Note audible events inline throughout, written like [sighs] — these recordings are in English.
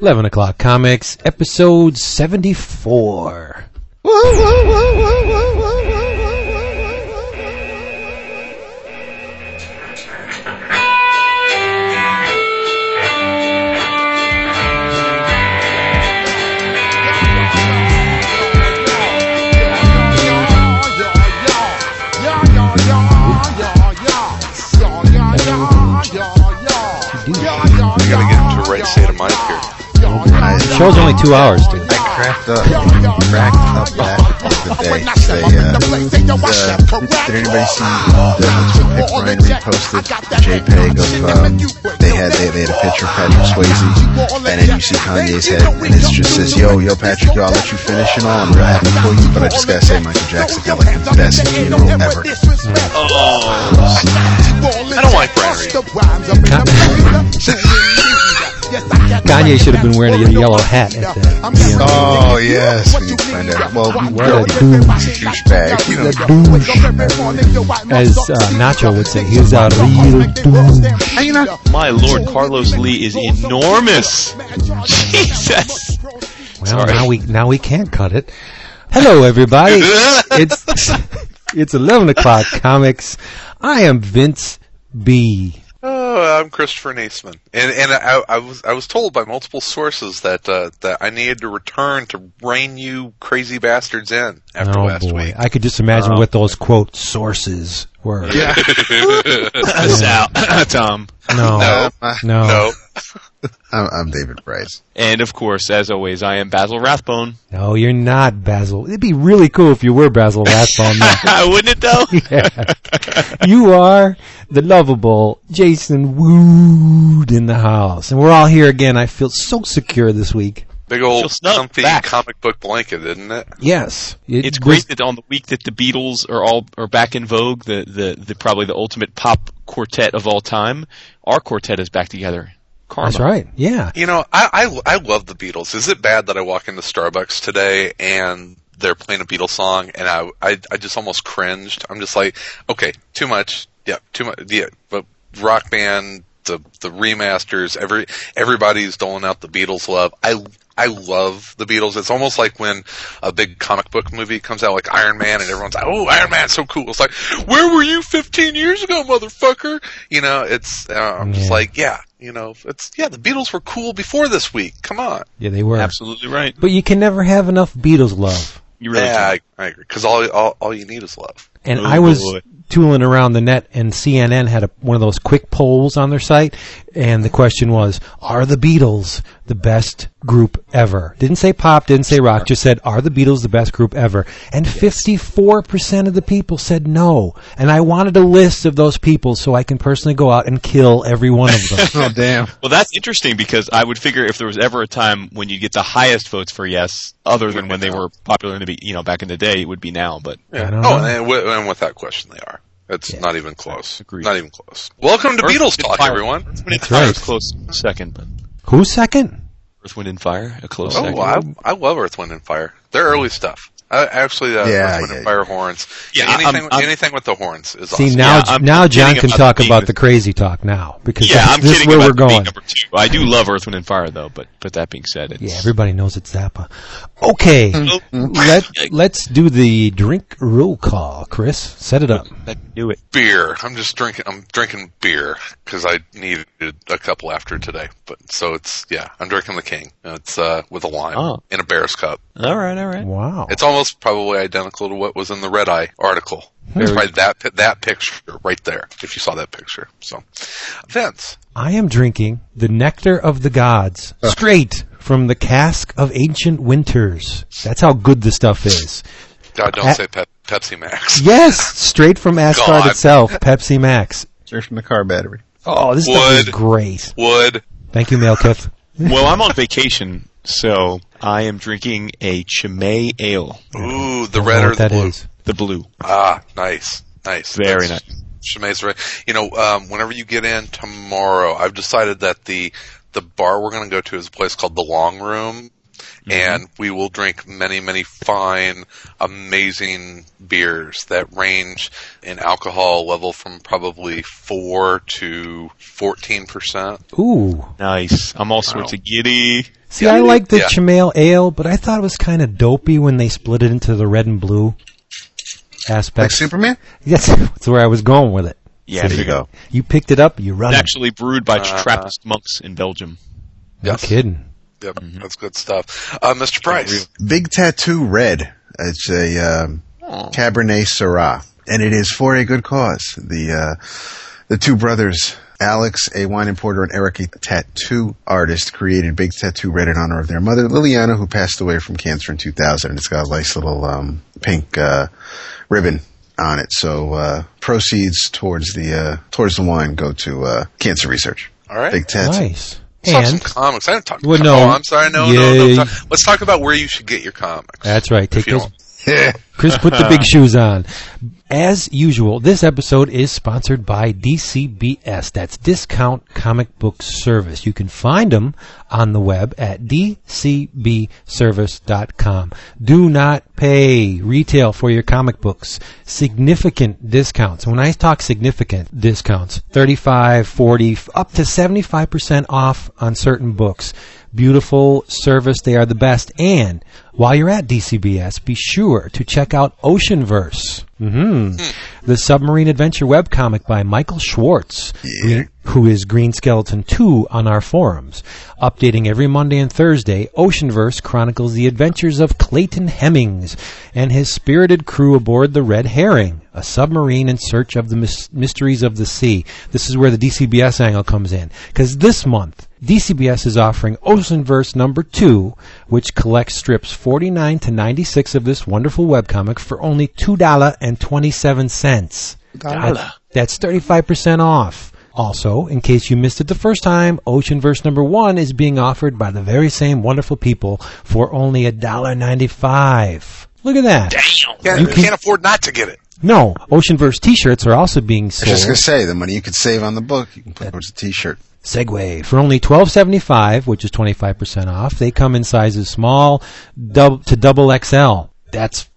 11 o'clock comics, episode 74. We gotta get to right state of mind here. The show's only two hours, dude. I cracked up, cracked up back the day. Say, uh, the, did anybody see the pic Ryan reposted JPEG of um, they had they, they had a picture of Patrick Swayze, and then you see Kanye's head, and it just says, "Yo, yo, Patrick, yo, I'll let you finish it on. I'm real happy for you, but I just gotta say, Michael Jackson got like the best funeral ever." I don't like Brian [laughs] Kanye should have been wearing a yellow hat at that. Oh yes, we find out. Well, What a douchebag, you know. douche. As uh, Nacho would say, he's a real douche. How you not? My lord, Carlos Lee is enormous. Jesus. Well, Sorry. now we now we can't cut it. Hello, everybody. [laughs] it's it's 11 o'clock comics. I am Vince B. Oh, I'm Christopher Neseman, and and I, I was I was told by multiple sources that uh, that I needed to return to rein you crazy bastards in after oh last boy, week. I could just imagine what those quote sources were. Sal, [laughs] [laughs] Tom. No, No, no. no, [laughs] I'm, I'm David Price. And of course, as always, I am Basil Rathbone. No, you're not Basil. It'd be really cool if you were Basil Rathbone. though. Wouldn't it though? Yeah. you are the lovable Jason Wood in the house. And we're all here again. I feel so secure this week. Big old snug comfy back. comic book blanket, isn't it? Yes. It- It's great that on the week that the Beatles are all are back in vogue, the, the, the probably the ultimate pop quartet of all time, our quartet is back together. Karma. That's right. Yeah. You know, I, I I love the Beatles. Is it bad that I walk into Starbucks today and they're playing a Beatles song and I I, I just almost cringed. I'm just like, okay, too much. Yeah, too much. Yeah, but rock band, the the remasters, every everybody's doling out the Beatles love. I I love the Beatles. It's almost like when a big comic book movie comes out, like Iron Man, and everyone's like, "Oh, Iron Man's so cool." It's like, "Where were you 15 years ago, motherfucker?" You know, it's uh, I'm just Yeah. like, yeah, you know, it's yeah, the Beatles were cool before this week. Come on, Yeah, they were. Absolutely right. But you can never have enough Beatles love. You really yeah, can. I, I agree. Because all, all all you need is love. And Oh, I was boy. tooling around the net, and CNN had a, one of those quick polls on their site, and the question was, "Are the Beatles the best group ever?" Didn't say pop, didn't say rock, just said, "Are the Beatles the best group ever?" And fifty-four percent of the people said no. And I wanted a list of those people so I can personally go out and kill every one of them. [laughs] Oh damn! Well, that's interesting because I would figure if there was ever a time when you get the highest votes for yes, other than when they were popular in the be, you know back in the day, it would be now. But I don't Oh, and, wi- and without question, they are. It's Yeah. not even close. Agreed. Not even close. Welcome to Earth, Beatles talk, everyone. Earth, That's right. close second, but Who's second? Earth, Wind, and Fire a close Oh, second. I, I love Earth, Wind, and Fire. They're early stuff. Uh, actually, uh, Yeah, Earth, Wind, yeah, and Fire horns. Yeah, anything, I'm- I'm- anything with the horns is See awesome. now, Yeah, now John can about talk being about the- the crazy talk now because Yeah, that's, I'm this is where about we're going. number two. I do love Earth, Wind, and Fire though, but but that being said, it's, Yeah, everybody knows it's Zappa. Okay, let let's do the drink roll call. Chris, set it up. Let's do it. beer. I'm just drinking. I'm drinking beer because I needed a couple after today. But so it's yeah. I'm drinking the King. It's uh with a lime Oh. in a Bear's cup. All right, all right. Wow. It's almost probably identical to what was in the Red Eye article. Hmm. It's probably that that picture right there. If you saw that picture, so Vince. I am drinking the nectar of the gods, straight from the cask of ancient winters. That's how good the stuff is. God, don't Uh, say Pep- Pepsi Max. Yes, straight from [laughs] Asgard God. itself, Pepsi Max. Straight from the car battery. Oh, this stuff is great. Wood. Thank you, Malekith. Well, I'm on vacation, so I am drinking a Chimay Ale, Ooh, the red or the that blue. is. the blue. Ah, nice, nice, Very That's- Chimay's right. You know, um, whenever you get in tomorrow, I've decided that the the bar we're going to go to is a place called the Long Room, and we will drink many, many fine, amazing beers that range in alcohol level from probably four to fourteen percent. Ooh, Nice. I'm all sorts Wow. of giddy. See, I like the Yeah. Chimay Ale, but I thought it was kind of dopey when they split it into the red and blue aspects. Like. Superman? Yes, [laughs] that's where I was going with it. Yeah, there you go. You picked it up, you run It's actually brewed by Uh-huh. Trappist monks in Belgium. No Yes. kidding. Yep, that's good stuff. Uh, Mr. Price. Big Tattoo Red. It's a um, Cabernet Syrah, and it is for a good cause. The uh, the two brothers, Alex, a wine importer, and Eric, a tattoo artist, created Big Tattoo Red in honor of their mother, Liliana, who passed away from cancer in 2000. And it's got a nice little um, pink uh, ribbon on it. So uh, proceeds towards the uh, towards the wine go to uh, cancer research. All right. Big tattoo. Nice. Let's talk some comics. I didn't talk. Well, no. Oh, I'm sorry. No, no, no. Let's talk about where you should get your comics. that's right. Take If those. [laughs] Chris, put the big [laughs] shoes on. As usual, this episode is sponsored by DCBS. That's Discount Comic Book Service. You can find them on the web at dcbservice.com. Do not pay retail for your comic books. Significant discounts. When I talk significant discounts, 35, 40, up to 75% off on certain books. Beautiful service. They are the best. And while you're at DCBS, be sure to check out Oceanverse. hmm The submarine adventure webcomic by Michael Schwartz, Yeah. who is Green Skeleton 2 on our forums. Updating every Monday and Thursday, Oceanverse chronicles the adventures of Clayton Hemmings and his spirited crew aboard the Red Herring, a submarine in search of the mys- mysteries of the sea. This is where the DCBS angle comes in. Because this month, DCBS is offering Oceanverse number 2, which collects strips 49 to 96 of this wonderful webcomic for only $2.27. That- That's 35% off. Also, in case you missed it the first time, Oceanverse number one is being offered by the very same wonderful people for only $1.95. Look at that. Can't, You can- can't afford not to get it. No, Oceanverse t-shirts are also being I was just sold. gonna say the money you could save on the book, you can put towards a T-shirt. Segway for only twelve seventy five, which is twenty five percent off. They come in sizes small dub, to double XL. That's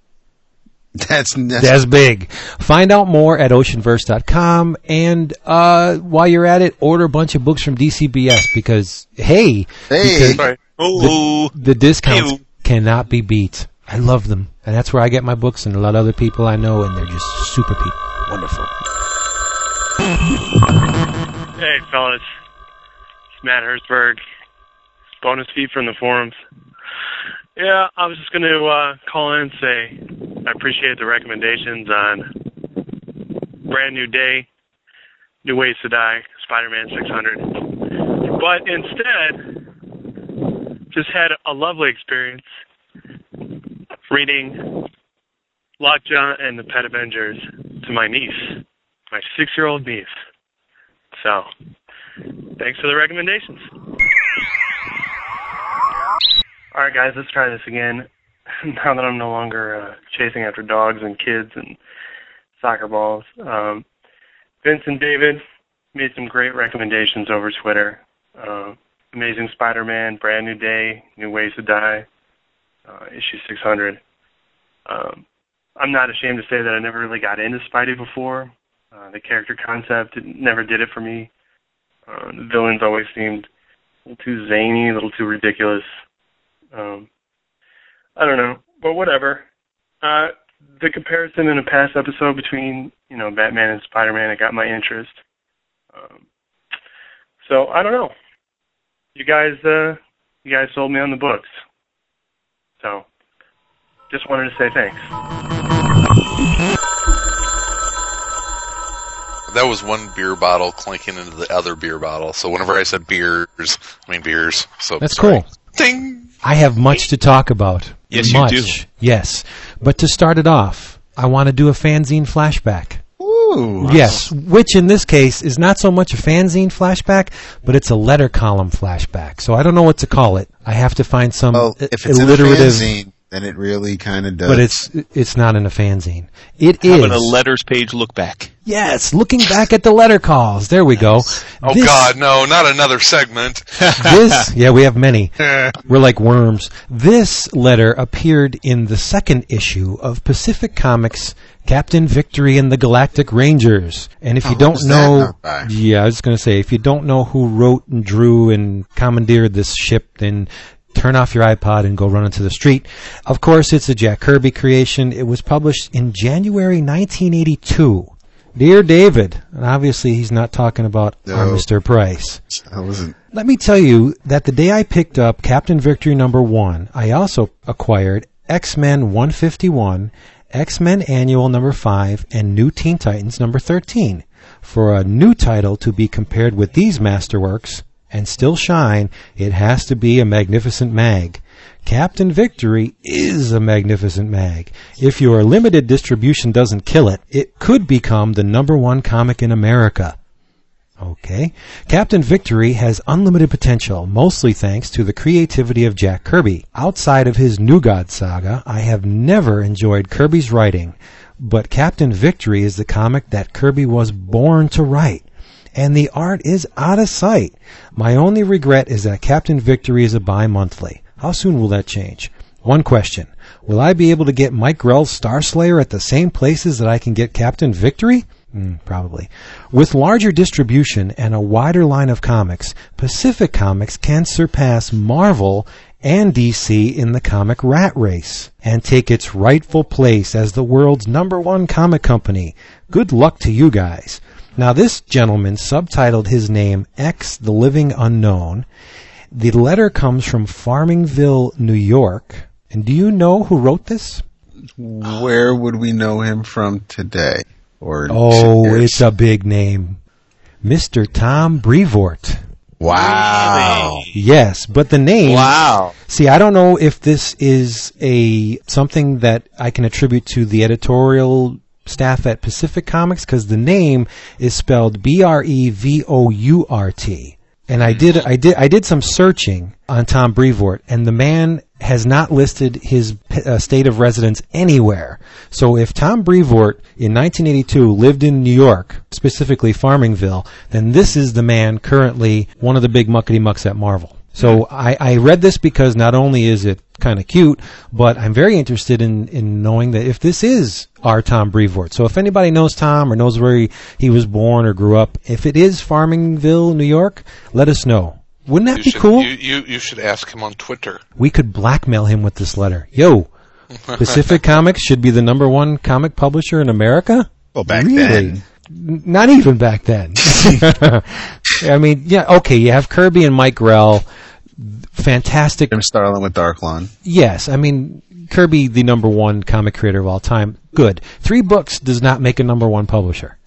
[laughs] That's that's, that's big. Find out more at oceanverse.com and uh, while you're at it, order a bunch of books from DCBS because hey, Hey. because Sorry. Oh, the discounts Ew. cannot be beat. I love them, and that's where I get my books and a lot of other people I know, and they're just super people. Wonderful. Hey, fellas. It's Matt Herzberg. Bonus feed from the forums. Yeah, I was just going to uh, call in and say I appreciate the recommendations on Brand New Day, New Ways to Die, Spider-Man 600. But instead, just had a lovely experience reading Lockjaw and the Pet Avengers to my niece, my six-year-old niece. So, thanks for the recommendations. All right, guys, let's try this again. [laughs] now that I'm no longer uh, chasing after dogs and kids and soccer balls, um, Vince and David made some great recommendations over Twitter. Uh, Amazing Spider-Man, Brand New Day, New Ways to Die, uh, issue 600. Um, I'm not ashamed to say that I never really got into Spidey before. Uh, the character concept never did it for me. Uh, the villains always seemed a little too zany, a little too ridiculous. Um, I don't know, but whatever. Uh, the comparison in a past episode between you know Batman and Spider-Man, it got my interest. Um, so I don't know. You guys, uh, you guys sold me on the books. So just wanted to say thanks. That was one beer bottle clinking into the other beer bottle. So whenever I said beers, I mean beers. So That's sorry. cool. Ding. I have much to talk about. Yes, you do. Yes, but to start it off, I want to do a fanzine flashback. Ooh. Yes, which in this case is not so much a fanzine flashback, but it's a letter column flashback. So I don't know what to call it. I have to find some Well, i- if it's in a fanzine, then it really kind of does. but it's it's not in a fanzine. It having is. a letters page look back. yes, looking back at the letter calls. There we go. Oh This- God, no, not another segment. [laughs] this yeah we have many [laughs] we're like worms this letter appeared in the second issue of pacific comics captain victory and the galactic rangers and if you Oh, don't know yeah i was going to say if you don't know who wrote and drew and commandeered this ship then turn off your iPod and go run into the street. Of course, it's a Jack Kirby creation. It was published in January 1982. Dear David, and obviously he's not talking about No. Mr. Price. I wasn't. Let me tell you that the day I picked up Captain Victory number one, I also acquired X-Men 151, X-Men Annual number five, and New Teen Titans number 13. For a new title to be compared with these masterworks and still shine, it has to be a magnificent mag. Captain Victory is a magnificent mag. If your limited distribution doesn't kill it, it could become the number one comic in America. Okay. Captain Victory has unlimited potential, mostly thanks to the creativity of Jack Kirby. Outside of his New God saga, I have never enjoyed Kirby's writing, but Captain Victory is the comic that Kirby was born to write. And the art is out of sight. My only regret is that Captain Victory is a bi-monthly. How soon will that change? One question. Will I be able to get Mike Grell's Star Slayer at the same places that I can get Captain Victory? Mm, probably. With larger distribution and a wider line of comics, Pacific Comics can surpass Marvel and DC in the comic rat race and take its rightful place as the world's number one comic company. Good luck to you guys. Now this gentleman subtitled his name X the Living Unknown. The letter comes from Farmingville, New York. And do you know who wrote this? Where would we know him from today? Or Oh, it's a big name. Mr. Tom Brevoort. wow. Yes, but the name. Wow. See, I don't know if this is a something that I can attribute to the editorial staff at Pacific Comics because the name is spelled B R E V O U R T. And I did, I did, I did some searching on Tom Brevoort, and the man has not listed his uh, state of residence anywhere. So if Tom Brevoort in 1982 lived in New York, specifically Farmingville, then this is the man currently one of the big muckety mucks at Marvel. So I, I read this because not only is it kind of cute, but I'm very interested in, in knowing that if this is our Tom Brevoort. So if anybody knows Tom or knows where he, he was born or grew up, if it is Farmingville, New York, let us know. Wouldn't that You be should, cool? You, you, you should ask him on Twitter. we could blackmail him with this letter. Yo, [laughs] Pacific Comics should be the number one comic publisher in America? Well, back Really? then. N- Not even back then. [laughs] [laughs] I mean, yeah, okay, you have Kirby and Mike Grell. Fantastic Jim Starlin with Darklon. Yes, I mean Kirby, the number one comic creator of all time. Good. Three books does not make a number one publisher.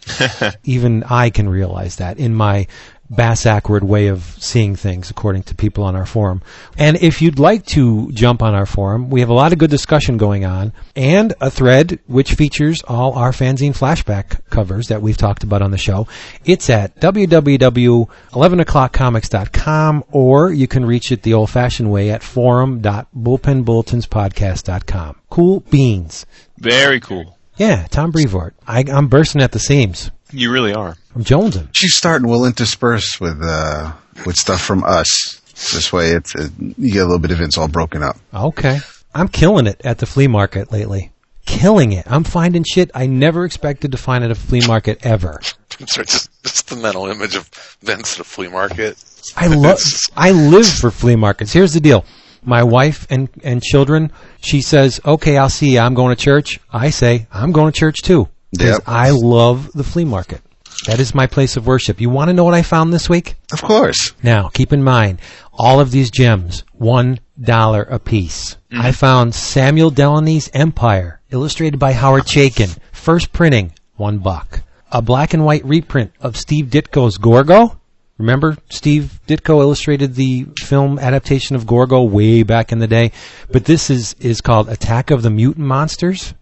Even I can realize that in my bass backward way of seeing things, according to people on our forum. And if you'd like to jump on our forum, we have a lot of good discussion going on, and a thread which features all our fanzine flashback covers that we've talked about on the show. It's at www.11o'clockcomics.com, or you can reach it the old-fashioned way at forum.bullpenbulletinspodcast.com. Cool beans. Very cool. Yeah, Tom Brevoort. I, I'm bursting at the seams. You really are. I'm jonesing. She's starting. We'll intersperse with uh, with stuff from us. This way, it's uh, you get a little bit of it's all broken up. Okay. I'm killing it at the flea market lately. Killing it. I'm finding shit I never expected to find at a flea market ever. [laughs] It's just, it's the mental image of Vince at a flea market. I love. [laughs] I live for flea markets. Here's the deal. My wife and and children. She says, "Okay, I'll see you. I'm going to church." I say, "I'm going to church too." Because Yep. I love the flea market. That is my place of worship. You want to know what I found this week? Of course. Now, keep in mind, all of these gems, one dollar a piece. Mm-hmm. I found Samuel Delany's Empire, illustrated by Howard Chaykin. First printing, one buck. A black and white reprint of Steve Ditko's Gorgo. Remember, Steve Ditko illustrated the film adaptation of Gorgo way back in the day. But this is, is called Attack of the Mutant Monsters.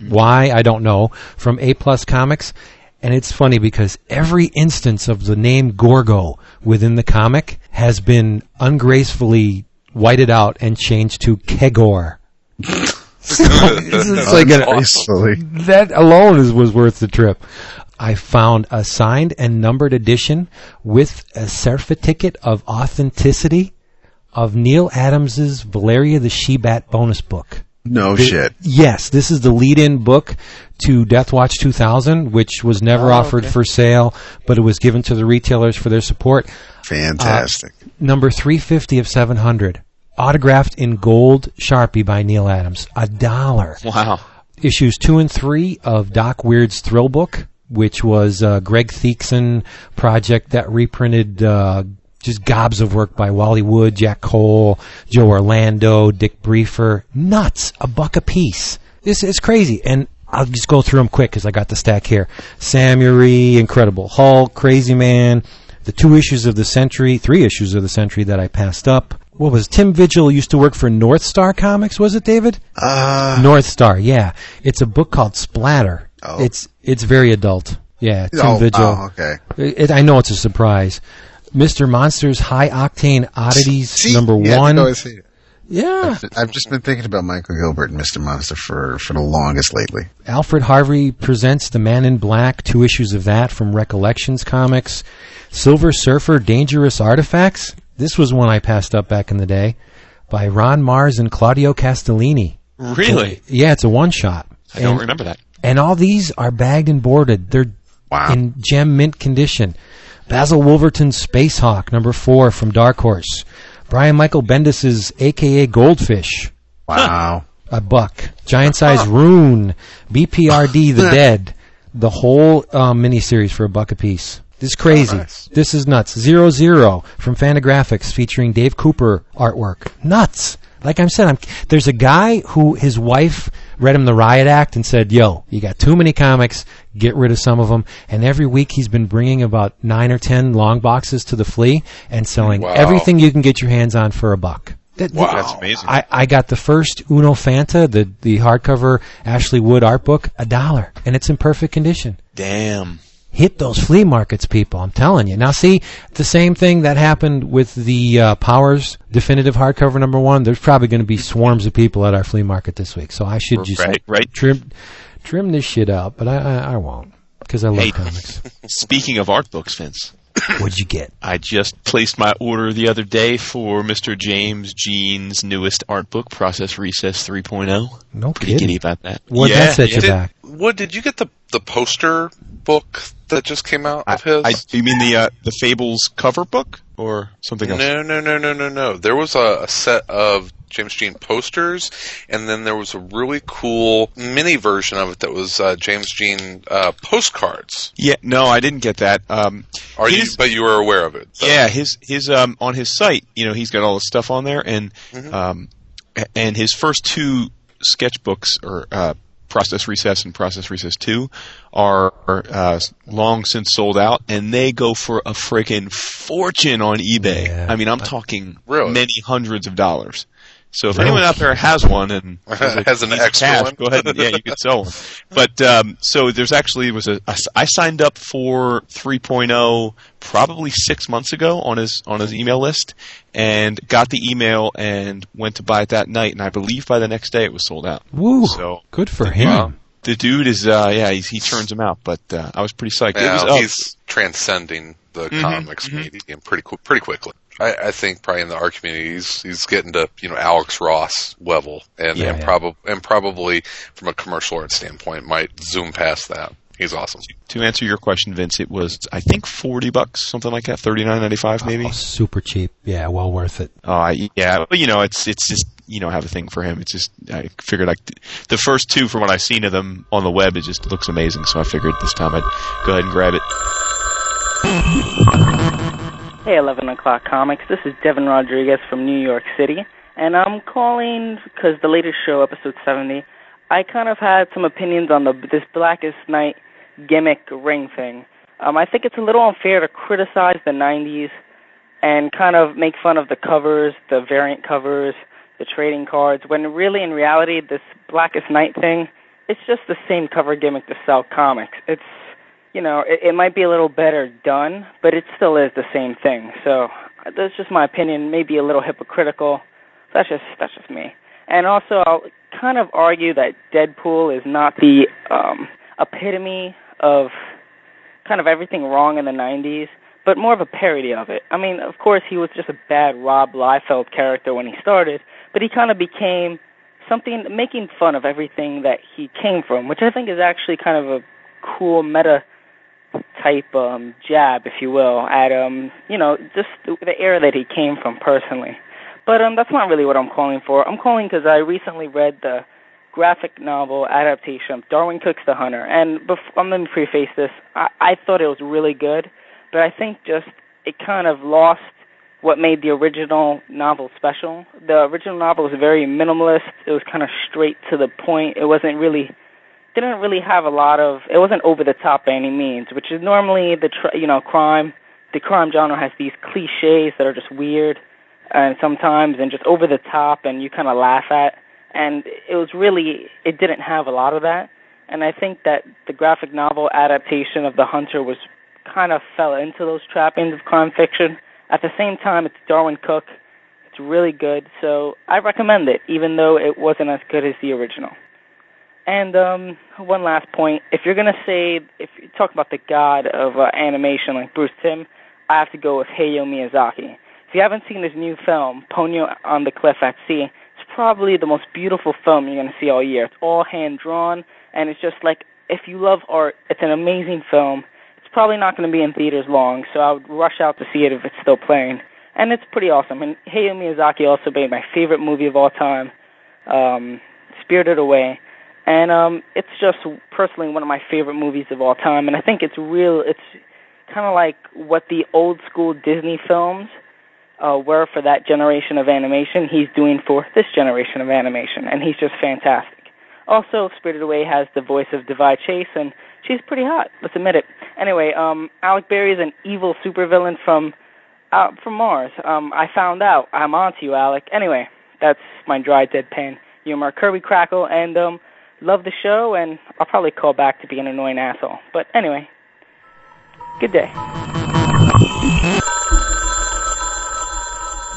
Why, I don't know. From A Plus Comics. And it's funny because every instance of the name Gorgo within the comic has been ungracefully whited out and changed to Kegor. So, it's, it's like an, that alone is, was worth the trip. I found a signed and numbered edition with a certificate of authenticity of Neal Adams's Valeria the She-Bat bonus book. No shit. Yes, this is the lead-in book to Death Watch 2000, which was never offered for sale, but it was given to the retailers for their support. Fantastic. Number 350 of 700. autographed in gold Sharpie by Neal Adams. A dollar. Wow. Issues two and three of Doc Weird's Thrill Book, which was a Greg Theakston project that reprinted uh, just gobs of work by Wally Wood, Jack Cole, Joe Orlando, Dick Briefer. Nuts. A buck a piece. This is crazy. And I'll just go through them quick because I got the stack here. Samurai, Incredible Hulk, Crazy Man, the two issues of the Century, three issues of the Century that I passed up. What was Tim Vigil used to work for North Star Comics? Was it David? Uh, North Star, yeah. It's a book called Splatter. Oh. It's it's very adult. Yeah, Tim oh, Vigil. oh, okay. It, I know it's a surprise. Mr. Monster's High Octane Oddities See, number yeah, I one. know I see it. Yeah, I've just been thinking about Michael Gilbert and Mr. Monster for, for the longest lately. Alfred Harvey presents The Man in Black, two issues of that from Recollections Comics. Silver Surfer, Dangerous Artifacts. This was one I passed up back in the day by Ron Marz and Claudio Castellini. Really? Yeah, it's a one shot. I don't remember that. And all these are bagged and boarded. They're Wow. in gem mint condition. Basil Wolverton's Space Hawk, number four from Dark Horse. Brian Michael Bendis's AKA Goldfish, Wow. a buck. Giant size Rune, BPRD The [laughs] Dead, the whole um, miniseries for a buck a piece. This is crazy. nice. This is nuts. Zero Zero from Fantagraphics featuring Dave Cooper artwork. Nuts. Like I said, I'm, there's a guy who his wife read him the Riot Act and said, "Yo, you got too many comics. Get rid of some of them." And every week he's been bringing about nine or ten long boxes to the flea and selling Wow. everything you can get your hands on for a buck. That, Wow. That's amazing. I, I got the first Uno Fanta, the the hardcover Ashley Wood art book, a dollar, and it's in perfect condition. Damn. Hit those flea markets, people! I'm telling you. Now, see the same thing that happened with the uh, Powers definitive hardcover number one. There's probably going to be swarms of people at our flea market this week, so I should just Right, right. trim trim this shit out, but I I, I won't because I love Hey. comics. [laughs] Speaking of art books, Vince, What'd you get? I just placed my order the other day for Mr. James Jean's newest art book, Process Recess 3.0. No Pretty kidding. giddy about that. What yeah, that set yeah. you Did, back? what did you get the the poster book that just came out I, of his? I, you mean the uh, the Fables cover book or something else? No, no, no, no, no, no. There was a, a set of James Jean posters, and then there was a really cool mini version of it that was uh, James Jean uh, postcards. Yeah, no, I didn't get that. Um, Are you? But you were aware of it. Yeah, his his um on his site, you know, he's got all the stuff on there, and um, and his first two sketchbooks or uh, Process Recess and Process Recess Two are, are uh, long since sold out, and they go for a freaking fortune on eBay. Yeah. I mean, I'm talking Really? many hundreds of dollars. So if Really? anyone out there has one and [laughs] Has an needs extra cash, one? go ahead and yeah, you could sell one. [laughs] But um, so there's actually was a I s- I signed up for 3.0 probably six months ago on his on his email list and got the email and went to buy it that night and I believe by the next day it was sold out. Woo! So Good for him. Wow. the dude is uh yeah he's, he turns them out, but uh, I was pretty psyched. it was Now, up. he's transcending the Mhm, comics mhm. medium pretty qu- pretty quickly. I, I think probably in the art community he's, he's getting to you know Alex Ross level, and Yeah, and, yeah. probably and probably from a commercial art standpoint might zoom past that. He's awesome. to answer your question, Vince, it was I think forty bucks, something like that, thirty nine ninety five maybe. Oh, super cheap. Yeah, well worth it. Uh, yeah, but you know, it's it's just you know, I have a thing for him. It's just I figured like the first two from what I've seen of them on the web, it just looks amazing. So I figured this time I'd go ahead and grab it. Hey, 11 o'clock comics. This is Devin Rodriguez from New York City, and I'm calling because the latest show, episode 70, I kind of had some opinions on the this Blackest Night gimmick ring thing. Um, I think it's a little unfair to criticize the 90s and kind of make fun of the covers, the variant covers, the trading cards, when really in reality this Blackest Night thing, it's just the same cover gimmick to sell comics. It's you know, it, it might be a little better done, but it still is the same thing. So that's just my opinion. Maybe a little hypocritical. That's just that's just me. And also, I'll kind of argue that Deadpool is not the um, epitome of kind of everything wrong in the '90s, but more of a parody of it. I mean, of course, he was just a bad Rob Liefeld character when he started, but he kind of became something making fun of everything that he came from, which I think is actually kind of a cool meta type um jab if you will at um you know just the, the era that he came from personally But um, that's not really what I'm calling for. I'm calling because I recently read the graphic novel adaptation of Darwyn Cooke's The Hunter, and bef- um, let me preface this. I-, I thought it was really good, but I think just it kind of lost what made the original novel special. The original novel was very minimalist. It was kind of straight to the point. It wasn't really didn't really have a lot of it wasn't over the top by any means, which is normally the tr- you know crime the crime genre has these cliches that are just weird and sometimes and just over the top and you kind of laugh at and it was really it didn't have a lot of that and I think that the graphic novel adaptation of The Hunter was kind of fell into those trappings of crime fiction at the same time, it's Darwyn Cooke. It's really good, so I recommend it, even though it wasn't as good as the original. And um, one last point: if you're gonna say, if you talk about the god of uh, animation like Bruce Timm, I have to go with Hayao Miyazaki. If you haven't seen his new film, Ponyo on the Cliff at Sea, it's probably the most beautiful film you're gonna see all year. It's all hand drawn, and it's just like if you love art, it's an amazing film It's probably not going to be in theaters long, so I would rush out to see it if it's still playing. And it's pretty awesome. And Hayao Miyazaki also made my favorite movie of all time, um, Spirited Away. And um, it's just personally one of my favorite movies of all time. And I think it's real. It's kind of like what the old school Disney films uh, were for that generation of animation. He's doing for this generation of animation, and he's just fantastic. Also, Spirited Away has the voice of Daveigh Chase, and she's pretty hot. Let's admit it. Anyway, um, Alec Berry is an evil supervillain from uh, from Mars. Um, I found out. I'm on to you, Alec. Anyway, that's my dry deadpan humor. Kirby Crackle, and um, love the show, and I'll probably call back to be an annoying asshole. But anyway, good day.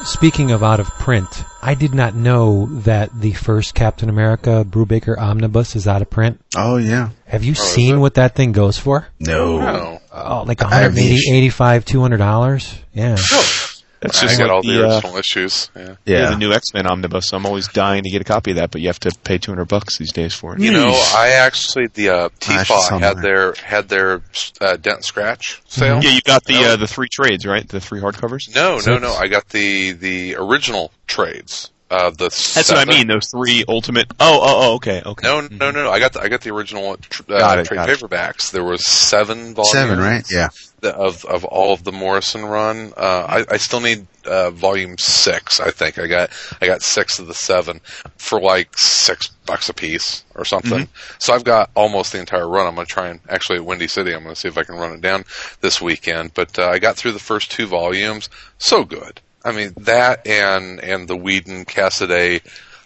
Speaking of out of print, I did not know that the first Captain America Brubaker omnibus is out of print. Oh yeah. Have you Oh, seen what that thing goes for? No. No. Oh, like I have 180, the- 85, 200 dollars. Yeah. That's I just get like all the, the uh, original issues. Yeah. yeah. Yeah. the new X Men omnibus. I'm always dying to get a copy of that, but you have to pay 200 bucks these days for it. You know, I actually the uh, I actually saw T-Faw had their had their uh, dent scratch sale. Yeah, you got the No. uh, the three trades, right? The three hardcovers. No, no, Six. no. I got the the original trades. Uh, the That's what I mean. Those three ultimate. Oh, oh, oh. Okay, okay. No, no, no, no. I got the I got the original uh, it, trade got it. paperbacks. There was seven volumes. Seven, right? Yeah. Of of all of the Morrison run. Uh, I, I still need uh, volume six. I think I got I got six of the seven for like six bucks a piece or something. So I've got almost the entire run. I'm gonna try and actually at Windy City. I'm gonna see if I can run it down this weekend. But uh, I got through the first two volumes. So good. I mean that and and the Whedon Cassaday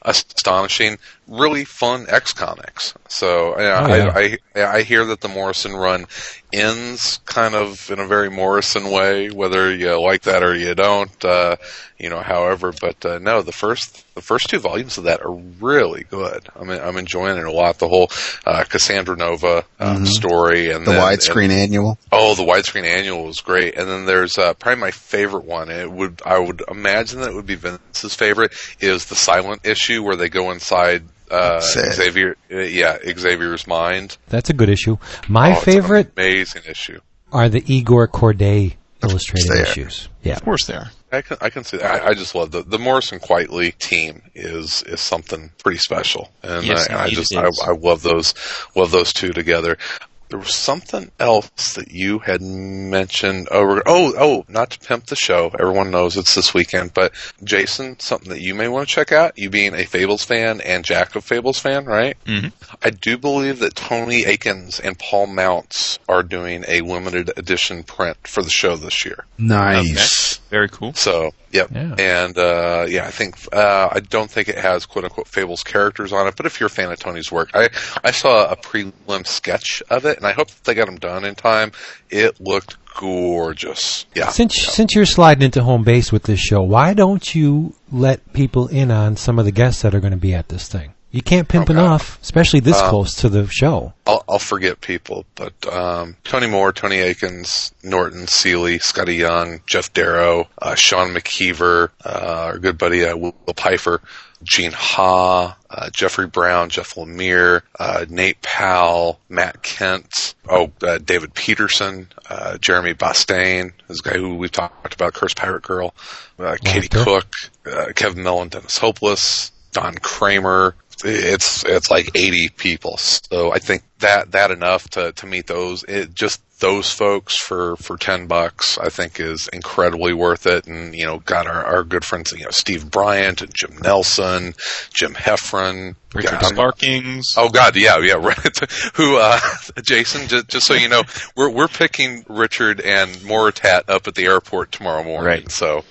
astonishing, really fun X comics. So know, Oh, yeah. I, I I hear that the Morrison run ends kind of in a very Morrison way, whether you like that or you don't. Uh, you know, however, but uh, no, the first the first two volumes of that are really good. I mean, I'm enjoying it a lot. The whole uh, Cassandra Nova uh, story and The then- widescreen annual. Oh, the widescreen annual was great, and then there's uh, probably my favorite one. It would I would imagine that it would be Vince's favorite is the silent issue where they go inside uh, Xavier. Uh, yeah, Xavier's mind. That's a good issue. My Oh, it's an favorite amazing issue. are the Igor Kordey illustrated they issues. Yeah. Of course they are. I can I can see that. I, I just love the the Morrison Quitely team is is something pretty special, and Yes, I, I just I. I love those love those two together. There was something else that you had mentioned. Oh, we're- oh, oh! Not to pimp the show. Everyone knows it's this weekend, but Jason, something that you may want to check out. You being a Fables fan and Jack of Fables fan, right? Mhm. I do believe that Tony Akins and Paul Mounts are doing a limited edition print for the show this year. Nice. Very cool. So, yep. Yeah. And, uh, yeah, I think, uh, I don't think it has quote unquote Fables characters on it, but if you're a fan of Tony's work, I, I saw a prelim sketch of it and I hope that they got them done in time. It looked gorgeous. Yeah. Since since you're sliding into home base with this show, why don't you let people in on some of the guests that are going to be at this thing? You can't pimp Okay. enough, especially this Um, close to the show. I'll, I'll forget people, but, um, Tony Moore, Tony Akins, Norton Seeley, Skottie Young, Geof Darrow, uh, Sean McKeever, uh, our good buddy, uh, Will Pfeiffer. Gene Ha, uh, Jeffrey Brown, Jeff Lemire, uh, Nate Powell, Matt Kent, oh, uh, David Petersen, uh, Jeremy Bastian, this guy who we've talked about, Curse Pirate Girl, uh, Katie. Cook, uh, Kevin Mellon, Dennis Hopeless, Don Kramer. It's it's like 80 people. So I think that that enough to to meet those. It just those folks for for 10 bucks I think is incredibly worth it. And you know, got our our good friends, you know, Steve Bryant and Jim Nelson, Jim Heffron, Richard God, Sparkings. Oh God, yeah, yeah, [laughs] right. Who, uh, [laughs] Jason? Just, just so you know, we're we're picking Richard and Moritat up at the airport tomorrow morning. Right. So,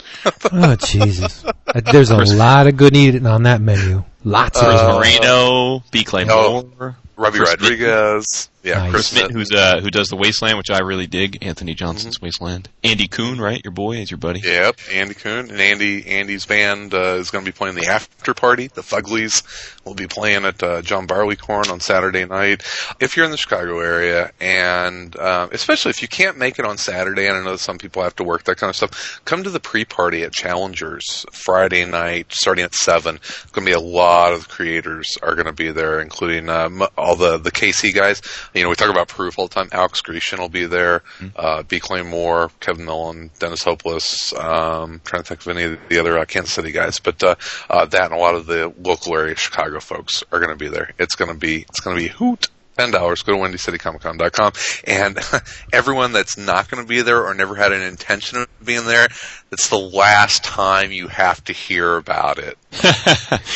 Oh Jesus! Uh, There's a lot of good eating on that menu. Lots of Uh, good. Marino, B. Clay no. Robbie Chris Rodriguez, yeah, Nice. Chris Chris Mitt, Mitt. who's uh, who does the Wasteland, which I really dig. Antony Johnston's Wasteland. Andy Kuhn, right? Your boy is your buddy. Yep, Andy Kuhn and Andy Andy's band uh, is going to be playing the after party. The Fuglies will be playing at uh, John Barleycorn on Saturday night. If you're in the Chicago area, and um, especially if you can't make it on Saturday, and I know some people have to work that kind of stuff, come to the pre-party at Challengers Friday night, starting at seven. It's going to be a lot of the creators are going to be there, including um, all the the KC guys. You know, we talk about Proof all the time. Alex Grecian will be there. Uh, B. Clay Moore, Kevin Mellon, Dennis Hopeless. Um, trying to think of any of the other uh, Kansas City guys, but uh, uh, that and a lot of the local area Chicago folks are going to be there. It's going to be it's going to be hoot. Ten dollars. Go to WindyCityComicCon.com, and [laughs] everyone that's not going to be there or never had an intention of being there, it's the last time you have to hear about it. [laughs]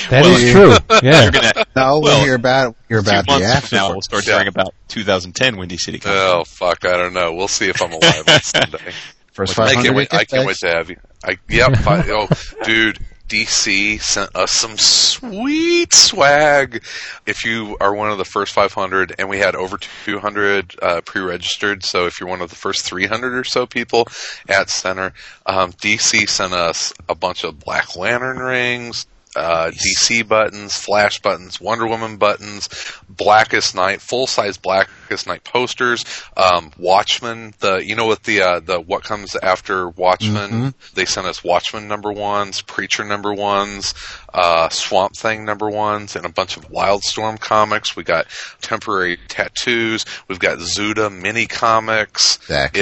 That is true. Yeah. [laughs] You're gonna No, Well, we'll hear about hear a about the months after. from now we'll start Yeah. hearing about 2010 Windy City Comic Oh fuck, I don't know. We'll see if I'm alive on Sunday. First I 500 can't wait. I can't wait to have you. I yep. I, oh, dude, DC sent us some sweet swag. If you are one of the first 500, and we had over 200 uh, pre-registered, so if you're one of the first 300 or so people at Center, um, DC sent us a bunch of Black Lantern rings. Uh, DC buttons, Flash buttons, Wonder Woman buttons, Blackest Night, full size Blackest Night posters, um, Watchmen, the, you know what the, uh, the, what comes after Watchmen? They sent us Watchmen number ones, Preacher number ones, uh, Swamp Thing number ones, and a bunch of Wildstorm comics. We got temporary tattoos. We've got Zuda mini comics. That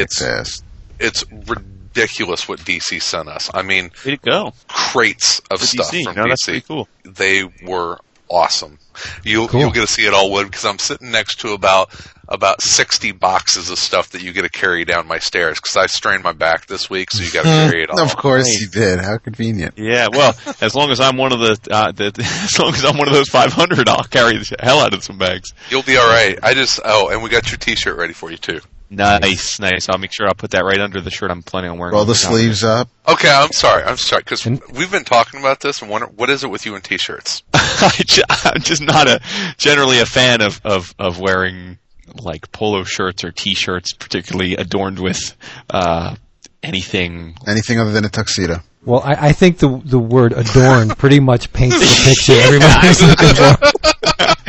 It's, it's ridiculous what DC sent us. I mean, Way to go. crates of For stuff DC. from No, DC that's pretty cool. they were awesome. You'll Cool. you'll get to see it all wood because I'm sitting next to about about 60 boxes of stuff that you get to carry down my stairs because I strained my back this week, so you got to [laughs] carry it all. Of course you did. How convenient. Yeah, well, [laughs] as long as I'm one of the, uh, the [laughs] as long as I'm one of those 500, I'll carry the hell out of some bags. You'll be all right. I just oh, and we got your T-shirt ready for you too. Nice, nice. I'll make sure I'll put that right under the shirt I'm planning on wearing. Roll the sleeves up. Okay, I'm sorry. I'm sorry because we've been talking about this and wonder what is it with you and T-shirts? [laughs] I ju- I'm just not a generally a fan of of of wearing like polo shirts or t-shirts, particularly adorned with uh, anything. Anything other than a tuxedo. Well, I, I think the the word adorned pretty much paints the [laughs] picture everybody's looking for.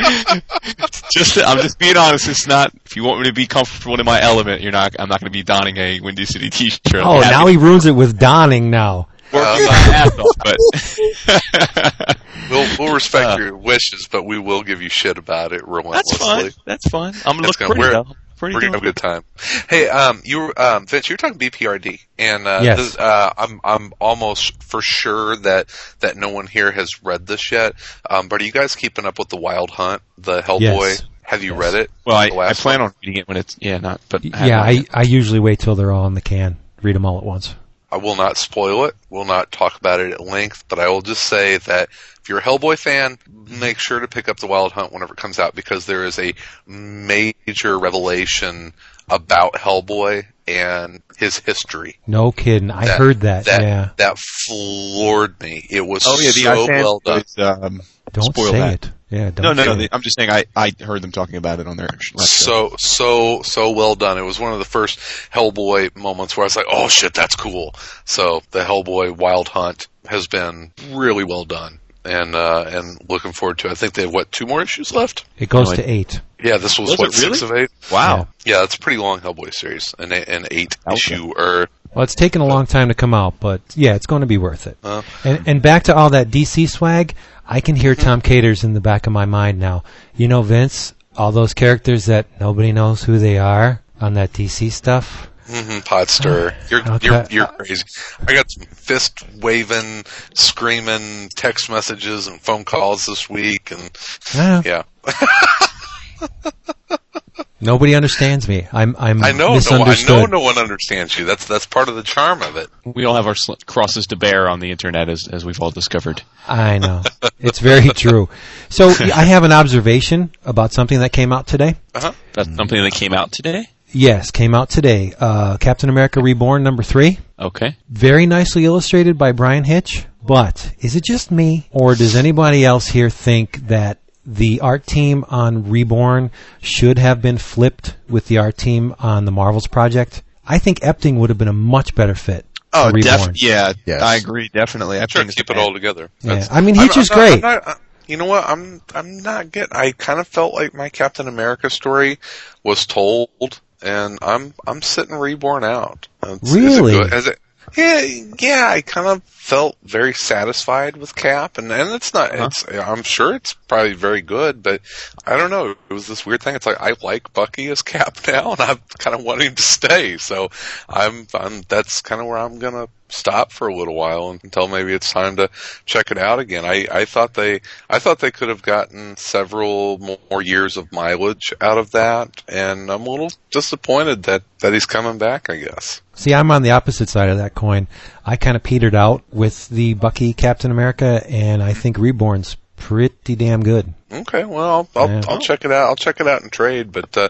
[laughs] Just I'm just being honest. It's not. If you want me to be comfortable in my element, you're not. I'm not going to be donning a Windy City t-shirt. Oh, happy now he ruins it with donning now. working my ass but [laughs] We'll we'll respect Uh, your wishes, but we will give you shit about it that's fine. That's fine. I'm gonna look gonna- pretty we're- though. Pretty We're gonna have a good time. Hey, um, you were, um, Vince, you were talking BPRD, and uh, Yes. this, uh, I'm I'm almost for sure that that no one here has read this yet. Um, but are you guys keeping up with the Wild Hunt, the Hellboy? Yes. Have you Yes. read it? Well, I, I plan one? on reading it when it's yeah, not but I Yeah, I, I usually wait till they're all in the can. Read them all at once. I will not spoil it. Will not talk about it at length, but I will just say that if you're a Hellboy fan, make sure to pick up the Wild Hunt whenever it comes out because there is a major revelation about Hellboy and his history. No kidding. I That- heard that. That yeah. that floored me. It was Oh yeah, the so iFan well done. um, Don't spoil say that. it. Yeah. Don't No, no, say no. it. I'm just saying I, I heard them talking about it on their last show. so so so well done. It was one of the first Hellboy moments where I was like, "Oh shit, that's cool." So the Hellboy Wild Hunt has been really well done, and uh, and looking forward to. it. I think they have what two more issues left. It goes No, to eight. Yeah, this was Was what really? six of eight. Wow. Yeah, it's a pretty long Hellboy series, an an eight Okay. issue or Well, it's taken a long time to come out, but yeah, it's going to be worth it. Uh. and, and back to all that DC swag, I can hear Tom Caters in the back of my mind now. You know, Vince, all those characters that nobody knows who they are on that DC stuff. hmm Podster, [laughs] you're Okay. you're you're crazy. I got some fist waving, screaming text messages and phone calls this week, and Yeah. yeah, [laughs] Nobody understands me. I'm I'm I know, no, I know, no one understands you. That's that's part of the charm of it. We all have our sl- crosses to bear on the internet, as as we've all discovered. I know. It's very [laughs] true. So I have an observation about something that came out today. Uh-huh. That's something that came out today. Yes, came out today. Uh, Captain America Reborn number three. Okay. Very nicely illustrated by Bryan Hitch. But is it just me, or does anybody else here think that the art team on Reborn should have been flipped with the art team on the Marvels project? I think Epting would have been a much better fit. Oh, for def- yeah, Yes. I agree. Definitely. I Sure, think it's keep it all together. Yeah. I mean, Hitch I'm- is I'm not- great. I'm you know what? I'm I'm not getting. I kind of felt like my Captain America story was told, and I'm I'm sitting reborn out. It's- is it Really? good? Is it- yeah, yeah. I kind of felt very satisfied with Cap, and and it's not. Uh-huh. It's. I'm sure it's probably very good, but I don't know. It was this weird thing. It's like I like Bucky as Cap [laughs] now, and I'm kind of wanting to stay. So I'm. I'm. That's kind of where I'm gonna stop for a little while until maybe it's time to check it out again. I, I thought they I thought they could have gotten several more years of mileage out of that, and I'm a little disappointed that that he's coming back. I guess. See, I'm on the opposite side of that coin. I kind of petered out with the Bucky Captain America, and I think Reborn's pretty damn good. Okay, well, I'll, Yeah. I'll check it out. I'll check it out in trade. But uh,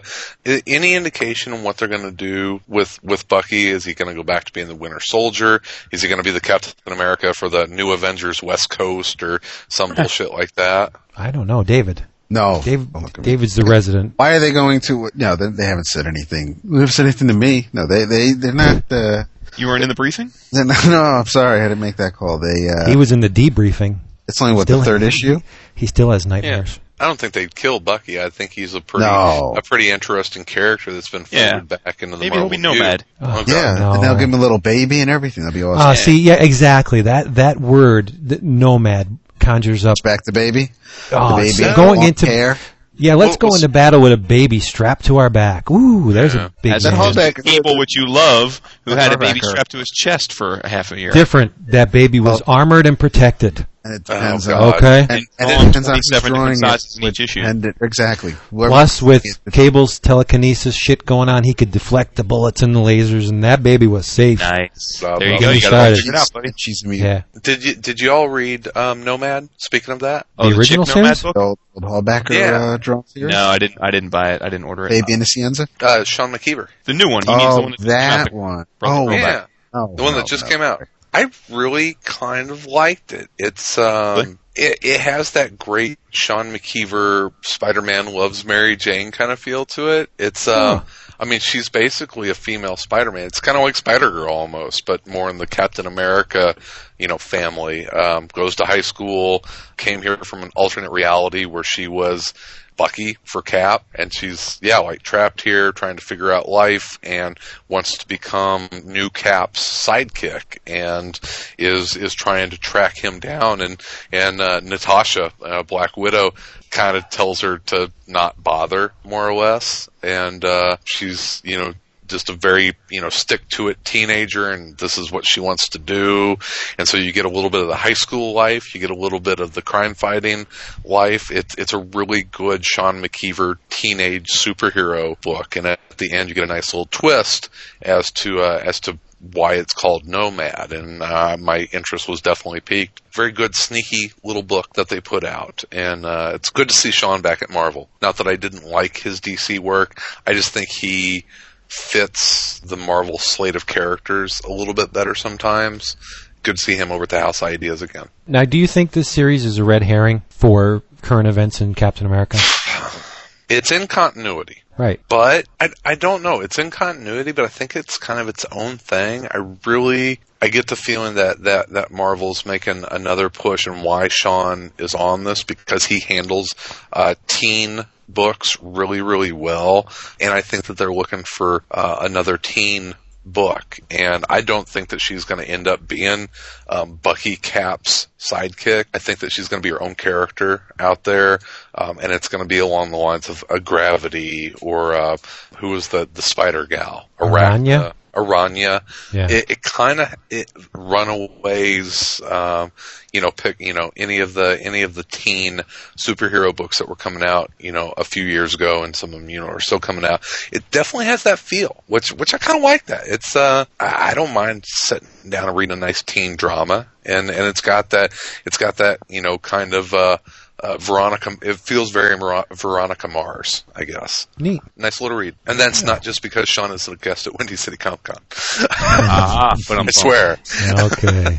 any indication on what they're going to do with with Bucky? Is he going to go back to being the Winter Soldier? Is he going to be the Captain America for the New Avengers West Coast or some [laughs] bullshit like that? I don't know, David. No. Dave, Don't look at me. David's the resident. Why are they going to? No, they, they haven't said anything. They haven't said anything to me. No, they they they're not. Uh, You weren't in the briefing? [laughs] they're no, I'm sorry, I had to make that call. They. Uh, He was in the debriefing. It's only what Still- the third issue. He still has Yeah, nightmares. I don't think they'd kill Bucky. I think he's a pretty No. a pretty interesting character that's been Yeah. back into the Maybe he'll be Nomad. view. Oh, God. Yeah, no. and they'll give him a little baby and everything. That'll be awesome. Ah, see, yeah, exactly. That that word, the nomad, conjures up. Back the baby. Oh, the baby. so going long into hair. yeah, let's Well, go into battle with a baby strapped to our back. Ooh, there's Yeah. a big As That man. whole back- Cable, which you love, who had a baby strapped to his chest for a half a year. different. That baby was armored and protected. And it Oh, depends God. on. Okay. And, And and it depends on who's drawing different it sizes in each issue. And it, exactly. Whoever- Plus, with Cable's telekinesis shit going on, he could deflect the bullets and the lasers, and that baby was safe. Nice. Blah, there you go. You got it all She's- figured out, buddy. She's me. Yeah. Did you did you all read um, Nomad? Speaking of that, Oh, The original Chick Nomad series? book? Old, old Hallbacker Yeah. uh, draw series. No, I didn't. I didn't buy it. I didn't order it. Baby in the Cienza. uh, Sean McKeever, the new one. He needs the Oh, one that's that coming one. Brother Oh, Rollback. yeah, no, the one no, that just no. came out. I really kind of liked it. It's um, it, it has that great Sean McKeever Spider-Man loves Mary Jane kind of feel to it. It's um, I mean, she's basically a female Spider-Man. It's kind of like Spider-Girl almost, but more in the Captain America, you know, family. Um, goes to high school, came here from an alternate reality where she was Bucky for Cap, and she's yeah like trapped here, trying to figure out life, and wants to become new Cap's sidekick, and is is trying to track him down, and and uh, Natasha, uh, Black Widow, kind of tells her to not bother, more or less, and uh, she's you know just a very you know stick to it teenager and this is what she wants to do and so you get a little bit of the high school life you get a little bit of the crime fighting life it's it's a really good Sean McKeever teenage superhero book and at the end you get a nice little twist as to uh, as to why it's called Nomad, and uh, my interest was definitely piqued. Very good, sneaky little book that they put out, and uh, it's good to see Sean back at Marvel. Not that I didn't like his DC work, I just think he fits the Marvel slate of characters a little bit better sometimes. Good to see him over at the House Ideas again. Now, do you think this series is a red herring for current events in Captain America? It's in continuity. Right. But I, I don't know. It's in continuity, but I think it's kind of its own thing. I really, I get the feeling that, that, that Marvel's making another push and why Sean is on this because he handles, uh, teen books really, really well. And I think that they're looking for, uh, another teen book, and I don't think that she's going to end up being um, Bucky Cap's sidekick. I think that she's going to be her own character out there, um, and it's going to be along the lines of a Gravity or uh, who was the the Spider Gal, Araña? Araña. Yeah. It, it kind of it Runaways. Um, you know, pick you know any of the any of the teen superhero books that were coming out. You know, a few years ago, and some of them you know are still coming out. It definitely has that feel, which which I kind of like. That it's uh I I don't mind sitting down and reading a nice teen drama, and and it's got that it's got that you know kind of uh. Uh, Veronica, it feels very Ver- Veronica Mars, I guess. Neat. Nice little read, and that's not just because Sean is a guest at Windy City Comic Con. Ah, [laughs] but I'm I swear. Okay.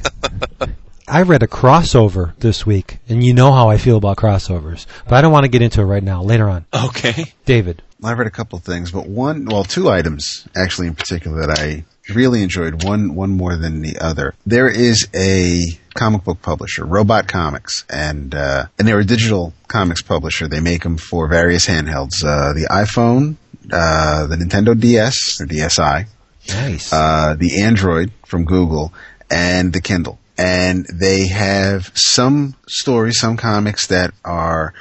I read a crossover this week, and you know how I feel about crossovers, but I don't want to get into it right now. Later on. Okay. David. I read a couple of things, but one, well, two items actually in particular that I really enjoyed. One, one more than the other. There is a comic book publisher, Robot Comics, and uh, and they're a digital comics publisher. They make them for various handhelds, uh, the iPhone, uh, the Nintendo DS or DSi, Nice. uh, the Android from Google, and the Kindle. And they have some stories, some comics that are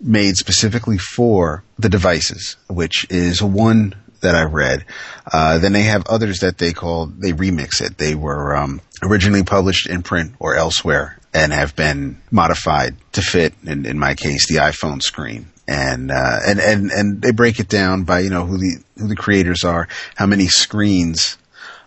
made specifically for the devices, which is one that I read. Uh, then they have others that they call, they remix it. They were um, originally published in print or elsewhere and have been modified to fit, in, in my case, the iPhone screen. And, uh, and, and, and they break it down by, you know, who the, who the creators are, how many screens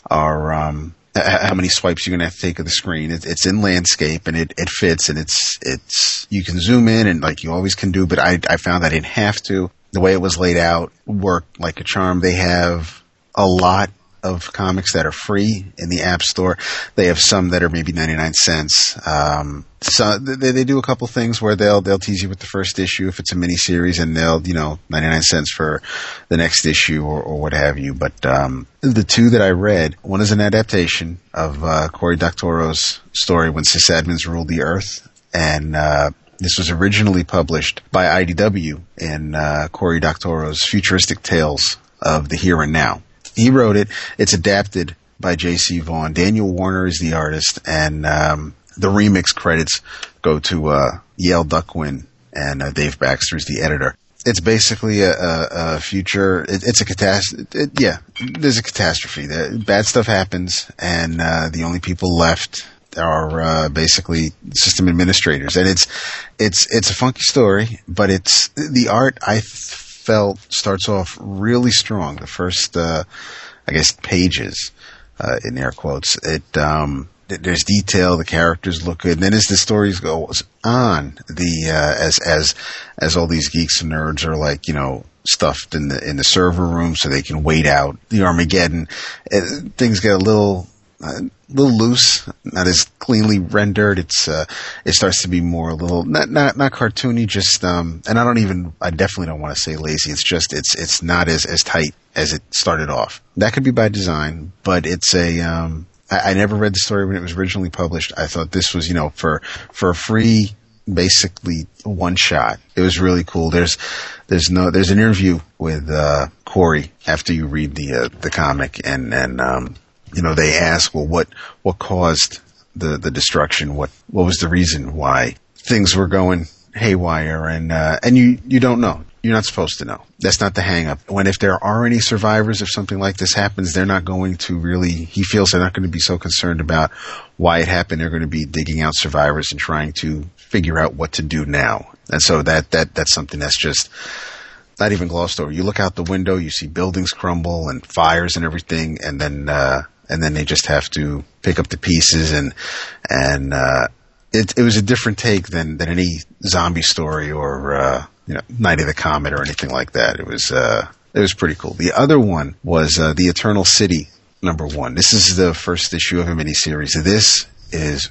are, um, how many swipes you're going to have to take of the screen. It, it's in landscape and it, it fits and it's, it's, you can zoom in and like you always can do, but I, I found I didn't have to. The way it was laid out worked like a charm. They have a lot of comics that are free in the App Store. They have some that are maybe 99 cents. Um, so they, they do a couple things where they'll, they'll tease you with the first issue if it's a mini series and they'll, you know, 99 cents for the next issue or, or what have you. But, um, the two that I read, one is an adaptation of, uh, Cory Doctorow's story when Sysadmins ruled the earth. And, uh, this was originally published by IDW in, uh, Cory Doctorow's futuristic tales of the here and now he wrote it. It's adapted by J.C. Vaughn. Daniel Warner is the artist, and um, the remix credits go to uh, Yale Duckwin and uh, Dave Baxter is the editor. It's basically a, a, a future. It, it's a catastrophe. It, yeah, there's a catastrophe. The, bad stuff happens, and uh, the only people left are uh, basically system administrators. And it's it's it's a funky story, but it's the art. I felt starts off really strong. The first, uh, I guess, pages uh, in air quotes. It um, there's detail. The characters look good. And then as the stories goes on, the uh, as as as all these geeks and nerds are like you know stuffed in the in the server room so they can wait out the Armageddon. Things get a little uh, little loose, not as cleanly rendered. It's uh, it starts to be more a little not not not cartoony, just um, and I don't even I definitely don't want to say lazy. It's just it's it's not as as tight as it started off. That could be by design, but it's a um, I, I never read the story when it was originally published. I thought this was you know for for a free basically one shot. It was really cool. There's there's no there's an interview with uh, Cory after you read the uh, the comic and and um, you know they ask well what what caused the the destruction? What what was the reason why things were going haywire? And uh, and you you don't know. You're not supposed to know. That's not the hang up when if there are any survivors if something like this happens they're not going to really he feels they're not going to be so concerned about why it happened. They're going to be digging out survivors and trying to figure out what to do now. And so that that that's something that's just not even glossed over. You look out the window, you see buildings crumble and fires and everything, and then uh, and then they just have to pick up the pieces and and uh, it it was a different take than than any zombie story or uh, you know Night of the Comet or anything like that. It was uh, it was pretty cool. The other one was uh, the Eternal City number one. This is the first issue of a miniseries. This is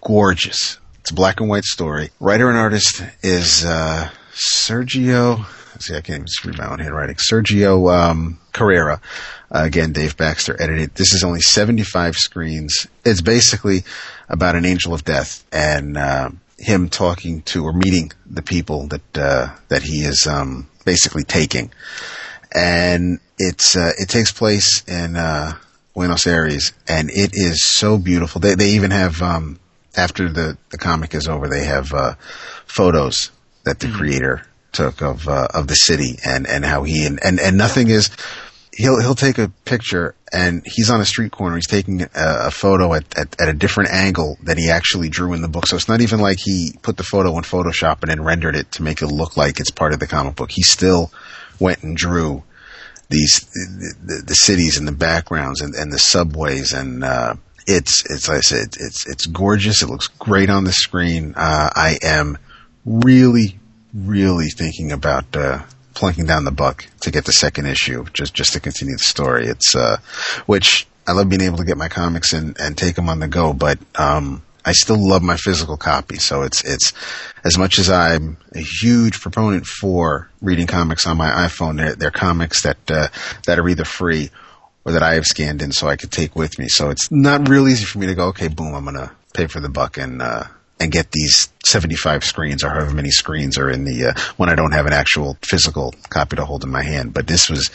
gorgeous. It's a black and white story. Writer and artist is uh, Sergio. See, I can't even read my own handwriting. Sergio um, Carrera. Uh, again, Dave Baxter edited. This is only 75 screens. It's basically about an angel of death and uh, him talking to or meeting the people that uh, that he is um, basically taking. and it's uh, it takes place in uh, Buenos Aires, and it is so beautiful. They they even have um, after the the comic is over, they have uh, photos that the mm-hmm. creator took of uh, of the city and and how he and and, and nothing is he'll he'll take a picture and he's on a street corner. He's taking a, a photo at, at, at a different angle that he actually drew in the book. So it's not even like he put the photo in Photoshop and then rendered it to make it look like it's part of the comic book. He still went and drew these the, the, the cities and the backgrounds and, and the subways and uh, it's it's like I said it's it's gorgeous. It looks great on the screen. Uh, I am really really thinking about uh, plunking down the buck to get the second issue, just just to continue the story. It's uh, which I love being able to get my comics and and take them on the go, but um, I still love my physical copy. So it's it's as much as I'm a huge proponent for reading comics on my iPhone, they're, they're comics that uh, that are either free or that I have scanned in so I could take with me. So it's not real easy for me to go, okay, boom, I'm gonna pay for the buck and uh, and get these 75 screens or however many screens are in the uh, when I don't have an actual physical copy to hold in my hand. But this was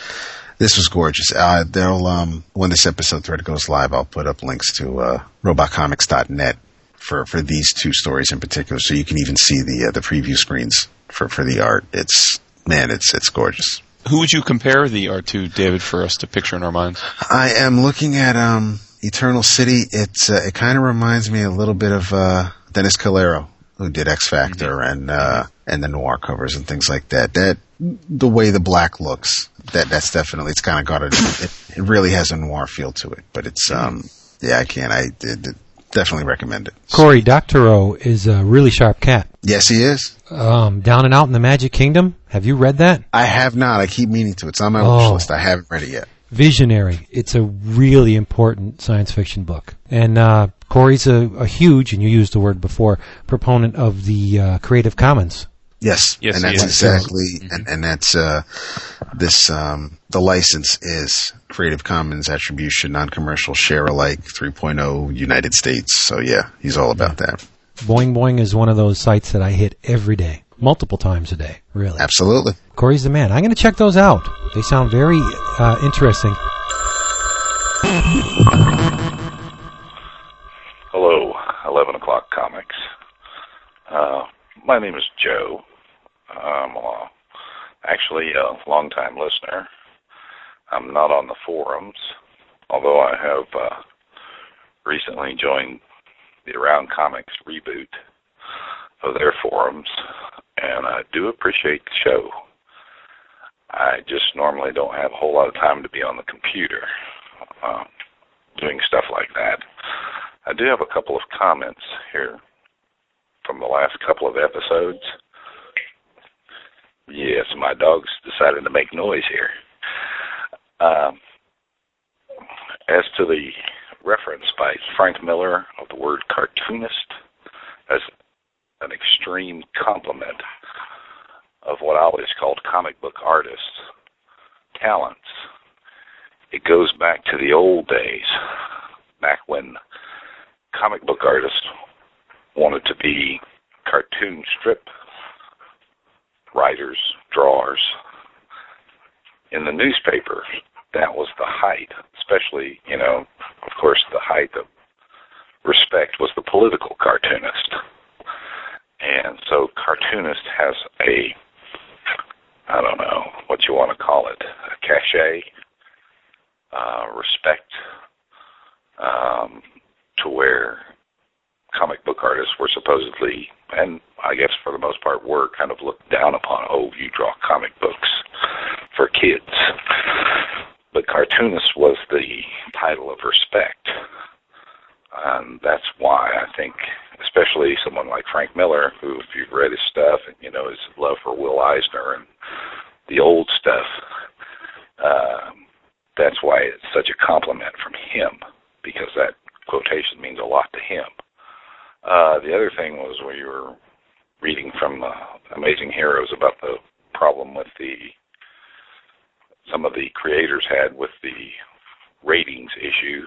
this was gorgeous. Uh, they'll um, when this episode thread goes live, I'll put up links to uh, robotcomics.net for for these two stories in particular, so you can even see the uh, the preview screens for for the art. It's man, it's it's gorgeous. Who would you compare the art to, David, for us to picture in our minds? I am looking at um, Eternal City. It's uh, it kind of reminds me a little bit of uh, Dennis Calero, who did X Factor mm-hmm. and uh, and the noir covers and things like that. That the way the black looks, that that's definitely it's kind of got a it, it, really has a noir feel to it. But it's um yeah I can't I definitely recommend it. Cory Doctorow is a really sharp cat. Yes, he is. Um, Down and Out in the Magic Kingdom. Have you read that? I have not. I keep meaning to. It's on my oh. wish list. I haven't read it yet. Visionary. It's a really important science fiction book, and uh, Cory's a, a, huge, and you used the word before, proponent of the uh, Creative Commons. Yes, yes, and that's exactly, mm-hmm. and, and that's uh, this. Um, the license is Creative Commons Attribution, Non-Commercial, Share Alike 3.0, United States. So yeah, he's all about yeah. that. Boing Boing is one of those sites that I hit every day, multiple times a day. Really, absolutely. Cory's the man. I'm going to check those out. They sound very uh, interesting. Hello, 11 o'clock comics. Uh, my name is Joe. I'm uh, actually a longtime listener. I'm not on the forums, although I have uh, recently joined the Around Comics reboot of their forums, and I do appreciate the show. I just normally don't have a whole lot of time to be on the computer uh, doing stuff like that. I do have a couple of comments here from the last couple of episodes. Yes, my dog's decided to make noise here. Um, as to the reference by Frank Miller of the word cartoonist as an extreme compliment of what I always called comic book artists' talents, it goes back to the old days, back when comic book artists wanted to be cartoon strip writers, drawers. In the newspaper, that was the height, especially, you know, of course, the height of respect was the political cartoonist. And so, cartoonist has a, I don't know what you want to call it, a cachet, uh, respect, um, to where comic book artists were supposedly, and I guess for the most part were, kind of looked down upon. Oh, you draw comic books for kids. But cartoonist was the title of respect. And that's why I think, especially someone like Frank Miller, who, if you've read his stuff and you know his love for Will Eisner and the old stuff, um, that's why it's such a compliment from him because that quotation means a lot to him. Uh, the other thing was where you were reading from uh, Amazing Heroes about the problem with the some of the creators had with the ratings issue.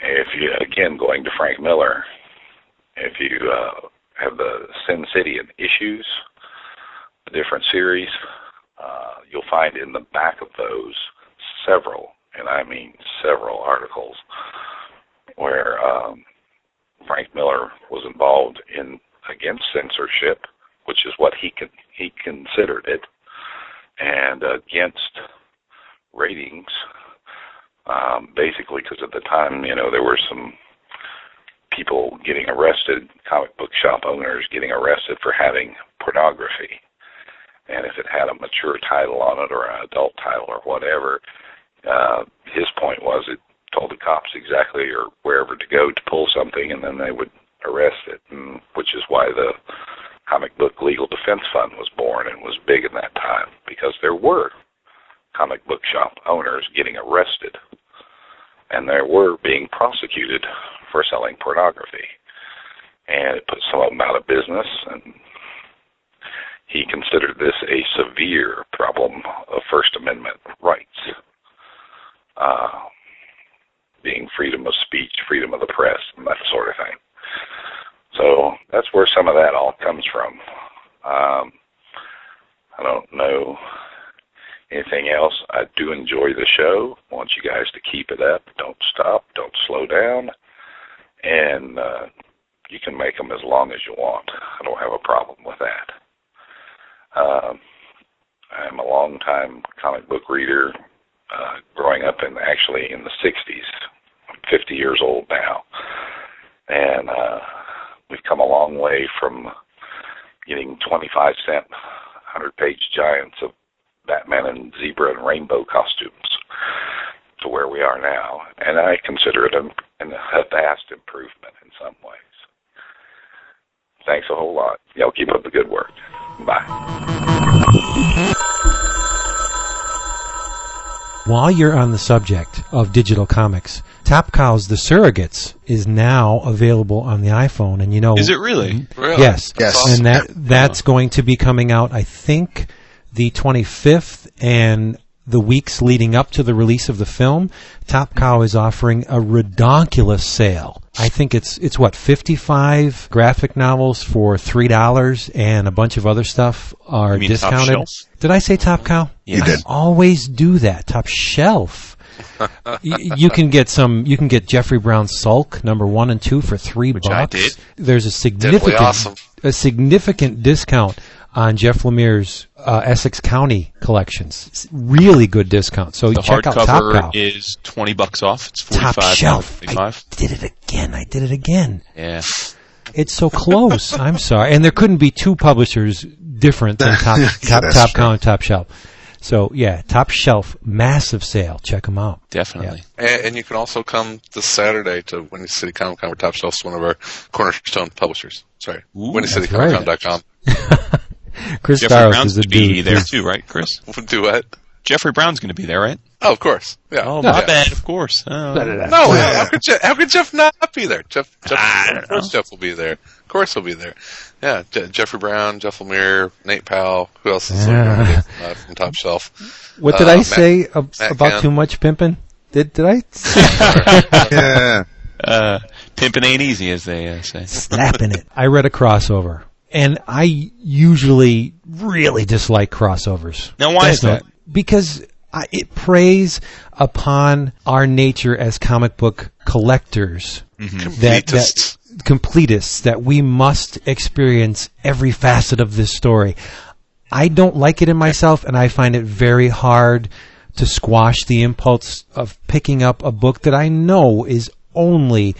If you again going to Frank Miller, if you uh, have the Sin City and Issues, the different series, uh, you'll find in the back of those several, and I mean several articles where um, Frank Miller was involved in against censorship, which is what he con- he considered it, and against ratings. Um, basically, because at the time, you know, there were some people getting arrested, comic book shop owners getting arrested for having pornography. And if it had a mature title on it or an adult title or whatever, uh, his point was it told the cops exactly or wherever to go to pull something, and then they would arrest it. And which is why the Comic Book Legal Defense Fund was born and was big in that time because there were comic book shop owners getting arrested, and they were being prosecuted for selling pornography. And it put some of them out of business, and he considered this a severe problem of First Amendment rights. Uh, being freedom of speech, freedom of the press, and that sort of thing. So that's where some of that all comes from. Um, I don't know anything else. I do enjoy the show. I want you guys to keep it up. Don't stop. Don't slow down. And uh, you can make them as long as you want. I don't have a problem with that. Um, I'm a long time comic book reader, uh, growing up in actually in the 60s. I'm 50 years old now. And uh, we've come a long way from getting 25 cent, 100 page giants of Batman and zebra and rainbow costumes to where we are now. And I consider it a, a vast improvement in some ways. Thanks a whole lot. Y'all keep up the good work. Bye. While you're on the subject of digital comics, Top Cows The Surrogates is now available on the iPhone, and you know, Is it really? Mm-hmm. Really? yes, Yes. and that that's going to be coming out, I think, the 25th, and the weeks leading up to the release of the film, Top Cow is offering a redonkulous sale. I think it's it's what 55 graphic novels for three dollars, and a bunch of other stuff are You Top discounted. Shelf? Did I say Top Cow? You did. I always do that. Top shelf. [laughs] Y- you can get some. You can get Jeffrey Brown's Sulk number one and two for three Which bucks. I did. There's a significant awesome. a significant discount on Jeff Lemire's uh, Essex County collections. It's really good discount. So The check out Top hardcover Cow. is twenty bucks off. It's Top forty five. shelf. I Twenty-five. did it again. I did it again. Yeah. It's so close. [laughs] I'm sorry. And there couldn't be two publishers different than [laughs] Top Yeah, Top, that's top. Cow and Top Shelf. So yeah, Top Shelf, massive sale. Check them out. Definitely. And, and you can also come this Saturday to Windy City Comic Con where Top Shelf's one of our cornerstone publishers. Sorry. Ooh, WindyCityComicCon.com. [laughs] Chris Jeffrey Staros Brown's is going to be dude. there too, right, Chris? Do what? Jeffrey Brown's going to be there, right? Oh, of course. Yeah. Oh, No. my Yeah. bad. Of course. Oh. No, how could, Jeff, how could Jeff not be there? Jeff, Jeff I don't of course know. Jeff will be there. Of course he'll be there. Yeah, Je- Jeffrey Brown, Jeff Lemire, Nate Powell. Who else is Yeah. uh, from Top Shelf? What did Uh, I Matt- say ab- about Cannon. too much pimping? Did did I [laughs] Yeah. Uh, pimping ain't easy, as they uh, say. slapping it? I read a crossover, and I usually really dislike crossovers. Now, why is that? not- Because I, it preys upon our nature as comic book collectors. Mm-hmm. That, Completists. that completists that we must experience every facet of this story. I don't like it in myself, and I find it very hard to squash the impulse of picking up a book that I know is only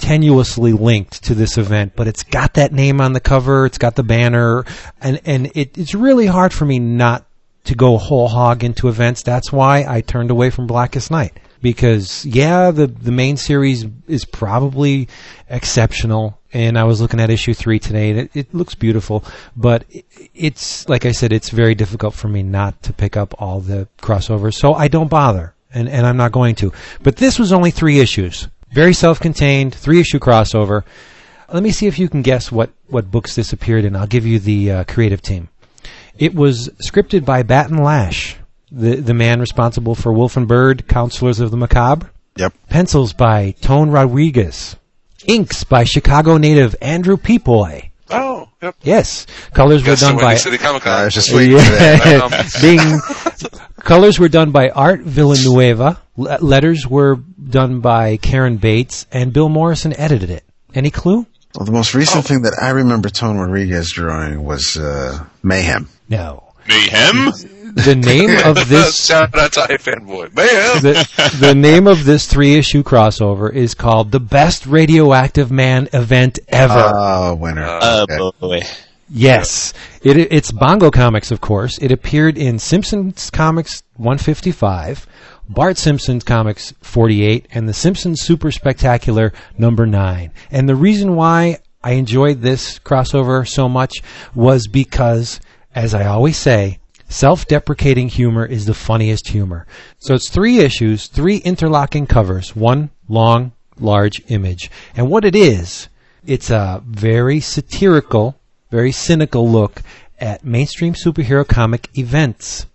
tenuously linked to this event, but it's got that name on the cover, it's got the banner, and and it, it's really hard for me not to go whole hog into events. That's why I turned away from Blackest Night because yeah, the the main series is probably exceptional, and I was looking at issue three today, and it, it looks beautiful, but it, it's like I said, it's very difficult for me not to pick up all the crossovers, so I don't bother, and and I'm not going to. But this was only three issues, very self-contained, three issue crossover. Let me see if you can guess what what books this appeared in. I'll give you the uh, creative team. It was scripted by Batton Lash, the the man responsible for Wolff and Byrd, Counselors of the Macabre. Yep. Pencils by Tone Rodriguez. Inks by Chicago native Andrew Pepoy. Oh, Yep. Yes, colors were done by Windy City Comic Con. I was just [laughs] waiting for that. Yeah. Colors were done by Art Villanueva. Le- letters were done by Karen Bates, and Bill Morrison edited it. Any clue? Well, the most recent thing that I remember Tone Rodriguez drawing was uh, Mayhem. No. Mayhem. The [laughs] name of [laughs] this Shout out to iFanboy. Man! the, the name of this three issue crossover is called the best radioactive man event ever. Oh, winner. Oh Okay. boy. yes, it, it's Bongo Comics, of course. It appeared in Simpsons Comics 155, Bart Simpson's Comics 48, and the Simpsons Super Spectacular number 9. And the reason why I enjoyed this crossover so much was because, as I always say, self-deprecating humor is the funniest humor. So it's three issues, three interlocking covers, one long, large image. And what it is, it's a very satirical, very cynical look at mainstream superhero comic events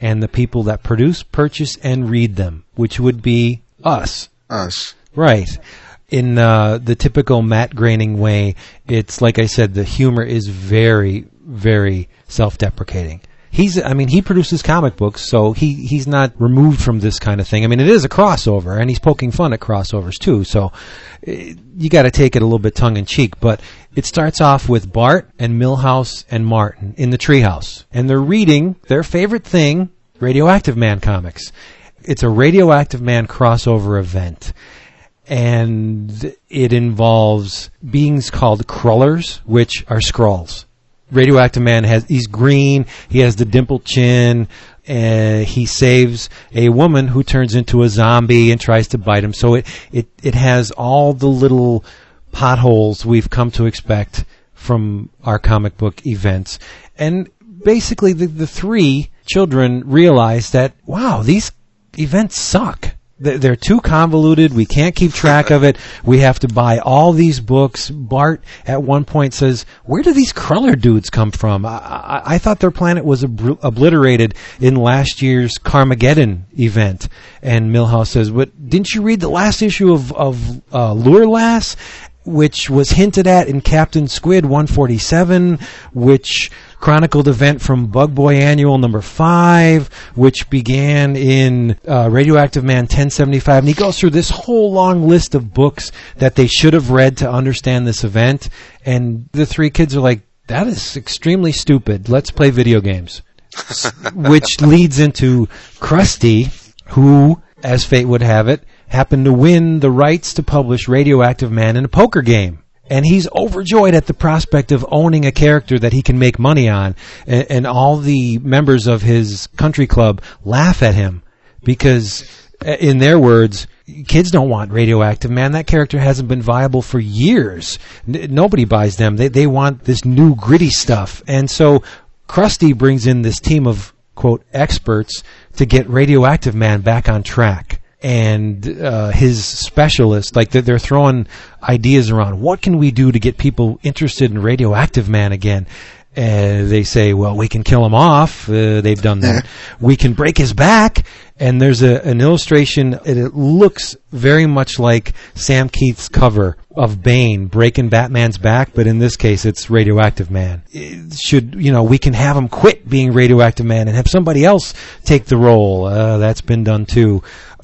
and the people that produce, purchase, and read them, which would be us. Us. Right. In uh, the typical Matt Groening way, it's like I said, the humor is very, very self-deprecating. He's, I mean, he produces comic books, so he, he's not removed from this kind of thing. I mean, it is a crossover, and he's poking fun at crossovers too, so eh, you gotta take it a little bit tongue in cheek, but it starts off with Bart and Milhouse and Martin in the treehouse, and they're reading their favorite thing, Radioactive Man comics. It's a Radioactive Man crossover event and it involves beings called Crullers, which are Skrulls. Radioactive Man has he's green, he has the dimpled chin, and he saves a woman who turns into a zombie and tries to bite him. So it it it has all the little potholes we've come to expect from our comic book events. And basically the the three children realize that wow, these events suck. They're too convoluted. We can't keep track of it. We have to buy all these books. Bart at one point says, "Where do these Cruller dudes come from? I, I, I thought their planet was ob- obliterated in last year's Carmageddon event." And Milhouse says, "But didn't you read the last issue of of uh, Lure Lass?" Which was hinted at in Captain Squid 147, which chronicled event from Bug Boy Annual number 5, which began in uh, Radioactive Man 1075. And he goes through this whole long list of books that they should have read to understand this event. And the three kids are like, that is extremely stupid. Let's play video games. [laughs] which leads into Krusty, who, as fate would have it, happened to win the rights to publish Radioactive Man in a poker game. And he's overjoyed at the prospect of owning a character that he can make money on. And, and all the members of his country club laugh at him because, uh, in their words, kids don't want Radioactive Man. That character hasn't been viable for years. N- nobody buys them. They, they want this new gritty stuff. And so Krusty brings in this team of, quote, experts to get Radioactive Man back on track and uh, his specialist, like they're, they're throwing ideas around. What can we do to get people interested in Radioactive Man again? And they say, well, we can kill him off. Uh, they've done that. [laughs] we can break his back. And there's a, an illustration. It, it looks very much like Sam Kieth's cover of Bane breaking Batman's back, but in this case, it's Radioactive Man. It should you know we can have him quit being Radioactive Man and have somebody else take the role? Uh, that's been done too.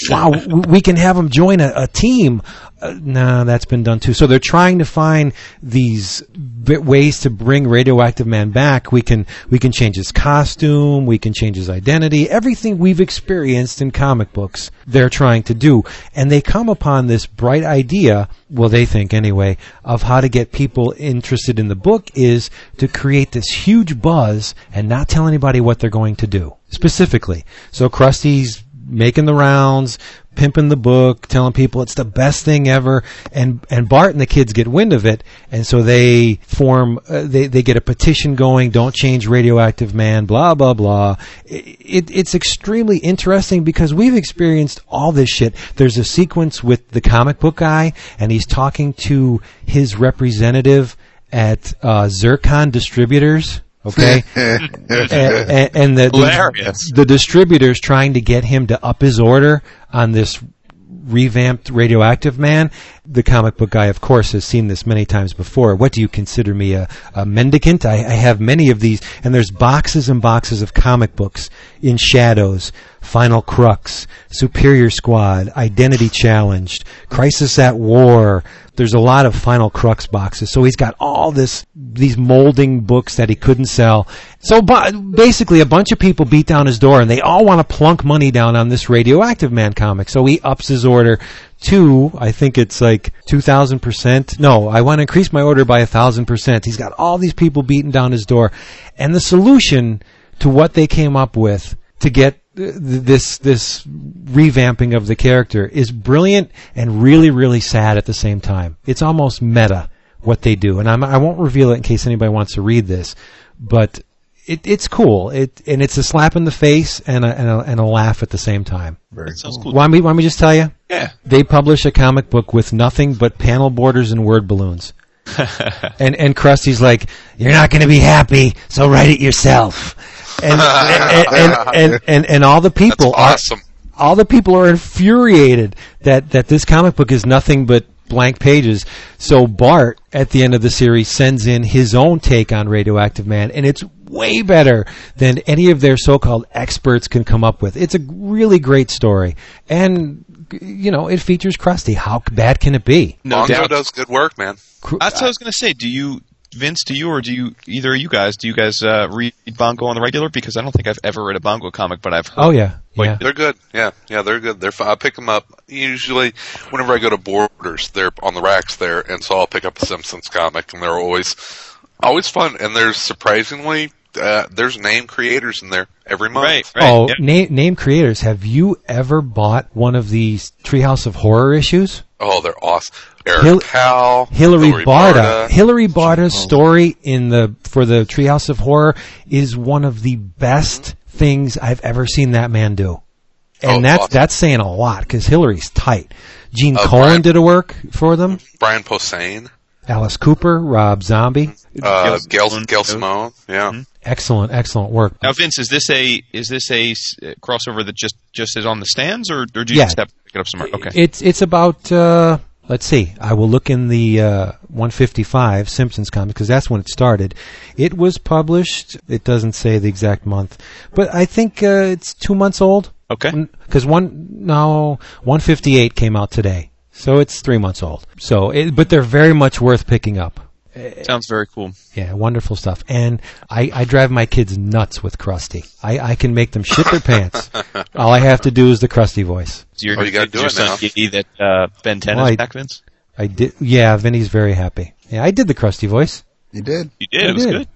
Wow, we can have him join a, a team. Uh, nah, that's been done too. So they're trying to find these bit ways to bring Radioactive Man back. We can we can change his costume, we can change his identity, everything we've experienced in comic books. They're trying to do, and they come upon this bright idea. Well, they think anyway of how to get people interested in the book is to create this huge buzz and not tell anybody what they're going to do specifically. So Krusty's making the rounds, pimping the book, telling people it's the best thing ever, and and Bart and the kids get wind of it, and so they form, uh, they they get a petition going. Don't change Radioactive Man. Blah blah blah. It, it's extremely interesting because we've experienced all this shit. There's a sequence with the comic book guy, and he's talking to his representative at uh, Zircon Distributors. Okay, [laughs] and, and, and the, the the distributor's trying to get him to up his order on this revamped radioactive man the comic book guy, of course, has seen this many times before. What do you consider me a, a mendicant? I, I have many of these, and there's boxes and boxes of comic books in Shadows, Final Crux, Superior Squad, Identity Challenged, Crisis at War. There's a lot of Final Crux boxes. So he's got all this, these molding books that he couldn't sell. So basically a bunch of people beat down his door and they all want to plunk money down on this Radioactive Man comic. So he ups his order to, I think it's like 2000%. No, I want to increase my order by 1000%. He's got all these people beating down his door. And the solution to what they came up with to get this this revamping of the character is brilliant and really really sad at the same time. It's almost meta what they do, and I'm, I won't reveal it in case anybody wants to read this, but it, it's cool. It and it's a slap in the face and a, and a, and a laugh at the same time. Very That sounds cool. cool. Want me want me just tell you? Yeah. They publish a comic book with nothing but panel borders and word balloons. [laughs] and and Krusty's like, "You're not going to be happy, so write it yourself." And and, and, and, and, and all the people That's awesome. are all the people are infuriated that that this comic book is nothing but blank pages. So Bart at the end of the series sends in his own take on Radioactive Man and it's way better than any of their so-called experts can come up with. It's a really great story. And you know, it features Krusty. How bad can it be? No Bongo doubt. does good work, man. That's what I was going to say. Do you, Vince, do you, or do you, either of you guys, do you guys uh, read Bongo on the regular? Because I don't think I've ever read a Bongo comic, but I've heard. Oh yeah. Yeah. They're good. Yeah, yeah, they're good. They're. Fun. I pick them up usually whenever I go to Borders. They're on the racks there, and so I'll pick up a Simpsons comic, and they're always, always fun. And there's surprisingly, uh, there's name creators in there every month. Right, right. Oh, Yep. name name creators. Have you ever bought one of these Treehouse of Horror issues? Oh, they're awesome. Eric Hil- Powell, Hilary, Barta. Barta. Hilary Barta's story in the for the Treehouse of Horror is one of the best things I've ever seen that man do. And Oh, that's awesome. that's saying a lot because Hilary's tight. Gene Uh, Colan Brian- did a work for them. Brian Posehn, Alice Cooper, Rob Zombie, uh, Gail Gail, Simone. Gail Simone. Yeah. Mm-hmm. excellent, excellent work. Now, Vince, is this a is this a s- uh, crossover that just just is on the stands, or, or do you Yeah. just have to pick it up somewhere? Okay. It's it's about uh, let's see. I will look in the uh, 155 Simpsons comic because that's when it started. It was published. It doesn't say the exact month, but I think uh, it's two months old. Okay. Because one no 158 came out today, so it's three months old. So, it, but they're very much worth picking up. Sounds very cool. Yeah, wonderful stuff. And I, I drive my kids nuts with Krusty. I, I can make them shit their pants. [laughs] All I have to do is the Krusty voice. So you're Oh, you gotta do your it son now. giddy that uh, Ben 10 Well, is I- back, Vince? I did. Yeah, Vinny's very happy. Yeah, I did the Krusty voice. You did. You did. I It was did. good.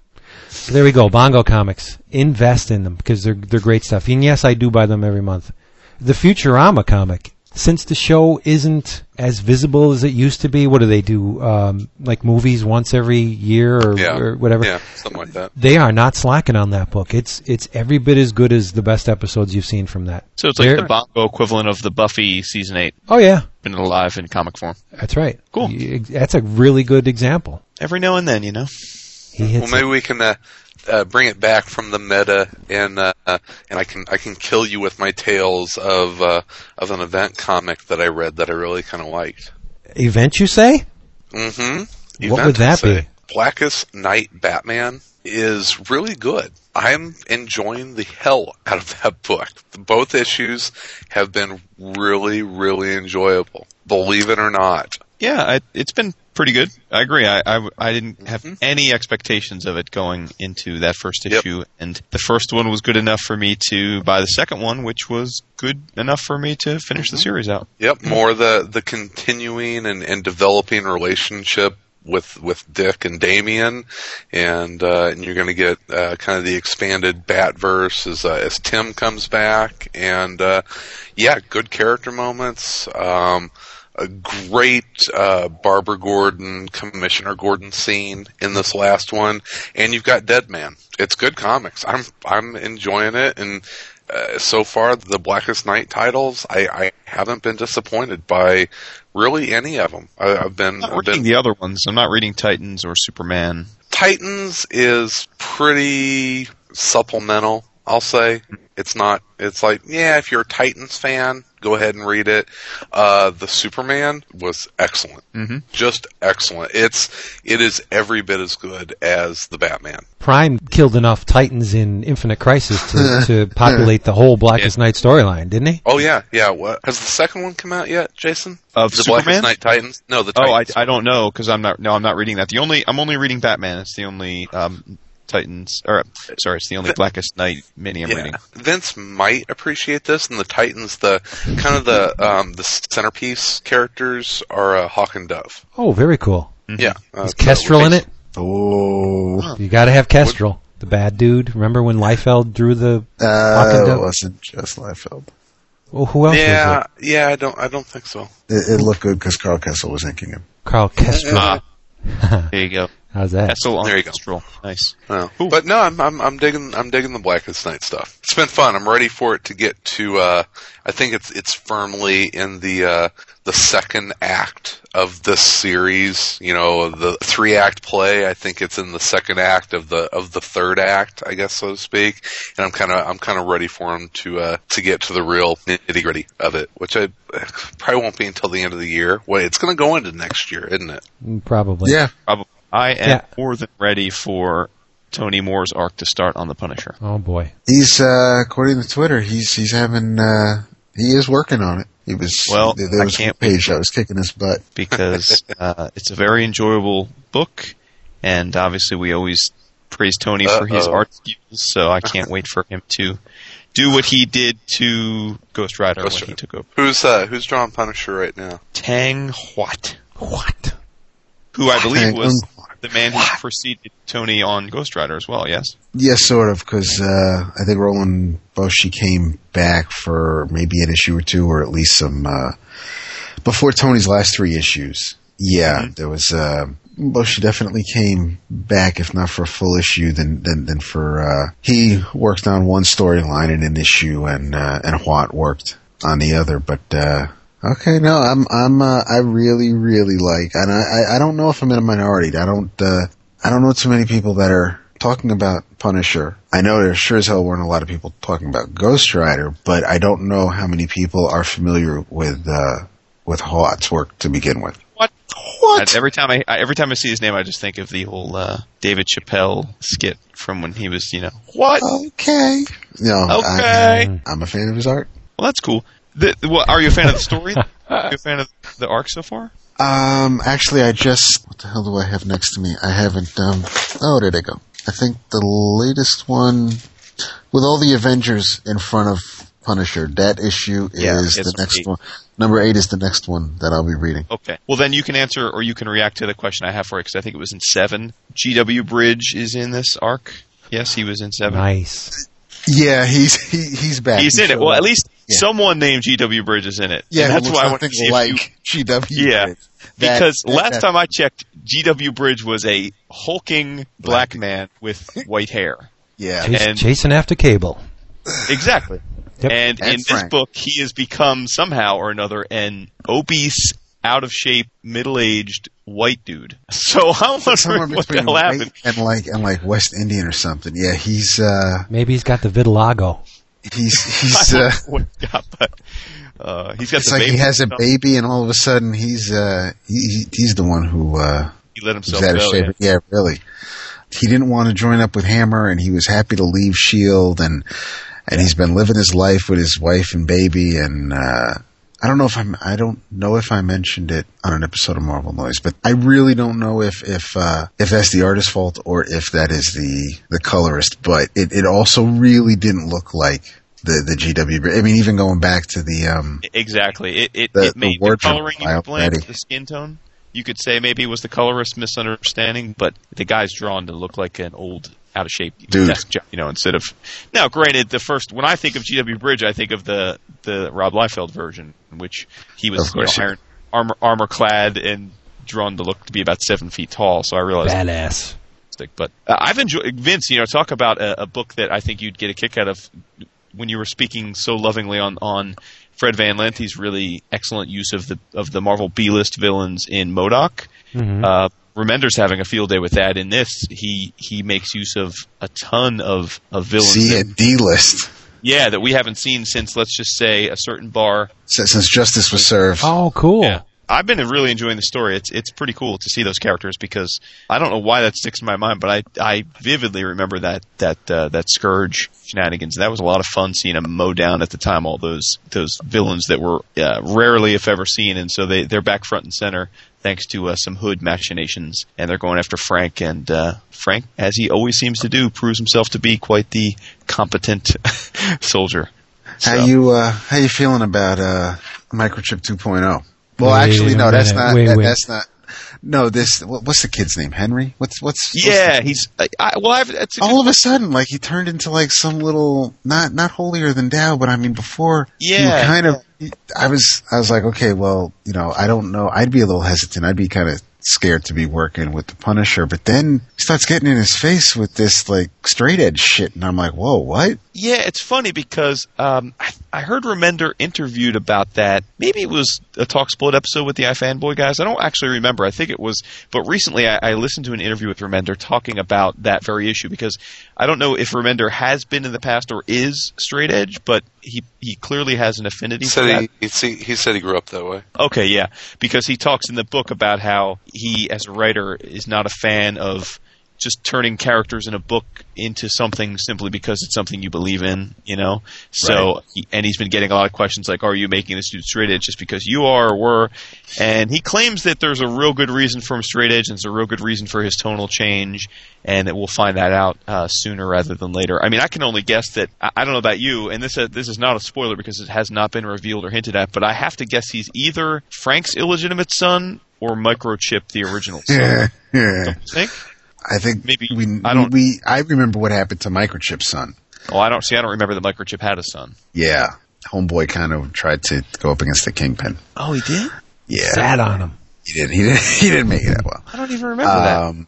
So there we go. Bongo Comics. Invest in them because they're they're great stuff. And yes, I do buy them every month. The Futurama comic. Since the show isn't as visible as it used to be, what do they do? Um, like movies once every year or, Yeah. or whatever. Yeah, something like that. They are not slacking on that book. It's it's every bit as good as the best episodes you've seen from that. So it's like They're- the Bongo equivalent of the Buffy season 8, Oh yeah, been alive in comic form. that's right. Cool. That's a really good example. Every now and then, you know. Well, maybe we can uh, uh, bring it back from the meta, and uh, and I can I can kill you with my tales of uh, of an event comic that I read that I really kind of liked. event. You say? Mm-hmm. What would that be? Blackest Night Batman is really good. I'm enjoying the hell out of that book. Both issues have been really, really enjoyable. Believe it or not. Yeah, I, it's been pretty good. I agree. I, I, I didn't have Mhm. any expectations of it going into that first Yep. issue, and the first one was good enough for me to buy the second one, which was good enough for me to finish Mm-hmm. the series out. Yep, more the the continuing and, and developing relationship with with Dick and Damian, and uh, and you're going to get uh, kind of the expanded Batverse as uh, as Tim comes back, and uh, yeah, good character moments. Um, a great uh, Barbara Gordon, Commissioner Gordon scene in this last one, and you've got Deadman. It's good comics. I'm I'm enjoying it, and uh, so far the Blackest Night titles, I, I haven't been disappointed by really any of them. I, I've been, I'm not reading been the other ones. I'm not reading Titans or Superman. Titans is pretty supplemental. I'll say it's not. It's like yeah, if you're a Titans fan, go ahead and read it. Uh, the Superman was excellent, Mm-hmm. just excellent. It's it is every bit as good as the Batman. Prime killed enough Titans in Infinite Crisis to, [laughs] to populate the whole Blackest Night storyline, didn't he? Oh yeah, yeah. What has the second one come out yet, Jason? Of the Superman? Blackest Night Titans? No, the Oh, I, I don't know because I'm not. No, I'm not reading that. The only I'm only reading Batman. It's the only um, Titans. Or sorry, it's the only Blackest Night mini I'm yeah. reading. Vince might appreciate this, and the Titans, the kind of the um, the centerpiece characters are uh, Hawk and Dove. Oh, very cool. Yeah, uh, Is Kestrel in it? Oh, You got to have Kestrel, the bad dude. Remember when Liefeld drew the? uh, and Dove? it wasn't just Liefeld. Oh, who else was Yeah, it? yeah. I don't, I don't think so. It, it looked good because Karl Kesel was inking him. Carl Kestrel. Ah. [laughs] There you go. How's that? Castle on There you go. Kestrel. Nice. No. Cool. But no, I'm, I'm I'm digging I'm digging the Blackest Night stuff. It's been fun. I'm ready for it to get to. Uh, I think it's it's firmly in the uh, the second act of this series. You know, the three act play. I think it's in the second act of the of the third act, I guess so to speak. And I'm kind of I'm kind of ready for him to uh, to get to the real nitty gritty of it, which I probably won't be until the end of the year. Well, it's going to go into next year, isn't it? Probably. Yeah, Probably. I am Yeah. more than ready for Tony Moore's arc to start on the Punisher. Oh boy. he's uh, according to Twitter, he's he's having uh, he is working on it. He was Well, there, there I was can't a page that was kicking his butt. because uh, it's a very enjoyable book, and obviously we always praise Tony for his art skills. So I can't wait for him to do what he did to Ghost Rider Ghost when he took over. Who's uh, who's drawing Punisher right now? Tan Eng Huat, What? who I believe was Huat. The man who preceded Tony on Ghost Rider as well. Yes. Yes, sort of, because uh, I think Roland Boschi came back for maybe an issue or two, or at least some uh, before Tony's last three issues. Yeah, there was uh, Boshi definitely came back, if not for a full issue, then then, then for uh, he worked on one storyline in an issue, and uh, and Huat worked on the other. But uh, okay, no, I'm I'm uh, I really really like, and I I- I don't know if I'm in a minority. I don't uh, I don't know too many people that are talking about Punisher. I know there sure as hell weren't a lot of people talking about Ghost Rider, but I don't know how many people are familiar with uh, with Huat's work to begin with. What? What? I- every time I, I every time I see his name, I just think of the whole uh, David Chappelle skit from when he was, you know, what? Okay. No. Okay. I, I'm a fan of his art. Well, that's cool. The, well, are you a fan of the story? [laughs] are you a fan of the arc so far? Um, actually, I just what the hell do I have next to me? I haven't. Um, oh, there they go. I think the latest one with all the Avengers in front of Punisher. That issue Yeah, is it's the next eight. one. Number eight is the next one that I'll be reading. Okay. Well, then you can answer or you can react to the question I have for you because I think it was in seven. G.W. Bridge is in this arc. Yes, he was in seven. Nice. Yeah, he's he, he's back. He's He in it. Well, up. at least Yeah. someone named G.W. Bridges in it. Yeah, and that's why I want to see like you. GW. Yeah. That- Because that- last that- time I checked, G.W. Bridge was a hulking black man with [laughs] white hair. yeah, Chas- And- chasing after cable. [laughs] Exactly. Yep. And, And in this Frank. book, he has become somehow or another an obese, out of shape, middle aged white dude. [laughs] So I'm somewhere wondering what the hell white happened. and like and like West Indian or something. Yeah, he's uh Maybe he's got the vitiligo. He's [laughs] he's uh don't know what he got, but uh, he's got it's like he has a baby and all of a sudden he's uh he, he- he's the one who uh He let himself out of go. shape. yeah. Yeah, really. He didn't want to join up with Hammer and he was happy to leave Shield and and he's been living his life with his wife and baby and uh I don't know if I'm I don't know if I mentioned it on an episode of Marvel Noise, but I really don't know if if uh if that's the artist's fault or if that is the the colorist, but it it also really didn't look like the the GW. I mean, even going back to the um Exactly. It it, The- it made the the, coloring even blend the skin tone. You could say maybe it was the colorist misunderstanding, but the guy's drawn to look like an old, out of shape Dude. you know, instead of. Now, granted, the first when I think of GW Bridge, I think of the the Rob Liefeld version, in which he was you know, iron, armor armor clad and drawn to look to be about seven feet tall. So I realized Badass. But uh, I've enjoyed Vince. You know, talk about a, a book that I think you'd get a kick out of when you were speaking so lovingly on on Fred Van Lente's really excellent use of the of the Marvel B list villains in MODOK. Mhm. Uh, Remender's having a field day with that. In this, he he makes use of a ton of of villains. C that- and D list. Yeah, that we haven't seen since let's just say a certain bar. Since since justice was served. Oh, cool. Yeah. I've been really enjoying the story. It's it's pretty cool to see those characters because I don't know why that sticks in my mind, but I I vividly remember that that uh, that scourge shenanigans. That was a lot of fun seeing them mow down at the time all those those villains that were uh, rarely if ever seen, and so they they're back front and center thanks to uh, some hood machinations, and they're going after Frank. And uh, Frank, as he always seems to do, proves himself to be quite the competent [laughs] soldier. How So- you uh, how you feeling about uh, microchip 2.0? Well, Wait actually, no, that's not. Wait, that- wait. That's not. No, this. What's the kid's name? Henry. What's what's? what's Yeah, the- he's I, I, well. I've, it's all of a sudden, like he turned into like some little not not holier than thou, but I mean before you Yeah. kind of I was I was like, okay, well, you know, I don't know. I'd be a little hesitant. I'd be kind of scared to be working with the Punisher, but then he starts getting in his face with this like straight edge shit, and I'm like, whoa, what? Yeah, it's funny because um, I, I heard Remender interviewed about that. Maybe it was a Talk Split episode with the iFanboy guys. I don't actually remember. I think it was, but recently I, I listened to an interview with Remender talking about that very issue because I don't know if Remender has been in the past or is straight edge, but he he clearly has an affinity He for that. said he, he, he said he grew up that way. Okay, yeah, because he talks in the book about how he, as a writer, is not a fan of just turning characters in a book into something simply because it's something you believe in, you know. So, he, and he's been getting a lot of questions like, "Are you making this dude straight edge just because you are or were?" And he claims that there's a real good reason for him straight edge, and there's a real good reason for his tonal change, and that we'll find that out uh, sooner rather than later. I mean, I can only guess that. I, I don't know about you, and this uh, this is not a spoiler because it has not been revealed or hinted at, but I have to guess he's either Frank's illegitimate son or Microchip, the original son. Yeah, yeah. Don't you think? I think Maybe- we, I don't- we I remember what happened to Microchip's son. Oh, I don't see. I don't remember that Microchip had a son. Yeah, homeboy kind of tried to go up against the Kingpin. Oh, he did. Yeah, Sat on him. he didn't. He didn't. [laughs] He didn't make it that well. I don't even remember that. Um,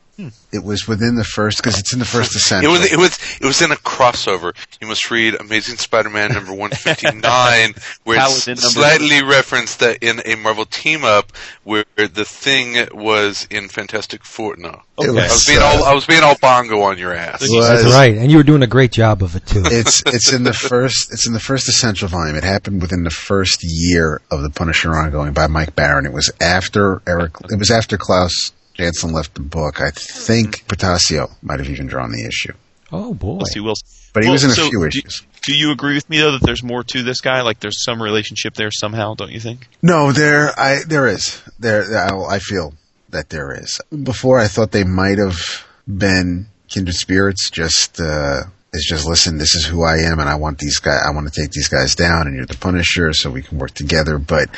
It was within the first because it's in the first It was it was it was in a crossover. You must read Amazing Spider-Man number [laughs] one fifty nine, where it's Paladin number- slightly referenced that in a Marvel team up where the Thing was in Fantastic Four. No, It Okay. I was was, being uh, all I was being all bongo on your ass. was- That's right. And you were doing a great job of it too. [laughs] it's it's in the first it's in the first essential volume. It happened within the first year of the Punisher ongoing by Mike Baron. It was after Eric. It was after Klaus Janson left the book. I think Portacio might have even drawn the issue, oh boy. We'll see. We'll see. but he Well, was in a so few do- issues. Do you agree with me though that there's more to this guy? Like there's some relationship there somehow, don't you think? No, there I there is there. I, I feel that there is. Before I thought they might have been kindred spirits. Just uh, it's just listen. This is who I am, and I want these guys. I want to take these guys down, and you're the Punisher, so we can work together. But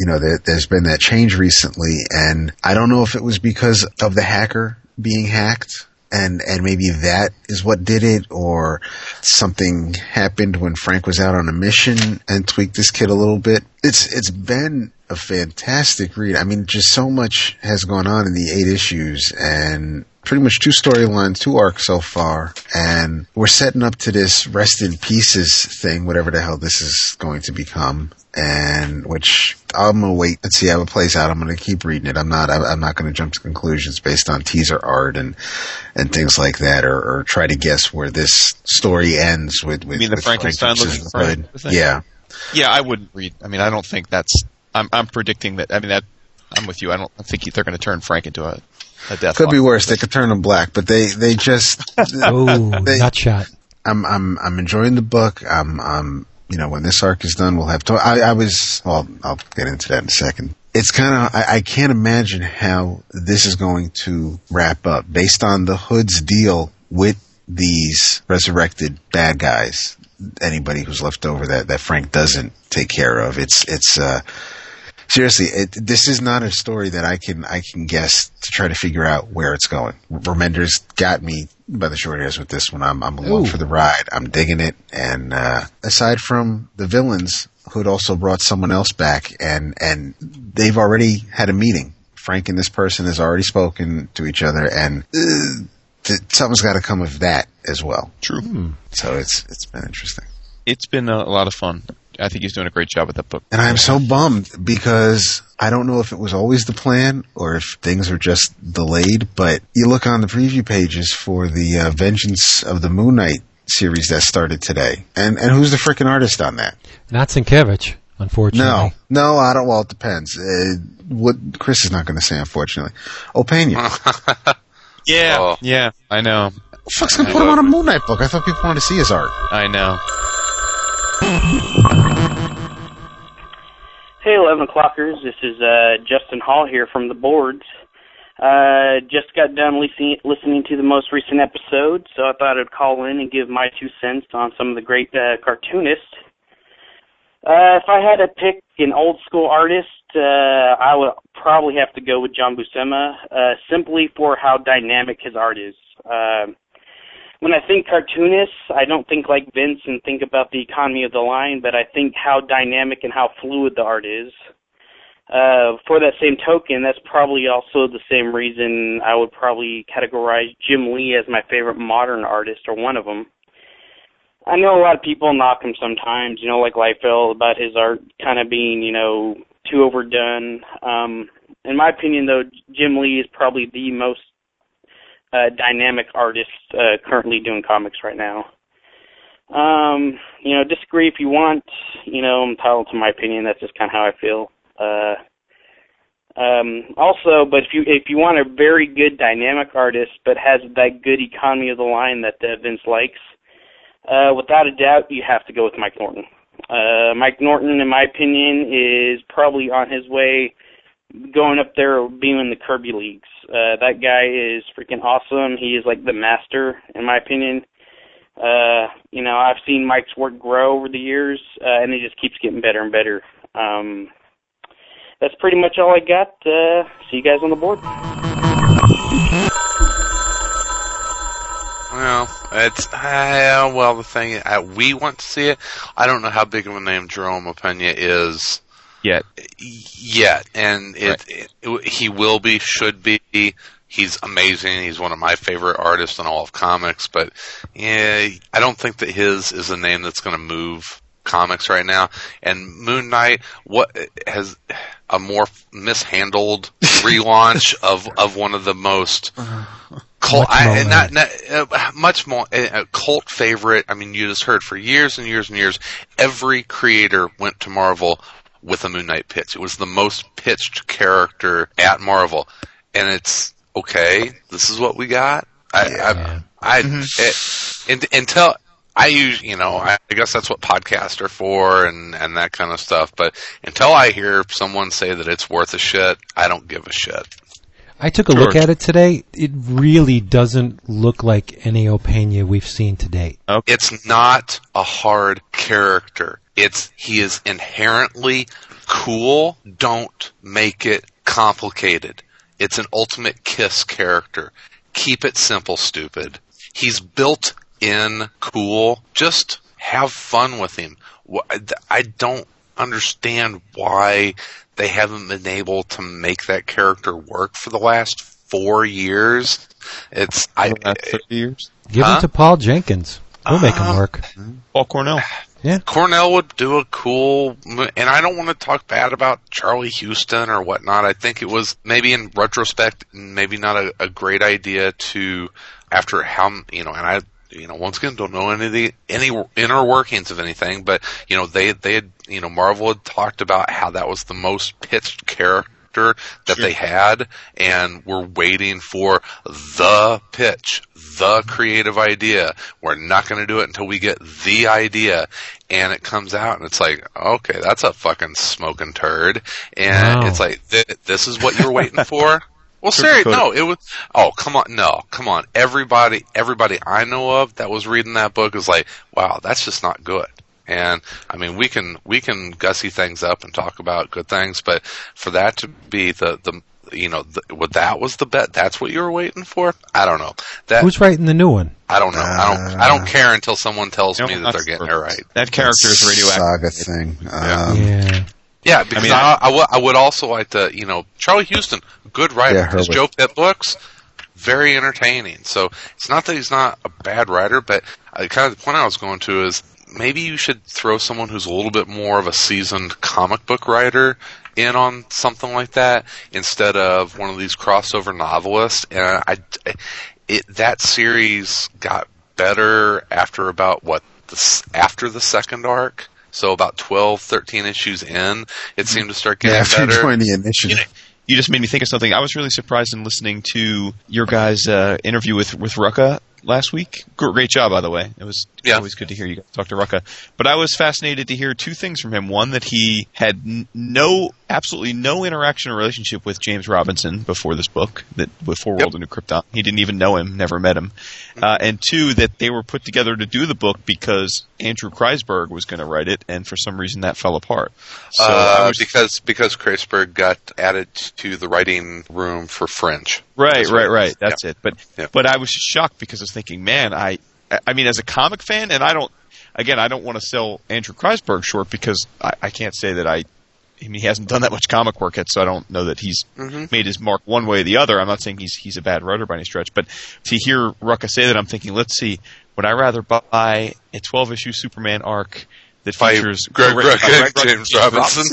you know, there, there's been that change recently, and I don't know if it was because of the hacker being hacked. And, and maybe that is what did it, or something happened when Frank was out on a mission and tweaked this kid a little bit. It's, it's been a fantastic read. I mean, just so much has gone on in the eight issues and pretty much two storylines, two arcs so far. And we're setting up to this rest in pieces thing, whatever the hell this is going to become. And which I'm gonna wait and see how it plays out. I'm gonna keep reading it. I'm not. I'm not gonna jump to conclusions based on teaser art and and things like that, or, or try to guess where this story ends with. with mean the Frankenstein Frank looking Frank Yeah. Yeah, I wouldn't read. I mean, I don't think that's. I'm I'm predicting that. I mean that. I'm with you. I don't I think they're going to turn Frank into a a death. Could be worse. They could turn him black, but they they just. [laughs] Oh, they- nut shot. I'm I'm I'm enjoying the book. I'm I'm you know when this arc is done, we'll have to. I, I was. Well, I'll get into that in a second. It's kind of I, I can't imagine how this is going to wrap up based on the Hood's deal with these resurrected bad guys. Anybody who's left over that that Frank doesn't take care of. It's it's. uh seriously, it, this is not a story that I can I can guess to try to figure out where it's going. Remender's got me by the short hairs with this one. I'm I'm along Ooh. for the ride. I'm digging it. And uh, aside from the villains, who'd also brought someone else back, and and they've already had a meeting. Frank and this person has already spoken to each other, and uh, th- something's got to come of that as well. True. So it's it's been interesting. It's been a, a lot of fun. I think he's doing a great job with that book. And I'm so bummed because I don't know if it was always the plan or if things are just delayed, but you look on the preview pages for the uh, Vengeance of the Moon Knight series that started today. And and who's the freaking artist on that? Not Sienkiewicz, unfortunately. No, no, I don't. Well, it depends. Uh, what Chris is not going to say, unfortunately. Opeña. [laughs] Yeah, Oh. yeah, I know, Fuck's gonna put him on a Moon Knight book. I thought people wanted to see his art. I know. Hey, 11 o'clockers. This is uh, Justin Hall here from the boards. Uh, just got done listening, listening to the most recent episode, so I thought I'd call in and give my two cents on some of the great uh, cartoonists. Uh, if I had to pick an old school artist, uh, I would probably have to go with John Buscema, uh, simply for how dynamic his art is. Um when I think cartoonists, I don't think like Vince and think about the economy of the line, but I think how dynamic and how fluid the art is. Uh, for that same token, that's probably also the same reason I would probably categorize Jim Lee as my favorite modern artist or one of them. I know a lot of people knock him sometimes, you know, like Liefeld about his art kind of being, you know, too overdone. Um, in my opinion, though, Jim Lee is probably the most uh, dynamic artist uh, currently doing comics right now. Um, you know, disagree if you want. You know, I'm entitled to my opinion. That's just kind of how I feel. Uh, um, also, but if you if you want a very good dynamic artist, but has that good economy of the line that uh, Vince likes, uh, without a doubt, you have to go with Mike Norton. Uh, Mike Norton, in my opinion, is probably on his way going up there being in the Kirby leagues. Uh, that guy is freaking awesome. He is like the master, in my opinion. Uh, you know, I've seen Mike's work grow over the years, uh, and it just keeps getting better and better. Um, that's pretty much all I got. Uh, see you guys on the board. Well, it's uh, well the thing uh, we want to see it. I don't know how big of a name Jerome Opena is Yet, yet, and it, it, he will be, should be. He's amazing. He's one of my favorite artists in all of comics. But yeah, I don't think that his is a name that's going to move comics right now. And Moon Knight, what has a more mishandled [laughs] relaunch of of one of the most cult, Much I, more, not, not uh, much more a cult favorite. I mean, you just heard for years and years and years, every creator went to Marvel with a Moon Knight pitch. It was the most pitched character at Marvel, and it's okay. This is what we got. I, Yeah. I, I, mm-hmm. it, and, until I use, you know, I, I guess that's what podcasts are for and, and that kind of stuff. But until I hear someone say that it's worth a shit, I don't give a shit. I took a look at it today. It really doesn't look like any Opena we've seen to date. It's not a hard character. It's, he is inherently cool. Don't make it complicated. It's an ultimate kiss character. Keep it simple, stupid. He's built in cool. Just have fun with him. I don't understand why they haven't been able to make that character work for the last four years. It's I the last years. Give Huh? him to Paul Jenkins. We'll make him Uh, work. Paul Cornell. Yeah. Cornell would do a cool, and I don't want to talk bad about Charlie Huston or whatnot. I think it was maybe in retrospect, maybe not a, a great idea to, after how, you know, and I, you know, once again, don't know any of the, any inner workings of anything, but, you know, they, they had, you know, Marvel had talked about how that was the most pitched character that they had, and we're waiting for the pitch, the creative idea. We're not going to do it until we get the idea. And it comes out and it's like, okay, that's a fucking smoking turd. And it's like, th- this is what you're waiting for? [laughs] Well, seriously, no, it was, oh, come on, no, come on. Everybody, everybody I know of that was reading that book is like, wow, that's just not good. And I mean, we can, we can gussy things up and talk about good things, but for that to be the, the, you know, the, what that was the bet, that's what you were waiting for? I don't know. That, Who's writing the new one? I don't know. I don't, I don't care until someone tells No, me that they're getting it right. That character is radioactive. Saga thing. Yeah. Um, yeah. Yeah, because I, mean, I, I, I would also like to, you know, Charlie Huston, good writer. Yeah, His Joe Pitt books, very entertaining. So it's not that he's not a bad writer, but kind of the point I was going to is maybe you should throw someone who's a little bit more of a seasoned comic book writer in on something like that instead of one of these crossover novelists. And I, it, that series got better after about what the after the second arc. So about 12, 13 issues in, it mm-hmm. seemed to start getting Yeah, after better. joining the initiative. You just made me think of something. I was really surprised in listening to your guys' uh, interview with with Rucka last week. Great job, by the way. It was Yeah. always good to hear you guys talk to Rucka. But I was fascinated to hear two things from him. One that he had no, absolutely no interaction or relationship with James Robinson before this book, that before World of New Krypton. He didn't even know him, never met him. Uh, and two, that they were put together to do the book because Andrew Kreisberg was going to write it, and for some reason that fell apart. So uh, was because because Kreisberg got added to the writing room for Fringe. Right, right, right. That's it. But Yeah. but I was shocked because was thinking, man, I I mean, as a comic fan, and I don't again, I don't want to sell Andrew Kreisberg short because I, I can't say that I. I mean, he hasn't done that much comic work yet, so I don't know that he's Mm-hmm. made his mark one way or the other. I'm not saying he's he's a bad writer by any stretch, but to hear Rucka say that, I'm thinking, let's see, would I rather buy a 12 issue Superman arc that By features Greg Rucka and James Robinson.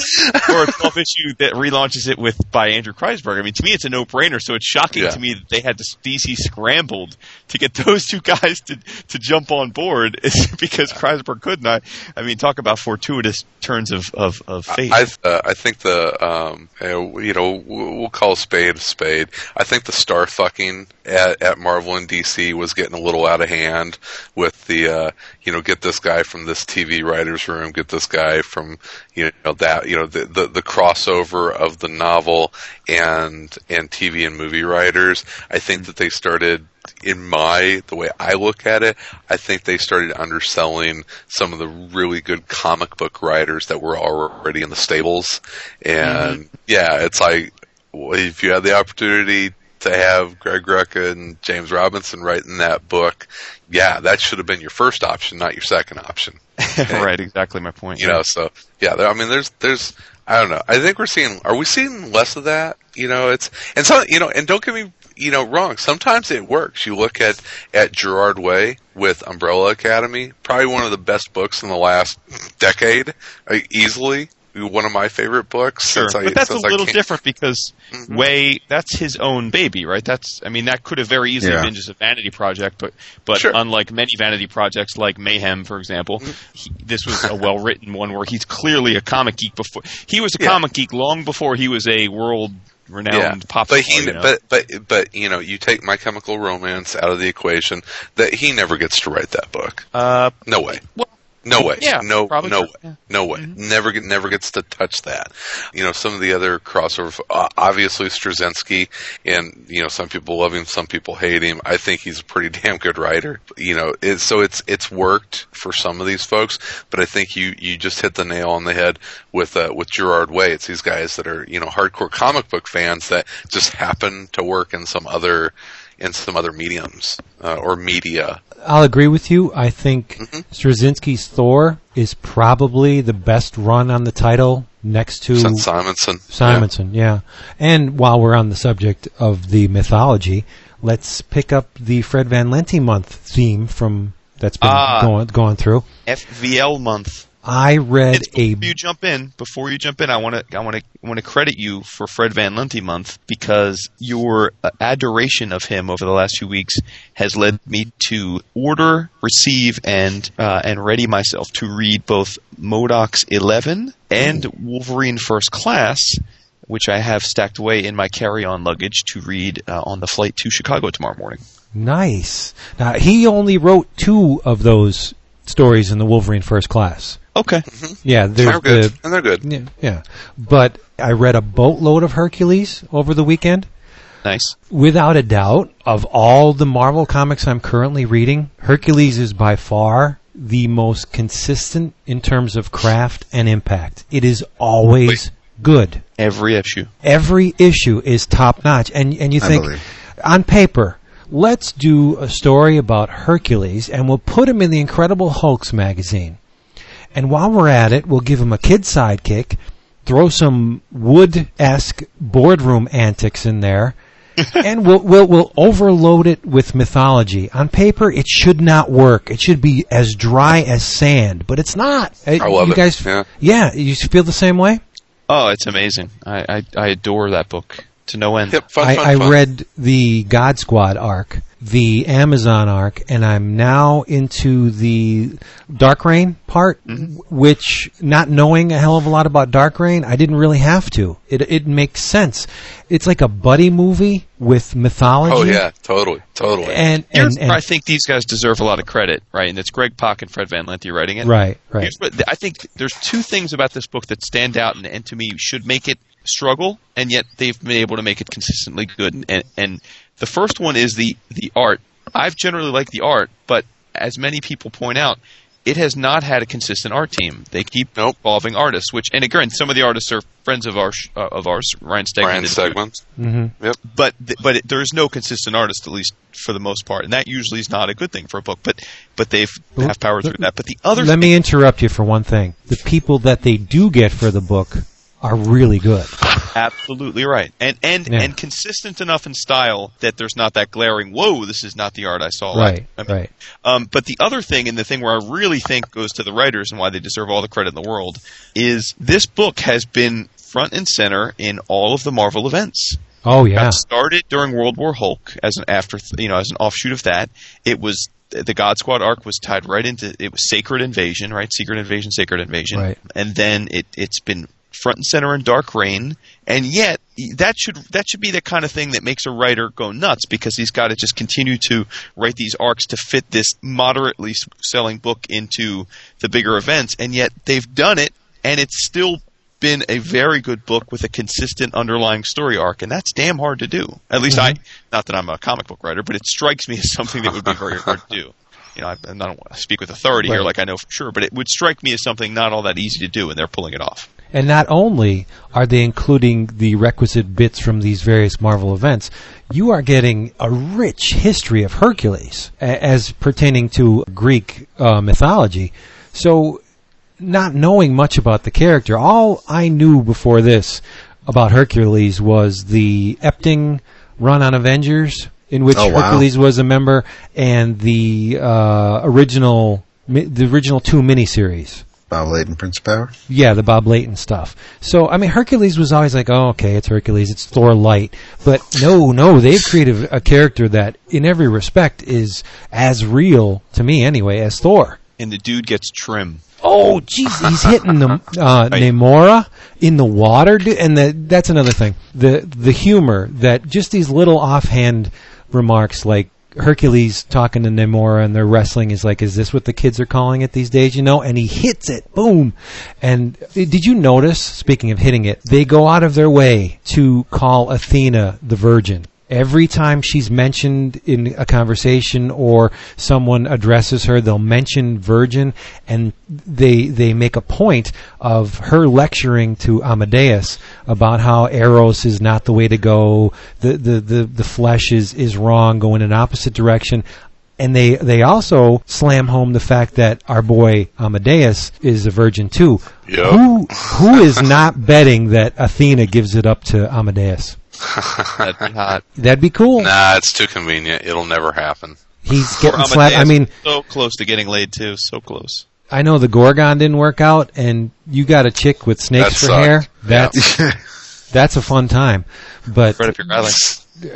or a 12 issue that relaunches it with by Andrew Kreisberg. I mean, to me, it's a no-brainer. So it's shocking Yeah. to me that they had this DC scrambled to get those two guys to to jump on board [laughs] is because Kreisberg couldn't. I, I mean, talk about fortuitous turns of of, of fate. I uh, I think the um uh, you know we'll call a spade a spade. I think the star fucking at, at Marvel and DC was getting a little out of hand with the uh you know get this guy from this TV writers room, get this guy from you know that you know the the, the crossover of the novel and and TV and movie writers. I think that they started in my the way I look at it, I think they started underselling some of the really good comic book writers that were already in the stables. And mm-hmm. yeah, it's like if you had the opportunity to have Greg Rucka and James Robinson writing that book, yeah, that should have been your first option, not your second option. [laughs] right, exactly my point. You know, so yeah, there, I mean, there's, there's, I don't know. I think we're seeing, are we seeing less of that? You know, it's, and so, you know, and don't get me, you know, wrong. Sometimes it works. You look at, at Gerard Way with Umbrella Academy, probably one of the best books in the last decade, uh, easily. One of my favorite books. Sure, since I- but that's a since I little different because Way that's his own baby, right? That's I mean that could have very easily Yeah. been just a vanity project, but but Sure. unlike many vanity projects like Mayhem, for example, he, this was a well written one where he's clearly a comic geek before he was a Yeah. comic geek long before he was a world renowned pop but he, you know? but but but you know, you take My Chemical Romance out of the equation, that he never gets to write that book. uh, No way. well, No way. Yeah, no, probably no way. Yeah. No way. Never get, never gets to touch that. You know, some of the other crossover, uh, obviously Straczynski, and you know, some people love him, some people hate him. I think he's a pretty [laughs] damn good writer. You know, it, so it's it's worked for some of these folks, but I think you you just hit the nail on the head with uh, with Gerard Way. It's these guys that are you know hardcore comic book fans that just happen to work in some other in some other mediums uh, or media. I'll agree with you. I think Straczynski's Thor is probably the best run on the title next to Since Simonson. Simonson, yeah. And while we're on the subject of the mythology, let's pick up the Fred Van Lente month theme from that's been Ah. going going through. FVL month. I read a Before you jump in, before you jump in, I want to I want to want to credit you for Fred Van Lente month because your uh, adoration of him over the last few weeks has led me to order, receive, and uh, and ready myself to read both MODOK's Eleven and Wolverine First Class. Which I have stacked away in my carry-on luggage to read uh, on the flight to Chicago tomorrow morning. nice. Now he only wrote two of those stories in the Wolverine First Class. Okay. Mm-hmm. Yeah, They're good. the and they're good. yeah, yeah. But I read a boatload of Hercules over the weekend. Nice. Without a doubt, of all the Marvel comics I'm currently reading, Hercules is by far the most consistent in terms of craft and impact. It is always good. Every issue. Every issue is top notch. And and you think on paper, let's do a story about Hercules and we'll put him in the Incredible Hulks magazine. And while we're at it, we'll give him a kid sidekick, throw some wood-esque boardroom antics in there, [laughs] and we'll, we'll we'll overload it with mythology. On paper, it should not work. It should be as dry as sand, but it's not. I love you it. guys, Yeah. yeah, you feel the same way. Oh, it's amazing. I, I, I adore that book to no end. Yep, fun, I, fun, I fun. read the God Squad arc, the Amazon arc, and I'm now into the Dark Reign part, mm-hmm. which, not knowing a hell of a lot about Dark Reign, I didn't really have to. It, it makes sense. It's like a buddy movie with mythology. Oh yeah, totally, totally. And, Here's and, and I think these guys deserve a lot of credit, right? And it's Greg Pak and Fred Van Lente writing it. right, right. Here's what, I think there's two things about this book that stand out and, and to me should make it struggle, and yet they've been able to make it consistently good. And, and the first one is the the art. I've generally liked the art, but as many people point out, it has not had a consistent art team. They keep Nope. involving artists, which and again, some of the artists are friends of ours uh, of ours, Ryan Stegman. Brian did- segments. hmm but th- but it, there is no consistent artist at least for the most part, and that usually is not a good thing for a book. But but they've Well, have powered let- through that. But the other Let me interrupt you for one thing. The people that they do get for the book are really good. Absolutely right, and and Yeah. and consistent enough in style that there's not that glaring. Whoa, this is not the art I saw. Right, I mean, right. Um, but the other thing, and the thing where I really think goes to the writers and why they deserve all the credit in the world, is this book has been front and center in all of the Marvel events. Oh yeah. got started during World War Hulk as an after, you know, as an offshoot of that. It was the God Squad arc was tied right into it was Sacred Invasion, right? Secret Invasion, Sacred Invasion, Right. and then it it's been front and center in Dark Reign, and yet that should that should be the kind of thing that makes a writer go nuts because he's got to just continue to write these arcs to fit this moderately selling book into the bigger events, and yet they've done it, and it's still been a very good book with a consistent underlying story arc, and that's damn hard to do. At least I, mm-hmm. not that I'm a comic book writer, but it strikes me as [laughs] something that would be very hard to do. You know, I, I don't want to speak with authority here, like I know for sure, but it would strike me as something not all that easy to do, and they're pulling it off. And not only are they including the requisite bits from these various Marvel events, you are getting a rich history of Hercules a- as pertaining to Greek uh, mythology. So, not knowing much about the character, all I knew before this about Hercules was the Epting run on Avengers, in which Oh, wow. Hercules was a member, and the uh, original, the original two miniseries. Bob Layton, Prince of Power. Yeah, the Bob Layton stuff. So, I mean, Hercules was always like, oh, okay, it's Hercules, it's Thor light. But no, no, they've created a character that, in every respect, is as real, to me anyway, as Thor. And the dude gets trim. Oh, jeez, he's hitting the [laughs] uh, Namora in the water, and the, that's another thing. The the humor that just these little offhand remarks, like Hercules talking to Namora and they're wrestling, is like, is this what the kids are calling it these days? You know, and he hits it, boom. And did you notice? Speaking of hitting it, they go out of their way to call Athena the Virgin. Every time she's mentioned in a conversation or someone addresses her, they'll mention virgin, and they they make a point of her lecturing to Amadeus about how Eros is not the way to go, the the the, the flesh is is wrong, going in an opposite direction. And they, they also slam home the fact that our boy Amadeus is a virgin too. Yep. Who who is not betting that Athena gives it up to Amadeus? [laughs] That'd be hot. That'd be cool. Nah, it's too convenient. It'll never happen. He's Poor [laughs] getting slapped. I mean, so close to getting laid too, so close. I know the Gorgon didn't work out, and you got a chick with snakes That for sucked. hair. Yeah. That's [laughs] that's a fun time. But Right up your alley.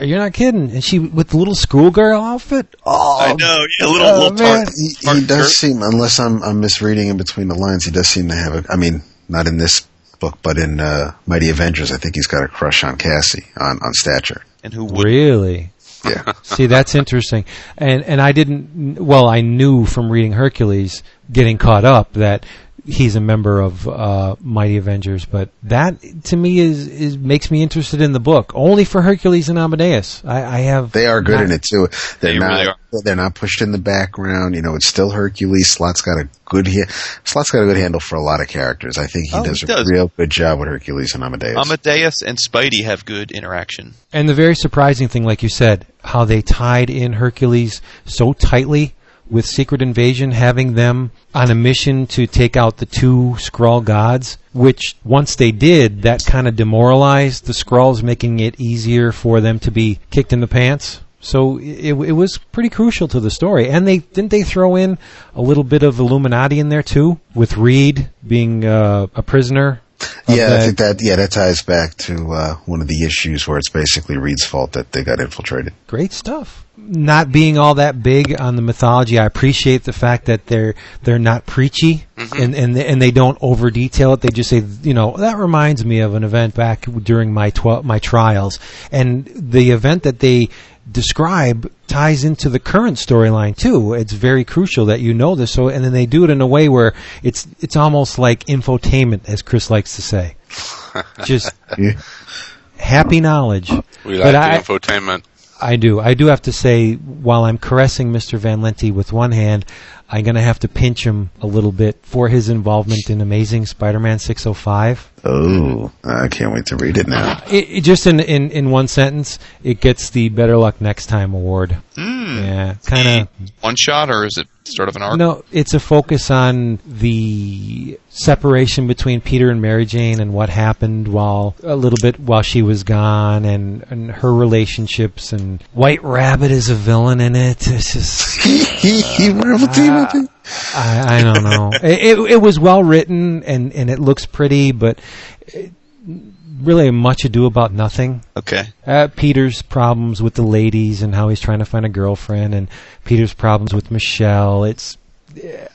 you're not kidding. And she with the little schoolgirl outfit. Oh, I know, yeah, little oh, little tart. He, tart he does skirt. seem, unless I'm, I'm misreading in between the lines, he does seem to have a. I mean, not in this book, but in uh, Mighty Avengers, I think he's got a crush on Cassie on on stature. and who would really. Yeah, [laughs] See, that's interesting. And and I didn't. Well, I knew from reading Hercules, getting caught up, that he's a member of uh, Mighty Avengers. But that to me is is makes me interested in the book. Only for Hercules and Amadeus. I, I have. they are good not- in it too. They're They not. really are. They're not pushed in the background. You know, it's still Hercules. Slott's got a good. Ha- Slott's got a good handle for a lot of characters. I think he Oh, does he a does. real good job with Hercules and Amadeus. Amadeus and Spidey have good interaction. And the very surprising thing, like you said, how they tied in Hercules so tightly with Secret Invasion, having them on a mission to take out the two Skrull gods, which once they did, that kind of demoralized the Skrulls, making it easier for them to be kicked in the pants. So it, it was pretty crucial to the story. And they didn't they throw in a little bit of Illuminati in there too, with Reed being uh, a prisoner Yeah, I think that yeah that ties back to uh, one of the issues where it's basically Reed's fault that they got infiltrated. great stuff. Not being all that big on the mythology, I appreciate the fact that they're they're not preachy and and they, and they don't over detail it. They just say, you know, that reminds me of an event back during my twel- my trials, and the event that they describe ties into the current storyline too. It's very crucial that you know this. So, and then they do it in a way where it's it's almost like infotainment, as Chris likes to say. [laughs] Just Yeah. happy knowledge. We But like I- infotainment. I do. I do have to say, while I'm caressing Mr. Van Lente with one hand, I'm going to have to pinch him a little bit for his involvement in Amazing Spider-Man 605. Oh, I can't wait to read it now. It, it just in, in in one sentence, it gets the Better Luck Next Time award. Mm. Yeah, kind of. One shot, or is it sort of an arc? No, it's a focus on the separation between Peter and Mary Jane and what happened while a little bit while she was gone and, and her relationships and White Rabbit is a villain in it. It's just [laughs] Marvel team up. I, I don't know. [laughs] it, it it was well written and and it looks pretty, but it, really much ado about nothing. Okay. Uh, Peter's problems with the ladies and how he's trying to find a girlfriend, and Peter's problems with Michelle. It's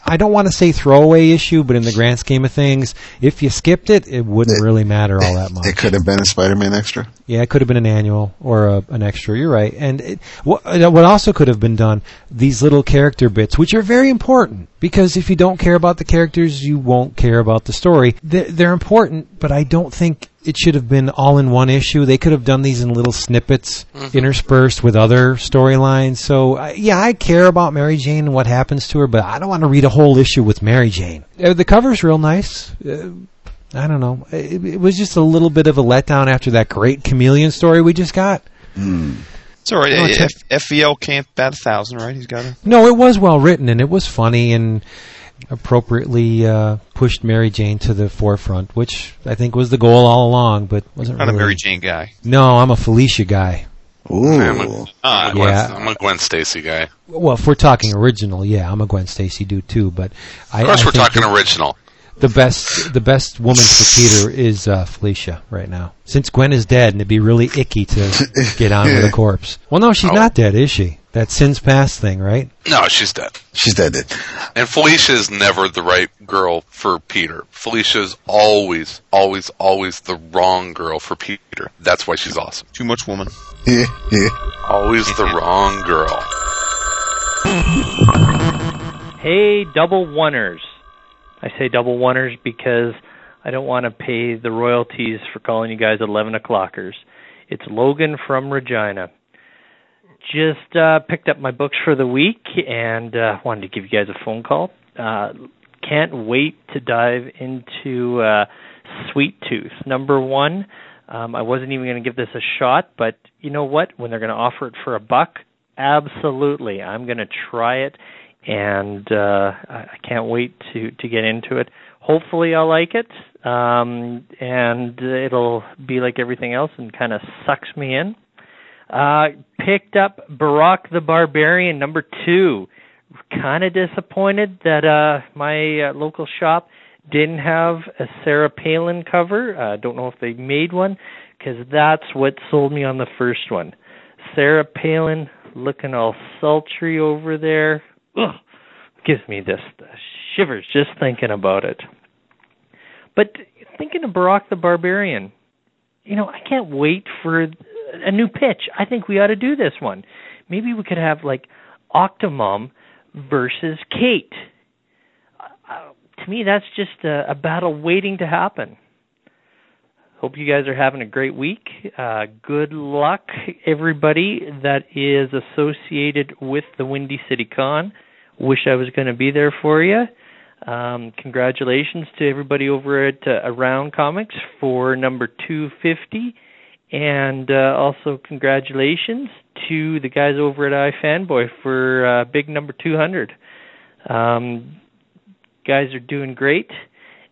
I don't want to say throwaway issue, but in the grand scheme of things, if you skipped it, it wouldn't It- really matter all that much. It could have been a Spider-Man extra. Yeah, it could have been an annual or a, an extra. You're right. And it, what, uh, what also could have been done, these little character bits, which are very important, because if you don't care about the characters, you won't care about the story. They're, they're important, but I don't think it should have been all in one issue. They could have done these in little snippets interspersed with other storylines. So, uh, yeah, I care about Mary Jane and what happens to her, but I don't want to read a whole issue with Mary Jane. Uh, the cover's real nice. Uh, I don't know. It, it was just a little bit of a letdown after that great chameleon story we just got. It's all right. No, it's- F- FVL can't bat a thousand, right? He's got a. No, it was well written and it was funny and appropriately uh, pushed Mary Jane to the forefront, which I think was the goal all along, but wasn't Not really. a Mary Jane guy. No, I'm a Felicia guy. Ooh, I'm a, I'm a Gwen, Yeah. I'm a Gwen Stacy guy. Well, if we're talking original, yeah, I'm a Gwen Stacy dude too, but I, Of course, I we're talking the, original. the best the best woman for Peter is uh, Felicia right now. Since Gwen is dead, and it'd be really icky to [laughs] get on with a corpse. Well, no, she's Oh. not dead, is she? That sins past thing, right? No, she's dead. she's dead. dead. And Felicia is never the right girl for Peter. Felicia is always, always, always the wrong girl for Peter. That's why she's awesome. Too much woman. Yeah, yeah. Always the wrong girl. Hey, double oneers. I say double oneers because I don't want to pay the royalties for calling you guys 11 o'clockers. It's Logan from Regina. Just uh, picked up my books for the week and uh, wanted to give you guys a phone call. Uh, can't wait to dive into uh, Sweet Tooth. Number one, um, I wasn't even going to give this a shot, but you know what? When they're going to offer it for a buck, absolutely, I'm going to try it, and uh, I can't wait to to get into it. Hopefully, I'll like it, um, and it'll be like everything else and kind of sucks me in. Uh, picked up Barack the Barbarian number two. Kind of disappointed that uh, my uh, local shop didn't have a Sarah Palin cover. Uh, don't know if they made one because that's what sold me on the first one. Sarah Palin looking all sultry over there. Ugh, gives me this shivers just thinking about it. But thinking of Barack the Barbarian, you know, I can't wait for a new pitch. I think we ought to do this one. Maybe we could have like Octomom versus Kate. Uh, to me, that's just a, a battle waiting to happen. Hope you guys are having a great week. Uh, good luck, everybody that is associated with the Windy City Con. Wish I was going to be there for you. Um, congratulations to everybody over at uh, Around Comics for number 250. And uh, also congratulations to the guys over at iFanboy for uh, big number 200. Um, guys are doing great,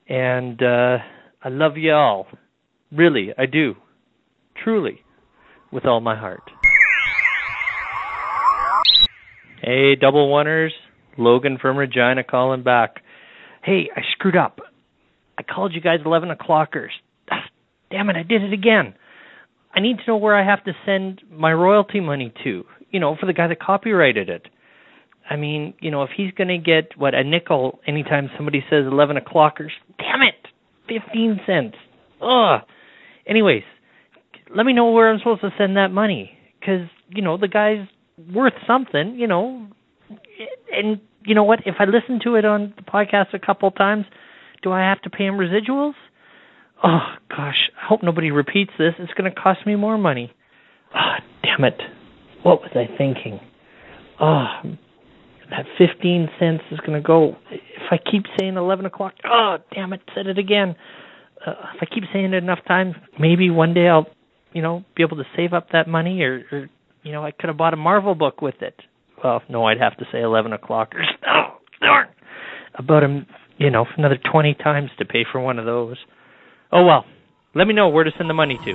and uh, I love you all. Really, I do. Truly, with all my heart. Hey, double oneers. Logan from Regina calling back. Hey, I screwed up. I called you guys 11 o'clockers. Ah, damn it, I did it again. I need to know where I have to send my royalty money to, you know, for the guy that copyrighted it. I mean, you know, if he's going to get, what, a nickel anytime somebody says 11 o'clockers, damn it, 15 cents. Ugh. Anyways, let me know where I'm supposed to send that money. Because, you know, the guy's worth something, you know. And, you know what, if I listen to it on the podcast a couple times, do I have to pay him residuals? Oh, gosh, I hope nobody repeats this. It's going to cost me more money. Ah, oh, damn it. What was I thinking? Oh, that 15 cents is going to go. If I keep saying 11 o'clock, oh, damn it, said it again. Uh, if I keep saying it enough times, maybe one day I'll, you know, be able to save up that money or, or you know, I could have bought a Marvel book with it. Well, no, I'd have to say 11 o'clockers. Oh, darn. About a, you know, another 20 times to pay for one of those. Oh, well. Let me know where to send the money to.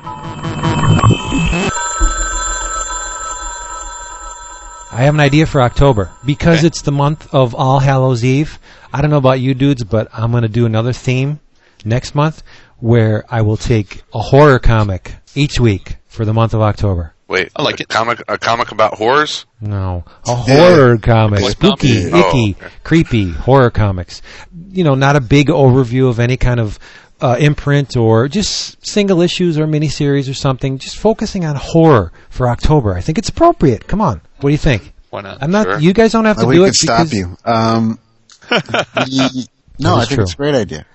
I have an idea for October because okay. it's the month of All Hallows Eve. I don't know about you dudes, but I'm going to do another theme next month where I will take a horror comic each week for the month of October. Wait, I like a it. Comic, a comic about horrors? No, a horror comic, spooky, icky, oh, okay. creepy horror comics. You know, not a big overview of any kind of uh, imprint or just single issues or miniseries or something. Just focusing on horror for October. I think it's appropriate. Come on. What do you think? Why not? I'm not. Sure. You guys don't have to we do could it. stop because- you. Um, [laughs] the- no, I think true. it's a great idea.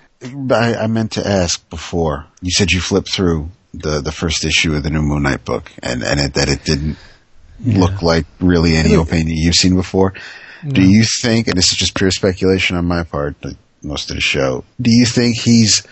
I, I meant to ask before. You said you flipped through the the first issue of the new Moon Knight book, and and it, that it didn't look like really any opening you've seen before. Do you think, and this is just pure speculation on my part, like most of the show, do you think he's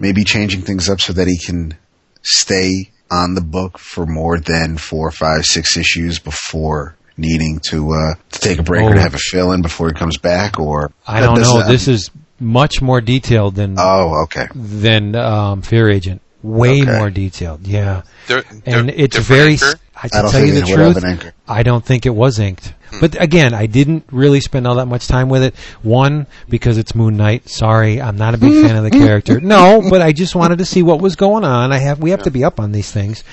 maybe changing things up so that he can stay on the book for more than four, five, six issues before needing to uh, to take a break or Oh. to have a fill in before he comes back? Or I don't know. doesn't- This is much more detailed than Oh, okay. than um, Fear Agent. Way Okay. more detailed. Yeah, They're, and they're it's very. anchor? I I don't tell you think the it truth. I don't think it was inked. Hmm. But again, I didn't really spend all that much time with it. One, because it's Moon Knight. Sorry, I'm not a big fan of the character. [laughs] No, but I just wanted to see what was going on. I have we have to be up on these things.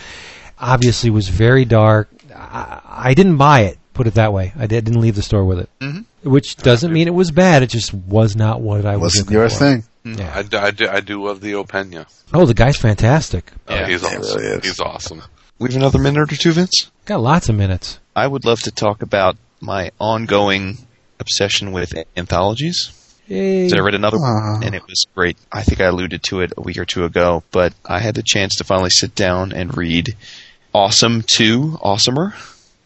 Obviously, it was very dark. I, I didn't buy it. Put it that way. I did, didn't leave the store with it. Mhm. Which doesn't mean it was bad. It just was not what I was Wasn't your for. thing. Yeah. I, do- I, do, I do love the Opena. Oh, the guy's fantastic. Oh, Yeah, he's he awesome. really is. He's awesome. We have another minute or two, Vince. Got lots of minutes. I would love to talk about my ongoing obsession with anthologies. Yay. So I read another Aw. one, and it was great. I think I alluded to it a week or two ago, but I had the chance to finally sit down and read Awesome 2, Awesomer,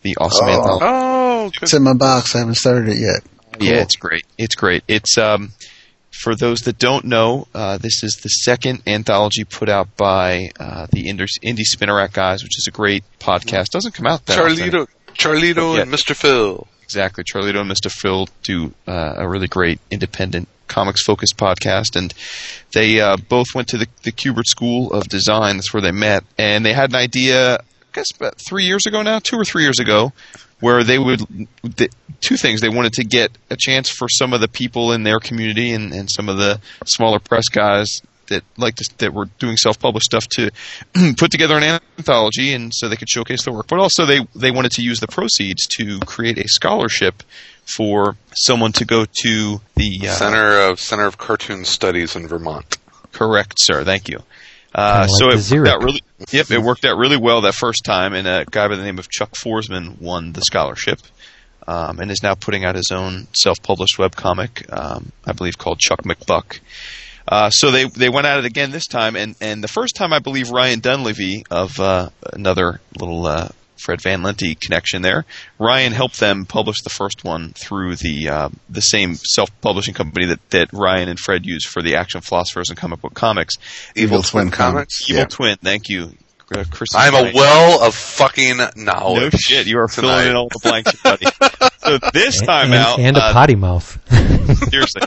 the Awesome Oh. anthology. Oh, good. It's in my box. I haven't started it yet. Yeah, it's great. It's great. It's um, for those that don't know, uh, this is the second anthology put out by uh, the Indie, Indie Spinner Rack guys, which is a great podcast. Doesn't come out that often. Charlito, Charlito Yeah. and Mr. Phil. Exactly. Charlito and Mr. Phil do uh, a really great independent comics focused podcast, and they uh, both went to the, the Kubert School of Design. That's where they met, and they had an idea, I guess about three years ago now, two or three years ago, where they would the, two things. They wanted to get a chance for some of the people in their community and, and some of the smaller press guys that like to, that were doing self-published stuff to [clears throat] put together an anthology and so they could showcase their work. But also they they wanted to use the proceeds to create a scholarship for someone to go to the uh, Center of Center of Cartoon Studies in Vermont. Correct, sir. Thank you. Uh, so like it worked out really. Yep, it worked out really well that first time, and a guy by the name of Chuck Forsman won the scholarship, um, and is now putting out his own self-published webcomic, um, I believe called Chuck McBuck. Uh, so they they went at it again this time, and and the first time I believe Ryan Dunlavey of uh, another little uh, Fred Van Lente connection there. Ryan helped them publish the first one through the uh, the same self-publishing company that, that Ryan and Fred use for the Action Philosophers and comic book comics. Evil, Twin, Comics. Evil Yeah. Twin, thank you, uh, Chris. I'm a well of fucking knowledge. No knowledge. shit, you are filling in all the blanks, buddy. [laughs] so this time and, out, and a uh, potty mouth. [laughs] seriously,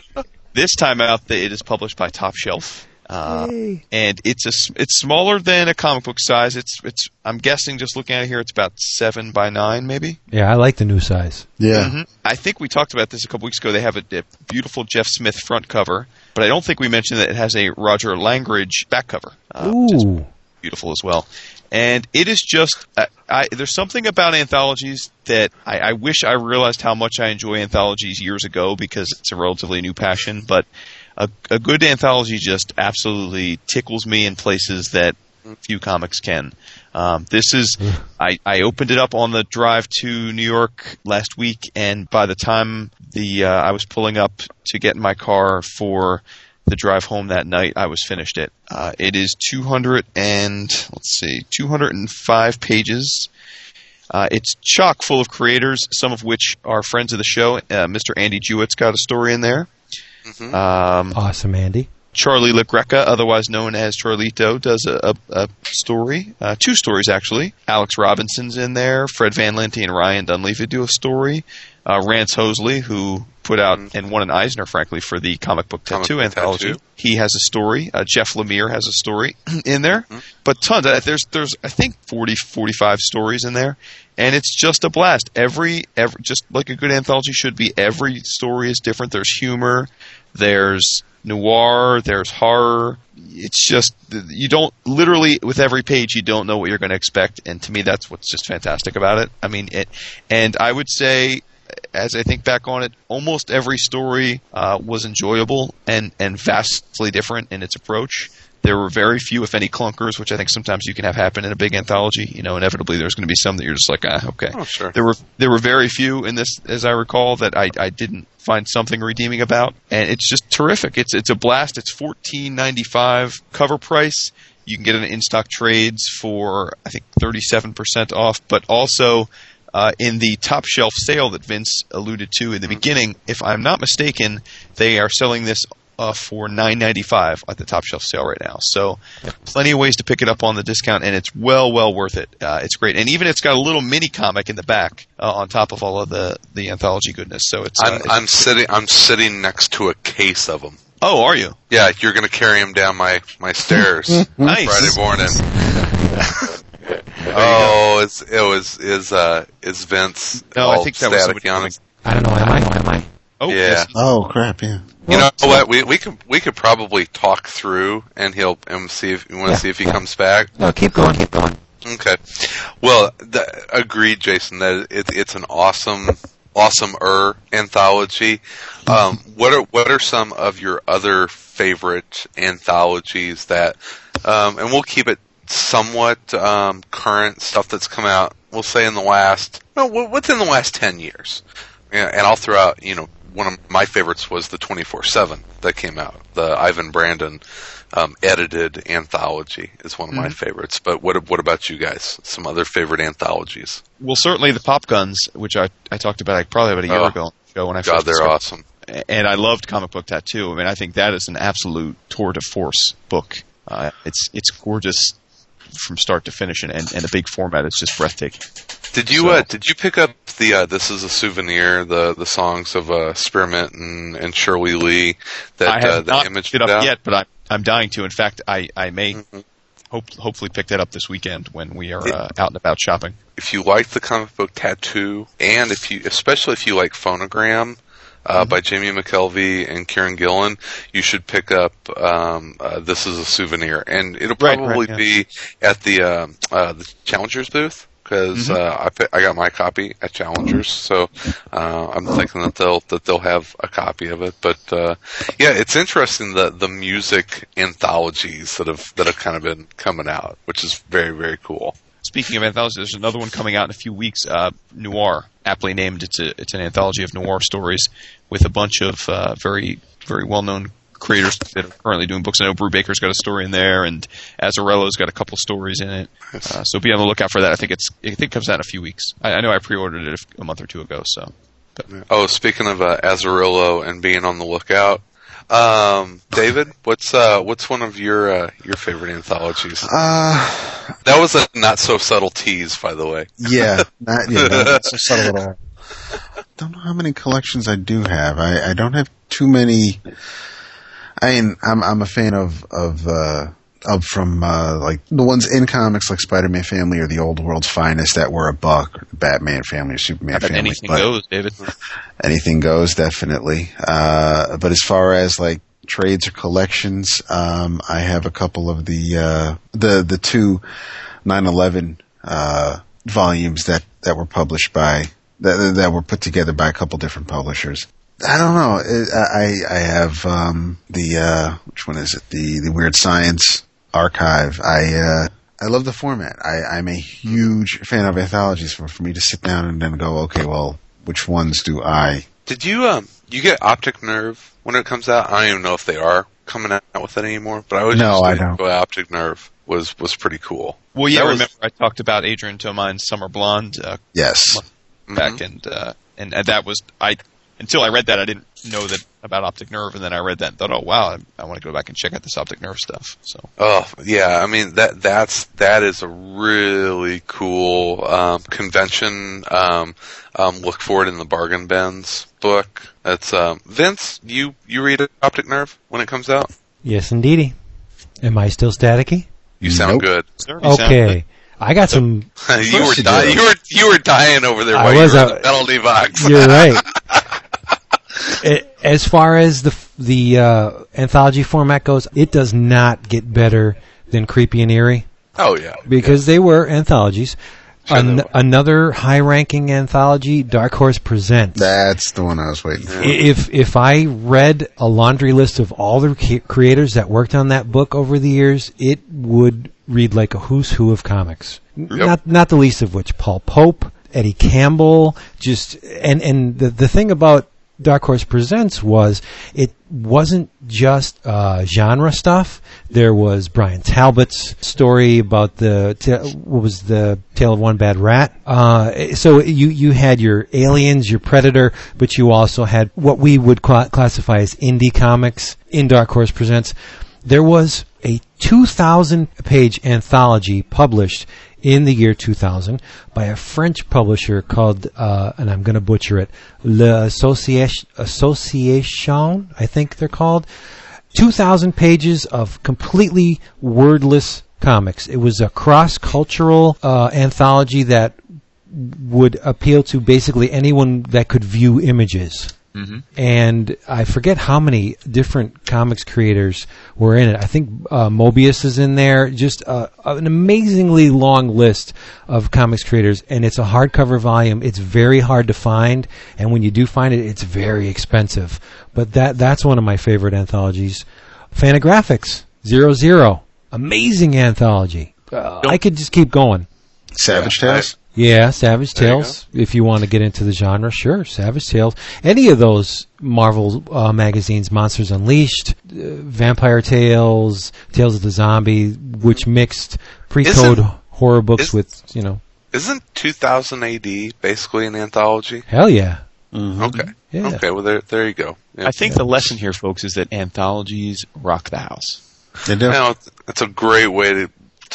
this time out, it is published by Top Shelf. Uh, and it's a s- it's smaller than a comic book size. It's it's I'm guessing just looking at it here, it's about seven by nine, maybe. yeah, I like the new size. Yeah. Mhm. I think we talked about this a couple weeks ago. They have a, a beautiful Jeff Smith front cover, but I don't think we mentioned that it has a Roger Langridge back cover. Uh, Ooh. beautiful as well. And it is just, I, I, there's something about anthologies that I, I wish I realized how much I enjoy anthologies years ago because it's a relatively new passion. But a, a good anthology just absolutely tickles me in places that few comics can. Um, this is, I, I opened it up on the drive to New York last week, and by the time the uh, I was pulling up to get in my car for the drive home that night, I was finished it. Uh, it is 200 and let's see, 205 pages. Uh, it's chock full of creators, some of which are friends of the show. Uh, Mr. Andy Jewett's got a story in there. Um, Awesome, Andy. Charlie LaGreca, otherwise known as Charlito, does a, a, a story, uh, two stories actually. Alex Robinson's in there. Fred Van Lente and Ryan Dunlavey do a story. Uh, Rantz Hoseley, who put out and won an Eisner, frankly, for the comic book Comic tattoo book anthology. tattoo. He has a story. Uh, Jeff Lemire has a story [clears throat] in there, but tons. Uh, There's there's I think 40, 45 stories in there, and it's just a blast. Every every just like a good anthology should be. Every story is different. There's humor. There's noir. There's horror. It's just you don't literally with every page you don't know what you're going to expect, and to me that's what's just fantastic about it. I mean, it, and I would say as I think back on it, almost every story uh, was enjoyable and, and vastly different in its approach. There were very few, if any, clunkers, which I think sometimes you can have happen in a big anthology. You know, inevitably there's going to be some that you're just like, ah, okay. Oh, sure. There were there were very few in this, as I recall, that I, I didn't find something redeeming about, and it's just terrific. It's it's a blast. It's fourteen ninety five cover price. You can get it in stock trades for I think thirty seven percent off, but also uh, in the top shelf sale that Vince alluded to in the beginning, if I'm not mistaken, they are selling this uh, for nine ninety five at the top shelf sale right now. So plenty of ways to pick it up on the discount, and it's well well worth it. Uh, it's great, and even it's got a little mini comic in the back uh, on top of all of the the anthology goodness. So it's, uh, I'm it's- I'm sitting I'm sitting next to a case of them. oh, are you Yeah, you're going to carry them down my my stairs [laughs] nice? Friday morning. [laughs] oh, it's it was is uh is Vince No, I think that was somebody on I don't know. Am I? Am I? Oh, Yeah. yes. Oh crap! Yeah. You know what? We we could we could probably talk through and he'll and see if you want to Yeah. see if he comes back. No, keep going. Keep going. Okay. Well, th- agreed, Jason. That it, it's an awesome, awesome er anthology. Um, what are what are some of your other favorite anthologies that? Um, and we'll keep it somewhat um, current stuff that's come out. We'll say in the last, well, w- within the last ten years. And I'll throw out, you know, one of my favorites was the 24/7 that came out. The Ivan Brandon um, edited anthology is one of my favorites. But what what about you guys? Some other favorite anthologies? Well, certainly the Pop Guns, which I, I talked about like, probably about a year Oh. ago show when I God, they're awesome. And I loved Comic Book Tattoo. I mean, I think that is an absolute tour de force book. Uh, it's it's gorgeous from start to finish, and, and, and the big format is just breathtaking. Did you So- uh, did you pick up the uh, "This Is a Souvenir" the the songs of uh, Spearmint and, and Shirley Lee that I have uh, the not image it up out? yet, but I'm I'm dying to. In fact, I I may Mm-hmm. hope hopefully pick that up this weekend when we are uh, out and about shopping. if you like the comic book tattoo, and if you, especially if you like Phonogram uh, by Jamie McKelvie and Kieron Gillen, you should pick up um, uh, "This Is a Souvenir," and it'll Right, probably right, be at the um uh, the Challengers booth because uh, I I got my copy at Challengers, so uh, I'm thinking that they'll that they'll have a copy of it. But uh, yeah, it's interesting the the music anthologies that have that have kind of been coming out, which is very very cool. Speaking of anthologies, there's another one coming out in a few weeks. Uh, Noir, aptly named. It's a it's an anthology of noir stories with a bunch of uh, very very well known creators that are currently doing books. I know Brubaker's got a story in there, and Azzarello's got a couple stories in it. Uh, so be on the lookout for that. I think it's I think it comes out in a few weeks. I, I know I pre-ordered it a month or two ago. So Oh, speaking of uh, Azzarello and being on the lookout, um, David, what's uh, what's one of your uh, your favorite anthologies? Uh, That was a not so subtle tease, by the way. yeah, not, yeah, not so [laughs] subtle at all. Don't know how many collections I do have. I, I don't have too many. I mean, I'm I'm a fan of of uh, of from uh, like the ones in comics like Spider-Man Family or the Old World's Finest that were a buck, or Batman Family or Superman Family. anything but goes, David. anything goes, definitely. Uh, but as far as like trades or collections. Um, I have a couple of the uh, the the two 9/11 uh, volumes that that were published by that that were put together by a couple different publishers. I don't know. I I have um, the uh, which one is it? The the Weird Science archive. I uh, I love the format. I, I'm a huge fan of anthologies. For for me to sit down and then go, okay, well, which ones do I? Did you um you get Optic Nerve when it comes out? I don't even know if they are coming out with it anymore. But I always No, just I don't. Optic Nerve was was pretty cool. Well, yeah, That I was- remember I talked about Adrian Tomine's Summer Blonde uh, Yes. back, and, uh, and and that was I until I read that I didn't know that about Optic Nerve, and then I read that and thought, oh wow, I, I want to go back and check out this Optic Nerve stuff. So Oh yeah, I mean that that's that is a really cool um, convention. Um, um, look for it in the bargain bins book. That's um, Vince. You you read Optic Nerve when it comes out. Yes, indeedy. Am I still staticky? You sound Nope. good. Sir, you sound Okay. I got some. [laughs] you were dying. You were you were dying over there I while was, you were in the penalty box. You're right. [laughs] A- As far as the the uh, anthology format goes, it does not get better than Creepy and Eerie oh yeah, because they were anthologies. Sure An- were. another high-ranking anthology, Dark Horse Presents. That's the one I was waiting for. if if I read a laundry list of all the creators that worked on that book over the years, it would read like a who's who of comics. Not not the least of which Paul Pope, Eddie Campbell, just and and the the thing about Dark Horse Presents was it wasn't just uh, genre stuff. There was Bryan Talbot's story about the ta- what was the Tale of One Bad Rat. Uh, so you you had your aliens, your predator, but you also had what we would cla classify as indie comics in Dark Horse Presents. There was a 2,000 page anthology published in the year 2000 by a French publisher called, uh, and I'm going to butcher it, L'Association, Association, I think they're called. 2,000 pages of completely wordless comics. It was a cross-cultural uh, anthology that would appeal to basically anyone that could view images. And I forget how many different comics creators were in it. I think uh, Moebius is in there. Just uh, an amazingly long list of comics creators, and it's a hardcover volume. It's very hard to find, and when you do find it, it's very expensive. But that that's one of my favorite anthologies. Fantagraphics Zero Zero, amazing anthology. Uh, I could just keep going. Savage Yeah, I- Tales. Yeah, Savage There you Tales. If you want to get into the genre, sure, Savage Tales. Any of those Marvel uh, magazines, Monsters Unleashed, uh, Vampire Tales, Tales of the Zombie, which mixed pre-code Isn't- horror books is- with, you know, Isn't 2000 AD basically an anthology? hell yeah. Okay. Yeah. Okay. Well, there there you go. Yeah. I think the lesson here, folks, is that anthologies rock the house. They do. Now, it's a great way to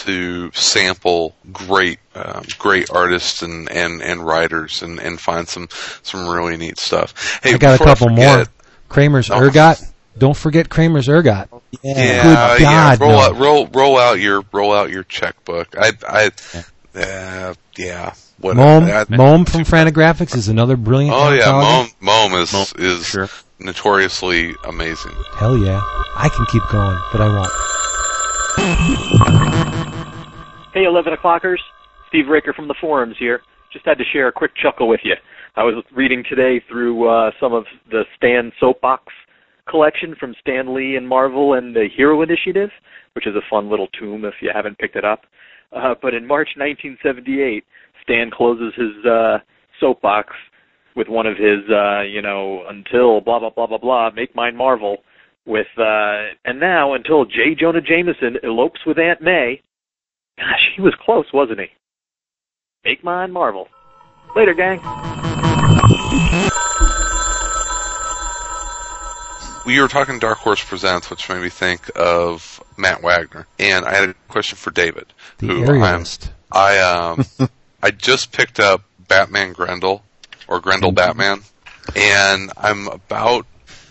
to sample great um, great artists and, and, and writers and, and find some some really neat stuff. Hey, I got a couple forget- more. Kramer's Oh. Ergot. Don't forget Kramer's Ergot. Yeah, Good yeah. Roll no. out, roll roll out your roll out your checkbook. I I uh, yeah. Whatever. Mom, I- Mom from Fantagraphics is another brilliant oh yeah. Mom Mom is Mom, is sure. notoriously amazing. Hell yeah. I can keep going, but I won't. Hey, 11 o'clockers. Steve Raker from the forums here. Just had to share a quick chuckle with you. I was reading today through uh, some of the Stan Soapbox collection from Stan Lee and Marvel and the Hero Initiative, which is a fun little tome if you haven't picked it up. Uh, but in March 1978, Stan closes his uh, soapbox with one of his, uh, you know, until blah blah blah blah blah, make mine Marvel. With uh, and now until J. Jonah Jameson elopes with Aunt May. Gosh, he was close, wasn't he? Make mine Marvel. Later, gang. we were talking Dark Horse Presents, which made me think of Matt Wagner, and I had a question for David, The who I'm, aerialist. I um [laughs] I just picked up Batman Grendel or Grendel Batman, and I'm about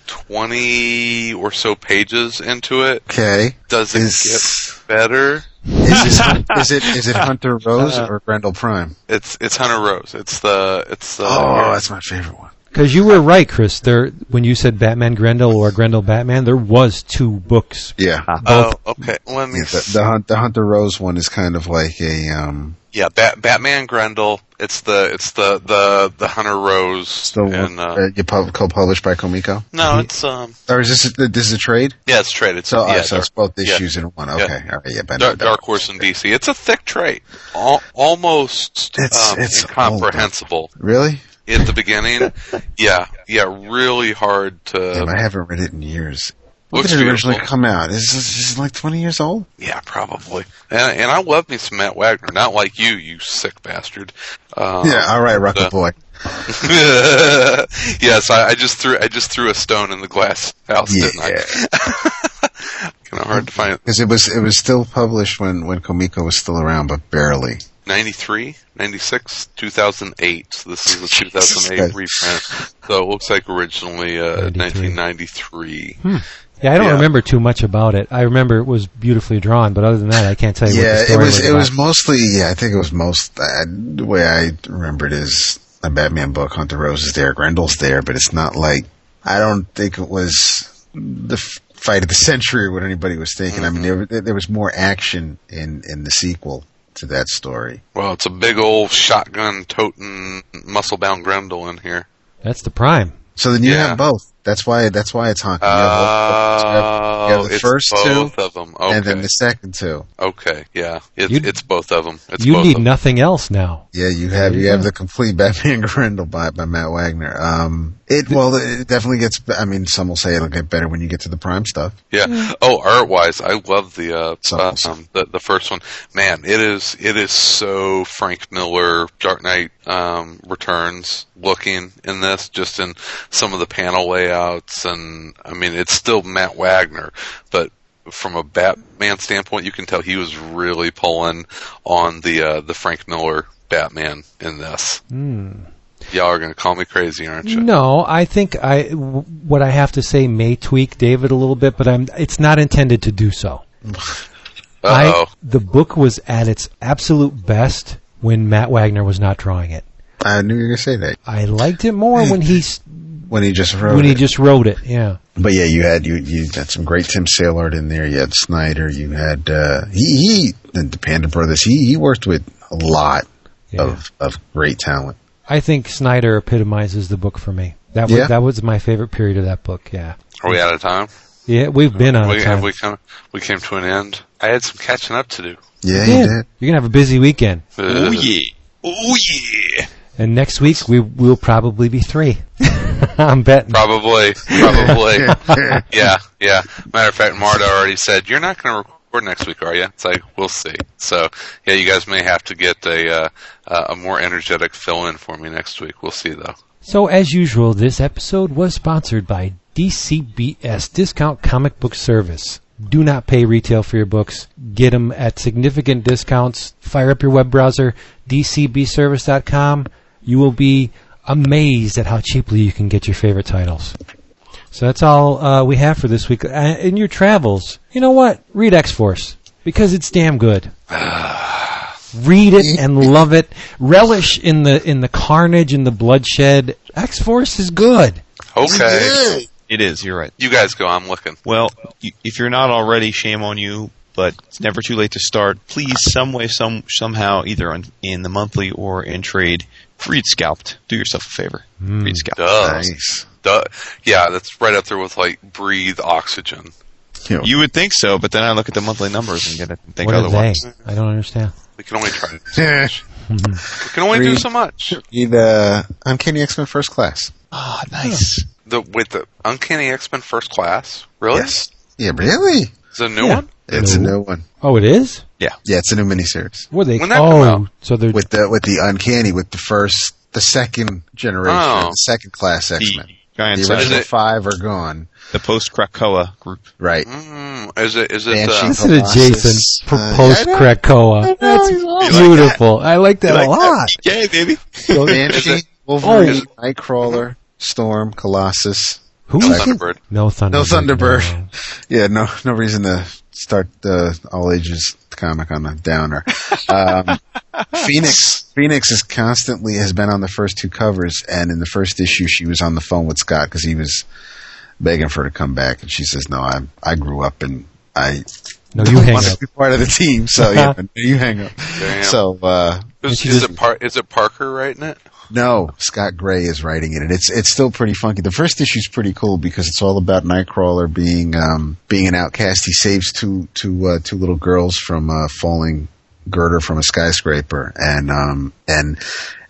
twenty or so pages into it. Okay. Does it Is- get better? Is, this, [laughs] is it is it Hunter Rose uh, or Grendel Prime? It's it's Hunter Rose. It's the it's the Oh, that's my favorite one. Because you were right, Chris. There, when you said Batman Grendel or Grendel Batman, there was two books. Yeah. Oh, okay. Let me. Yeah, the, the, Hunt, the Hunter Rose one is kind of like a um, Yeah, Bat- Batman Grendel. It's the it's the the the Hunter Rose still and uh, uh, you pub- co-published by Comico. no, it's um Or is this a, this is a trade? yeah, it's traded. So, yeah, uh, so it's both yeah. issues in one. Okay, Yeah. all right, yeah, but Dark, Dark Horse and DC. It's a thick trade, Al- almost It's- um, it's incomprehensible Really? At the beginning. [laughs] yeah, yeah, really hard to. Damn, I haven't read it in years. When did it originally beautiful. come out? Is this, is this like 20 years old? Yeah, probably. And, and I love me some Matt Wagner. Not like you, you sick bastard. Um, yeah, all right, Rocket uh, Boy. [laughs] yes, I, I just threw I just threw a stone in the glass house, Yeah. didn't I? [laughs] kind of hard to find. Because it was it was still published when when Comico was still around, but barely. 93, 96, 2008. So this is a 2008 reprint. So it looks like originally uh, 93. 1993. Yeah, I don't Yeah. remember too much about it. I remember it was beautifully drawn, but other than that, I can't tell you what Yeah, the it was was. it was mostly yeah. I think it was most uh, the way I remember it is a Batman book. Hunter Rose is there, Grendel's there, but it's not like I don't think it was the f- fight of the century or what anybody was thinking. I mean, Mm-hmm. there there was more action in in the sequel to that story. Well, it's a big old shotgun toting muscle bound Grendel in here. That's the prime. So then you Yeah. have both. That's why that's why it's honking. You have, both- you have- you have Oh, the it's first both two, of them. Okay. and then the second two. okay, yeah, it's You'd- it's both of them. It's you both need them. nothing else now. Yeah, you have you have the complete Batman [laughs] Grendel by by Matt Wagner. Um, it well, it definitely gets. I mean, some will say it'll get better when you get to the Prime stuff. Yeah. Oh, art wise, I love the uh, uh, awesome. um, the the first one. Man, it is it is so Frank Miller Dark Knight um, Returns looking in this, just in some of the panel layouts, and I mean it's still Matt Wagner, but from a Batman standpoint, you can tell he was really pulling on the uh, the Frank Miller Batman in this. Y'all are gonna call me crazy, aren't you? No, I think I w- what I have to say may tweak David a little bit, but I'm it's not intended to do so. [laughs] I, Uh-oh. the book was at its absolute best when Matt Wagner was not drawing it. I knew you were gonna say that I liked it more when he s- when he just wrote when he it. just wrote it. Yeah, but yeah, you had you you had some great Tim Sale art in there. You had Snyder. You had uh, he he the, the Pander Brothers. He he worked with a lot Yeah. of of great talent. I think Snyder epitomizes the book for me. That was Yeah? that was my favorite period of that book. Yeah, Are we out of time? yeah, we've been on we, time. have we come we came to an end. I had some catching up to do. Yeah, Yeah. you did. You're gonna have a busy weekend, Uh, Oh yeah. Oh yeah. and next week we we will probably be three. [laughs] [laughs] I'm betting. Probably, probably. [laughs] yeah, yeah. Matter of fact, Marta already said you're not going to record next week, are you? It's like we'll see. So yeah, you guys may have to get a uh, uh, a more energetic fill in for me next week. We'll see though. So, as usual, this episode was sponsored by DCBS Discount Comic Book Service. Do not pay retail for your books. Get them at significant discounts. Fire up your web browser, dcbservice.com. You will be amazed at how cheaply you can get your favorite titles. So that's all uh, we have for this week. Uh, in your travels, you know what? Read X Force because it's damn good. [sighs] Read it and love it. Relish in the in the carnage and the bloodshed. X Force is good. Okay, It is. You're right. you guys go. I'm looking. Well, y- if you're not already, shame on you. But it's never too late to start. Please, some way, some somehow, either on, in the monthly or in trade, read Scalped. Do yourself a favor. Read Scalped. Duh. Nice. Duh. Yeah, that's right up there with like breathe oxygen. You You would think so, but then I look at the monthly numbers and get it and think what are otherwise. they? I don't understand. We can only try. To do so much. We can only do so much. read uh, Uncanny X Men First Class. Ah, nice. The with the Uncanny X Men First Class. Really? Yes. Yeah, really? Is it a new Yeah. one? It's a new one. Oh, it is. Yeah, yeah, it's a new miniseries What they? When that come oh, out? so they're with the with the Uncanny with the first the second generation, Oh. the second class X Men. The The original five are gone. The post Krakoa group. Right. Mm, is it? Is it? Banshee. Uh, listen to Colossus. Jason Uh, post yeah, Krakoa. That's beautiful. I like that a lot. Yeah, baby. [laughs] Banshee, it- Wolverine, Oh. Nightcrawler, Storm, Colossus. Who no? Thunderbird. No Thunderbird. No Thunderbird. no. [laughs] Yeah, no, no reason to start the all ages comic on a downer. Um, [laughs] Phoenix, Phoenix is constantly has been on the first two covers, and in the first issue, she was on the phone with Scott because he was begging for her to come back, and she says, "No, I I grew up and I No, you hang want to up. be part of the team, so yeah, [laughs] you hang up." Damn. So uh, is, is it Par- is it Parker writing it? No, Scott Gray is writing it, and it's it's still pretty funky. The first issue is pretty cool because it's all about Nightcrawler being um, being an outcast. He saves two two uh, two little girls from uh, falling girder from a skyscraper, and um, and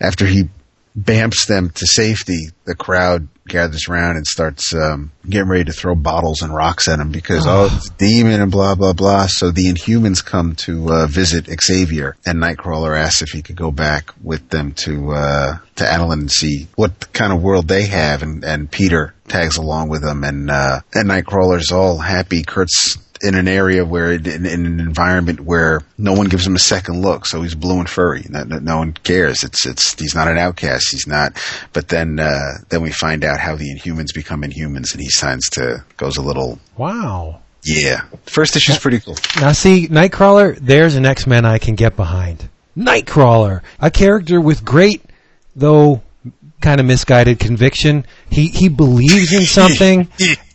after he bamps them to safety, the crowd gathers around and starts um, getting ready to throw bottles and rocks at him because oh, it's a demon and blah blah blah. So the Inhumans come to uh, visit Xavier, and Nightcrawler asks if he could go back with them to uh, to Attilan and see what kind of world they have, and, and Peter tags along with them, and uh, and Nightcrawler's all happy. Kurt's in an area where in, in an environment where no one gives him a second look, so he's blue and furry. No, no, one cares. It's it's he's not an outcast. He's not. But then uh, then we find out how the Inhumans become Inhumans, and he signs to goes a little Wow. yeah. First issue's pretty cool. Now see, Nightcrawler, there's an X-Men I can get behind. Nightcrawler, a character with great, though kind of misguided conviction. He he believes in [laughs] something.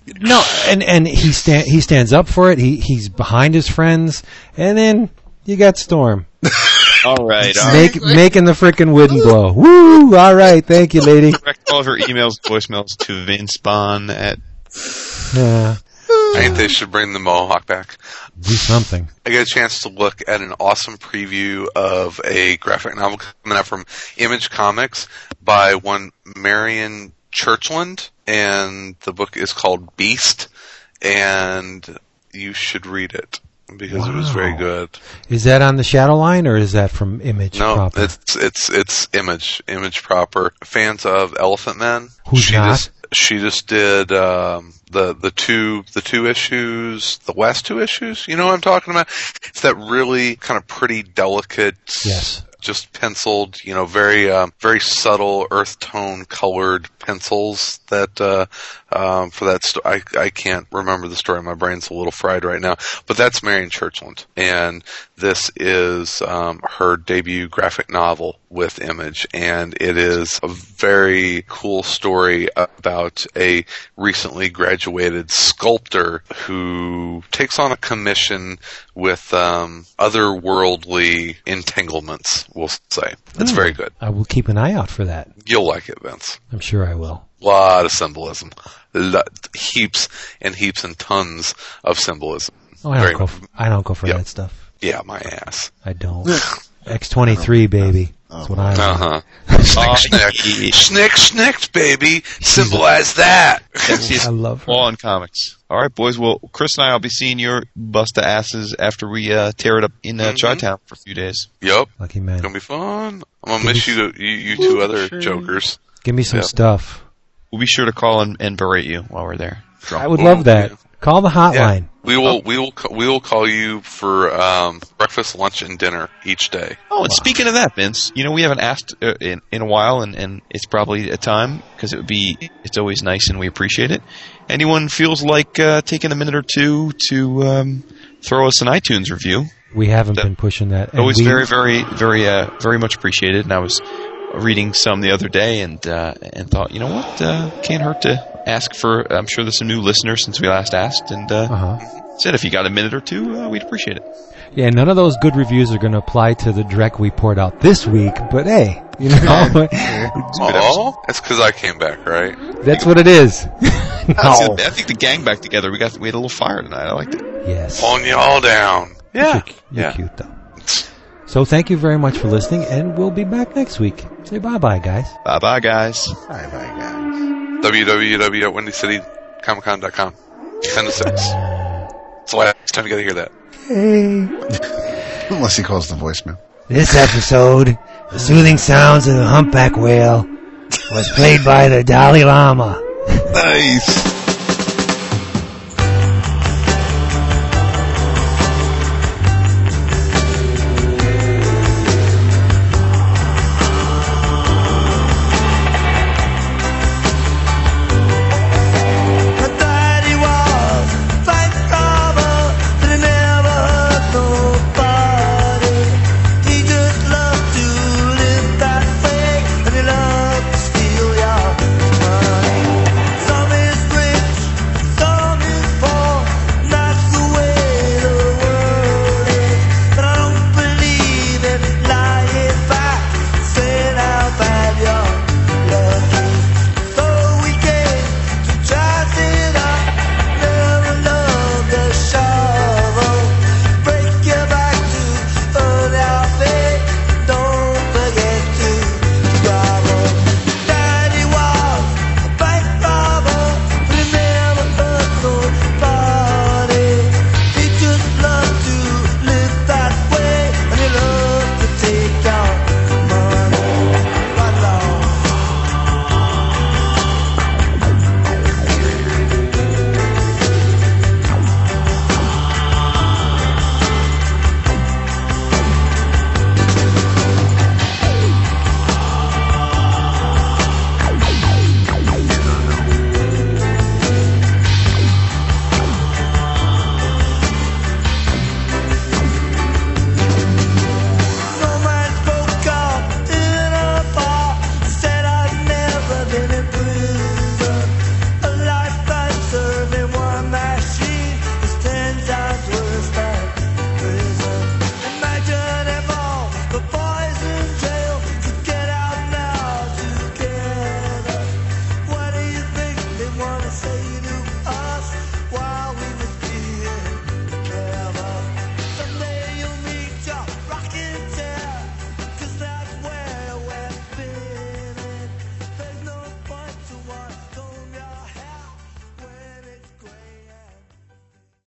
No, and and he stand he stands up for it. He he's behind his friends, and then you got Storm [laughs] All right. All right. make, making the frickin' wooden blow. Woo! All right, thank you, lady. [laughs] Direct all of your emails, voicemails to Vince Bond at Yeah, I think they should bring the Mohawk back. do something. I got a chance to look at an awesome preview of a graphic novel coming out from Image Comics by one Marian Churchland, and the book is called Beast, and you should read it because it was very good. Is that on the Shadowline or is that from Image? No, proper? it's it's it's Image, Image proper. Fans of Elephantmen. Who's she not? Just, she just did um, the the two the two issues, the last two issues. You know what I'm talking about? It's that really kind of pretty delicate. Yes. Just penciled, you know, very um, very subtle earth tone colored pencils that uh, um, for that. Sto- I I can't remember the story. My brain's a little fried right now. But that's Marian Churchland, and this is um, her debut graphic novel with Image, and it is a very cool story about a recently graduated sculptor who takes on a commission with um, otherworldly entanglements. We'll say it's Hmm. very good. I will keep an eye out for that. You'll like it, Vince. I'm sure I will. A lot of symbolism, Lo- heaps and heaps and tons of symbolism. Oh, I don't go. For, I don't go for Yep. that stuff. Yeah, my ass. I don't. [laughs] X twenty three, baby. That's what I. Uh-huh. Snick, snick, snick, snick, baby. Symbolize that. I love her. All in comics. All right, boys. Well, Chris and I will be seeing your bust of asses after we uh, tear it up in uh, Mhm. Chi-Town for a few days. Yup. Lucky man. It's gonna be fun. I'm gonna miss you, you, you two other jokers. Give me some Yeah. stuff. We'll be sure to call and, and berate you while we're there. Drunk. I would Well, love that. Call the hotline. We will, we will, we will call you for um, breakfast, lunch, and dinner each day. Oh, and speaking of that, Vince, you know we haven't asked uh, in in a while, and, and it's probably a time because it would be it's always nice and we appreciate it. Anyone feels like uh, taking a minute or two to um, throw us an iTunes review? We haven't That- been pushing that. and Always we- very, very, very, uh, very much appreciated. And I was reading some the other day and uh, and thought, you know what, uh, can't hurt to ask for. I'm sure there's some new listeners since we last asked, and uh, Uh-huh. said if you got a minute or two, uh, we'd appreciate it. Yeah, none of those good reviews are going to apply to the direct we poured out this week. But hey, you know, Oh, [laughs] that's because I came back, right? that's what it is. [laughs] I no. think the gang back together. We got we had a little fire tonight. I liked it. Yes. Pulling you all down. Yeah, You're, you're yeah. cute though. [laughs] So thank you very much for listening, and we'll be back next week. Say bye bye, guys. Bye bye, guys. Bye bye, guys. www.windycitycomiccon.com. 10 to 6. It's the last time you gotta hear that. Hey. Unless he calls the voicemail. This episode, the soothing sounds of the humpback whale, was played by the Dalai Lama. Nice.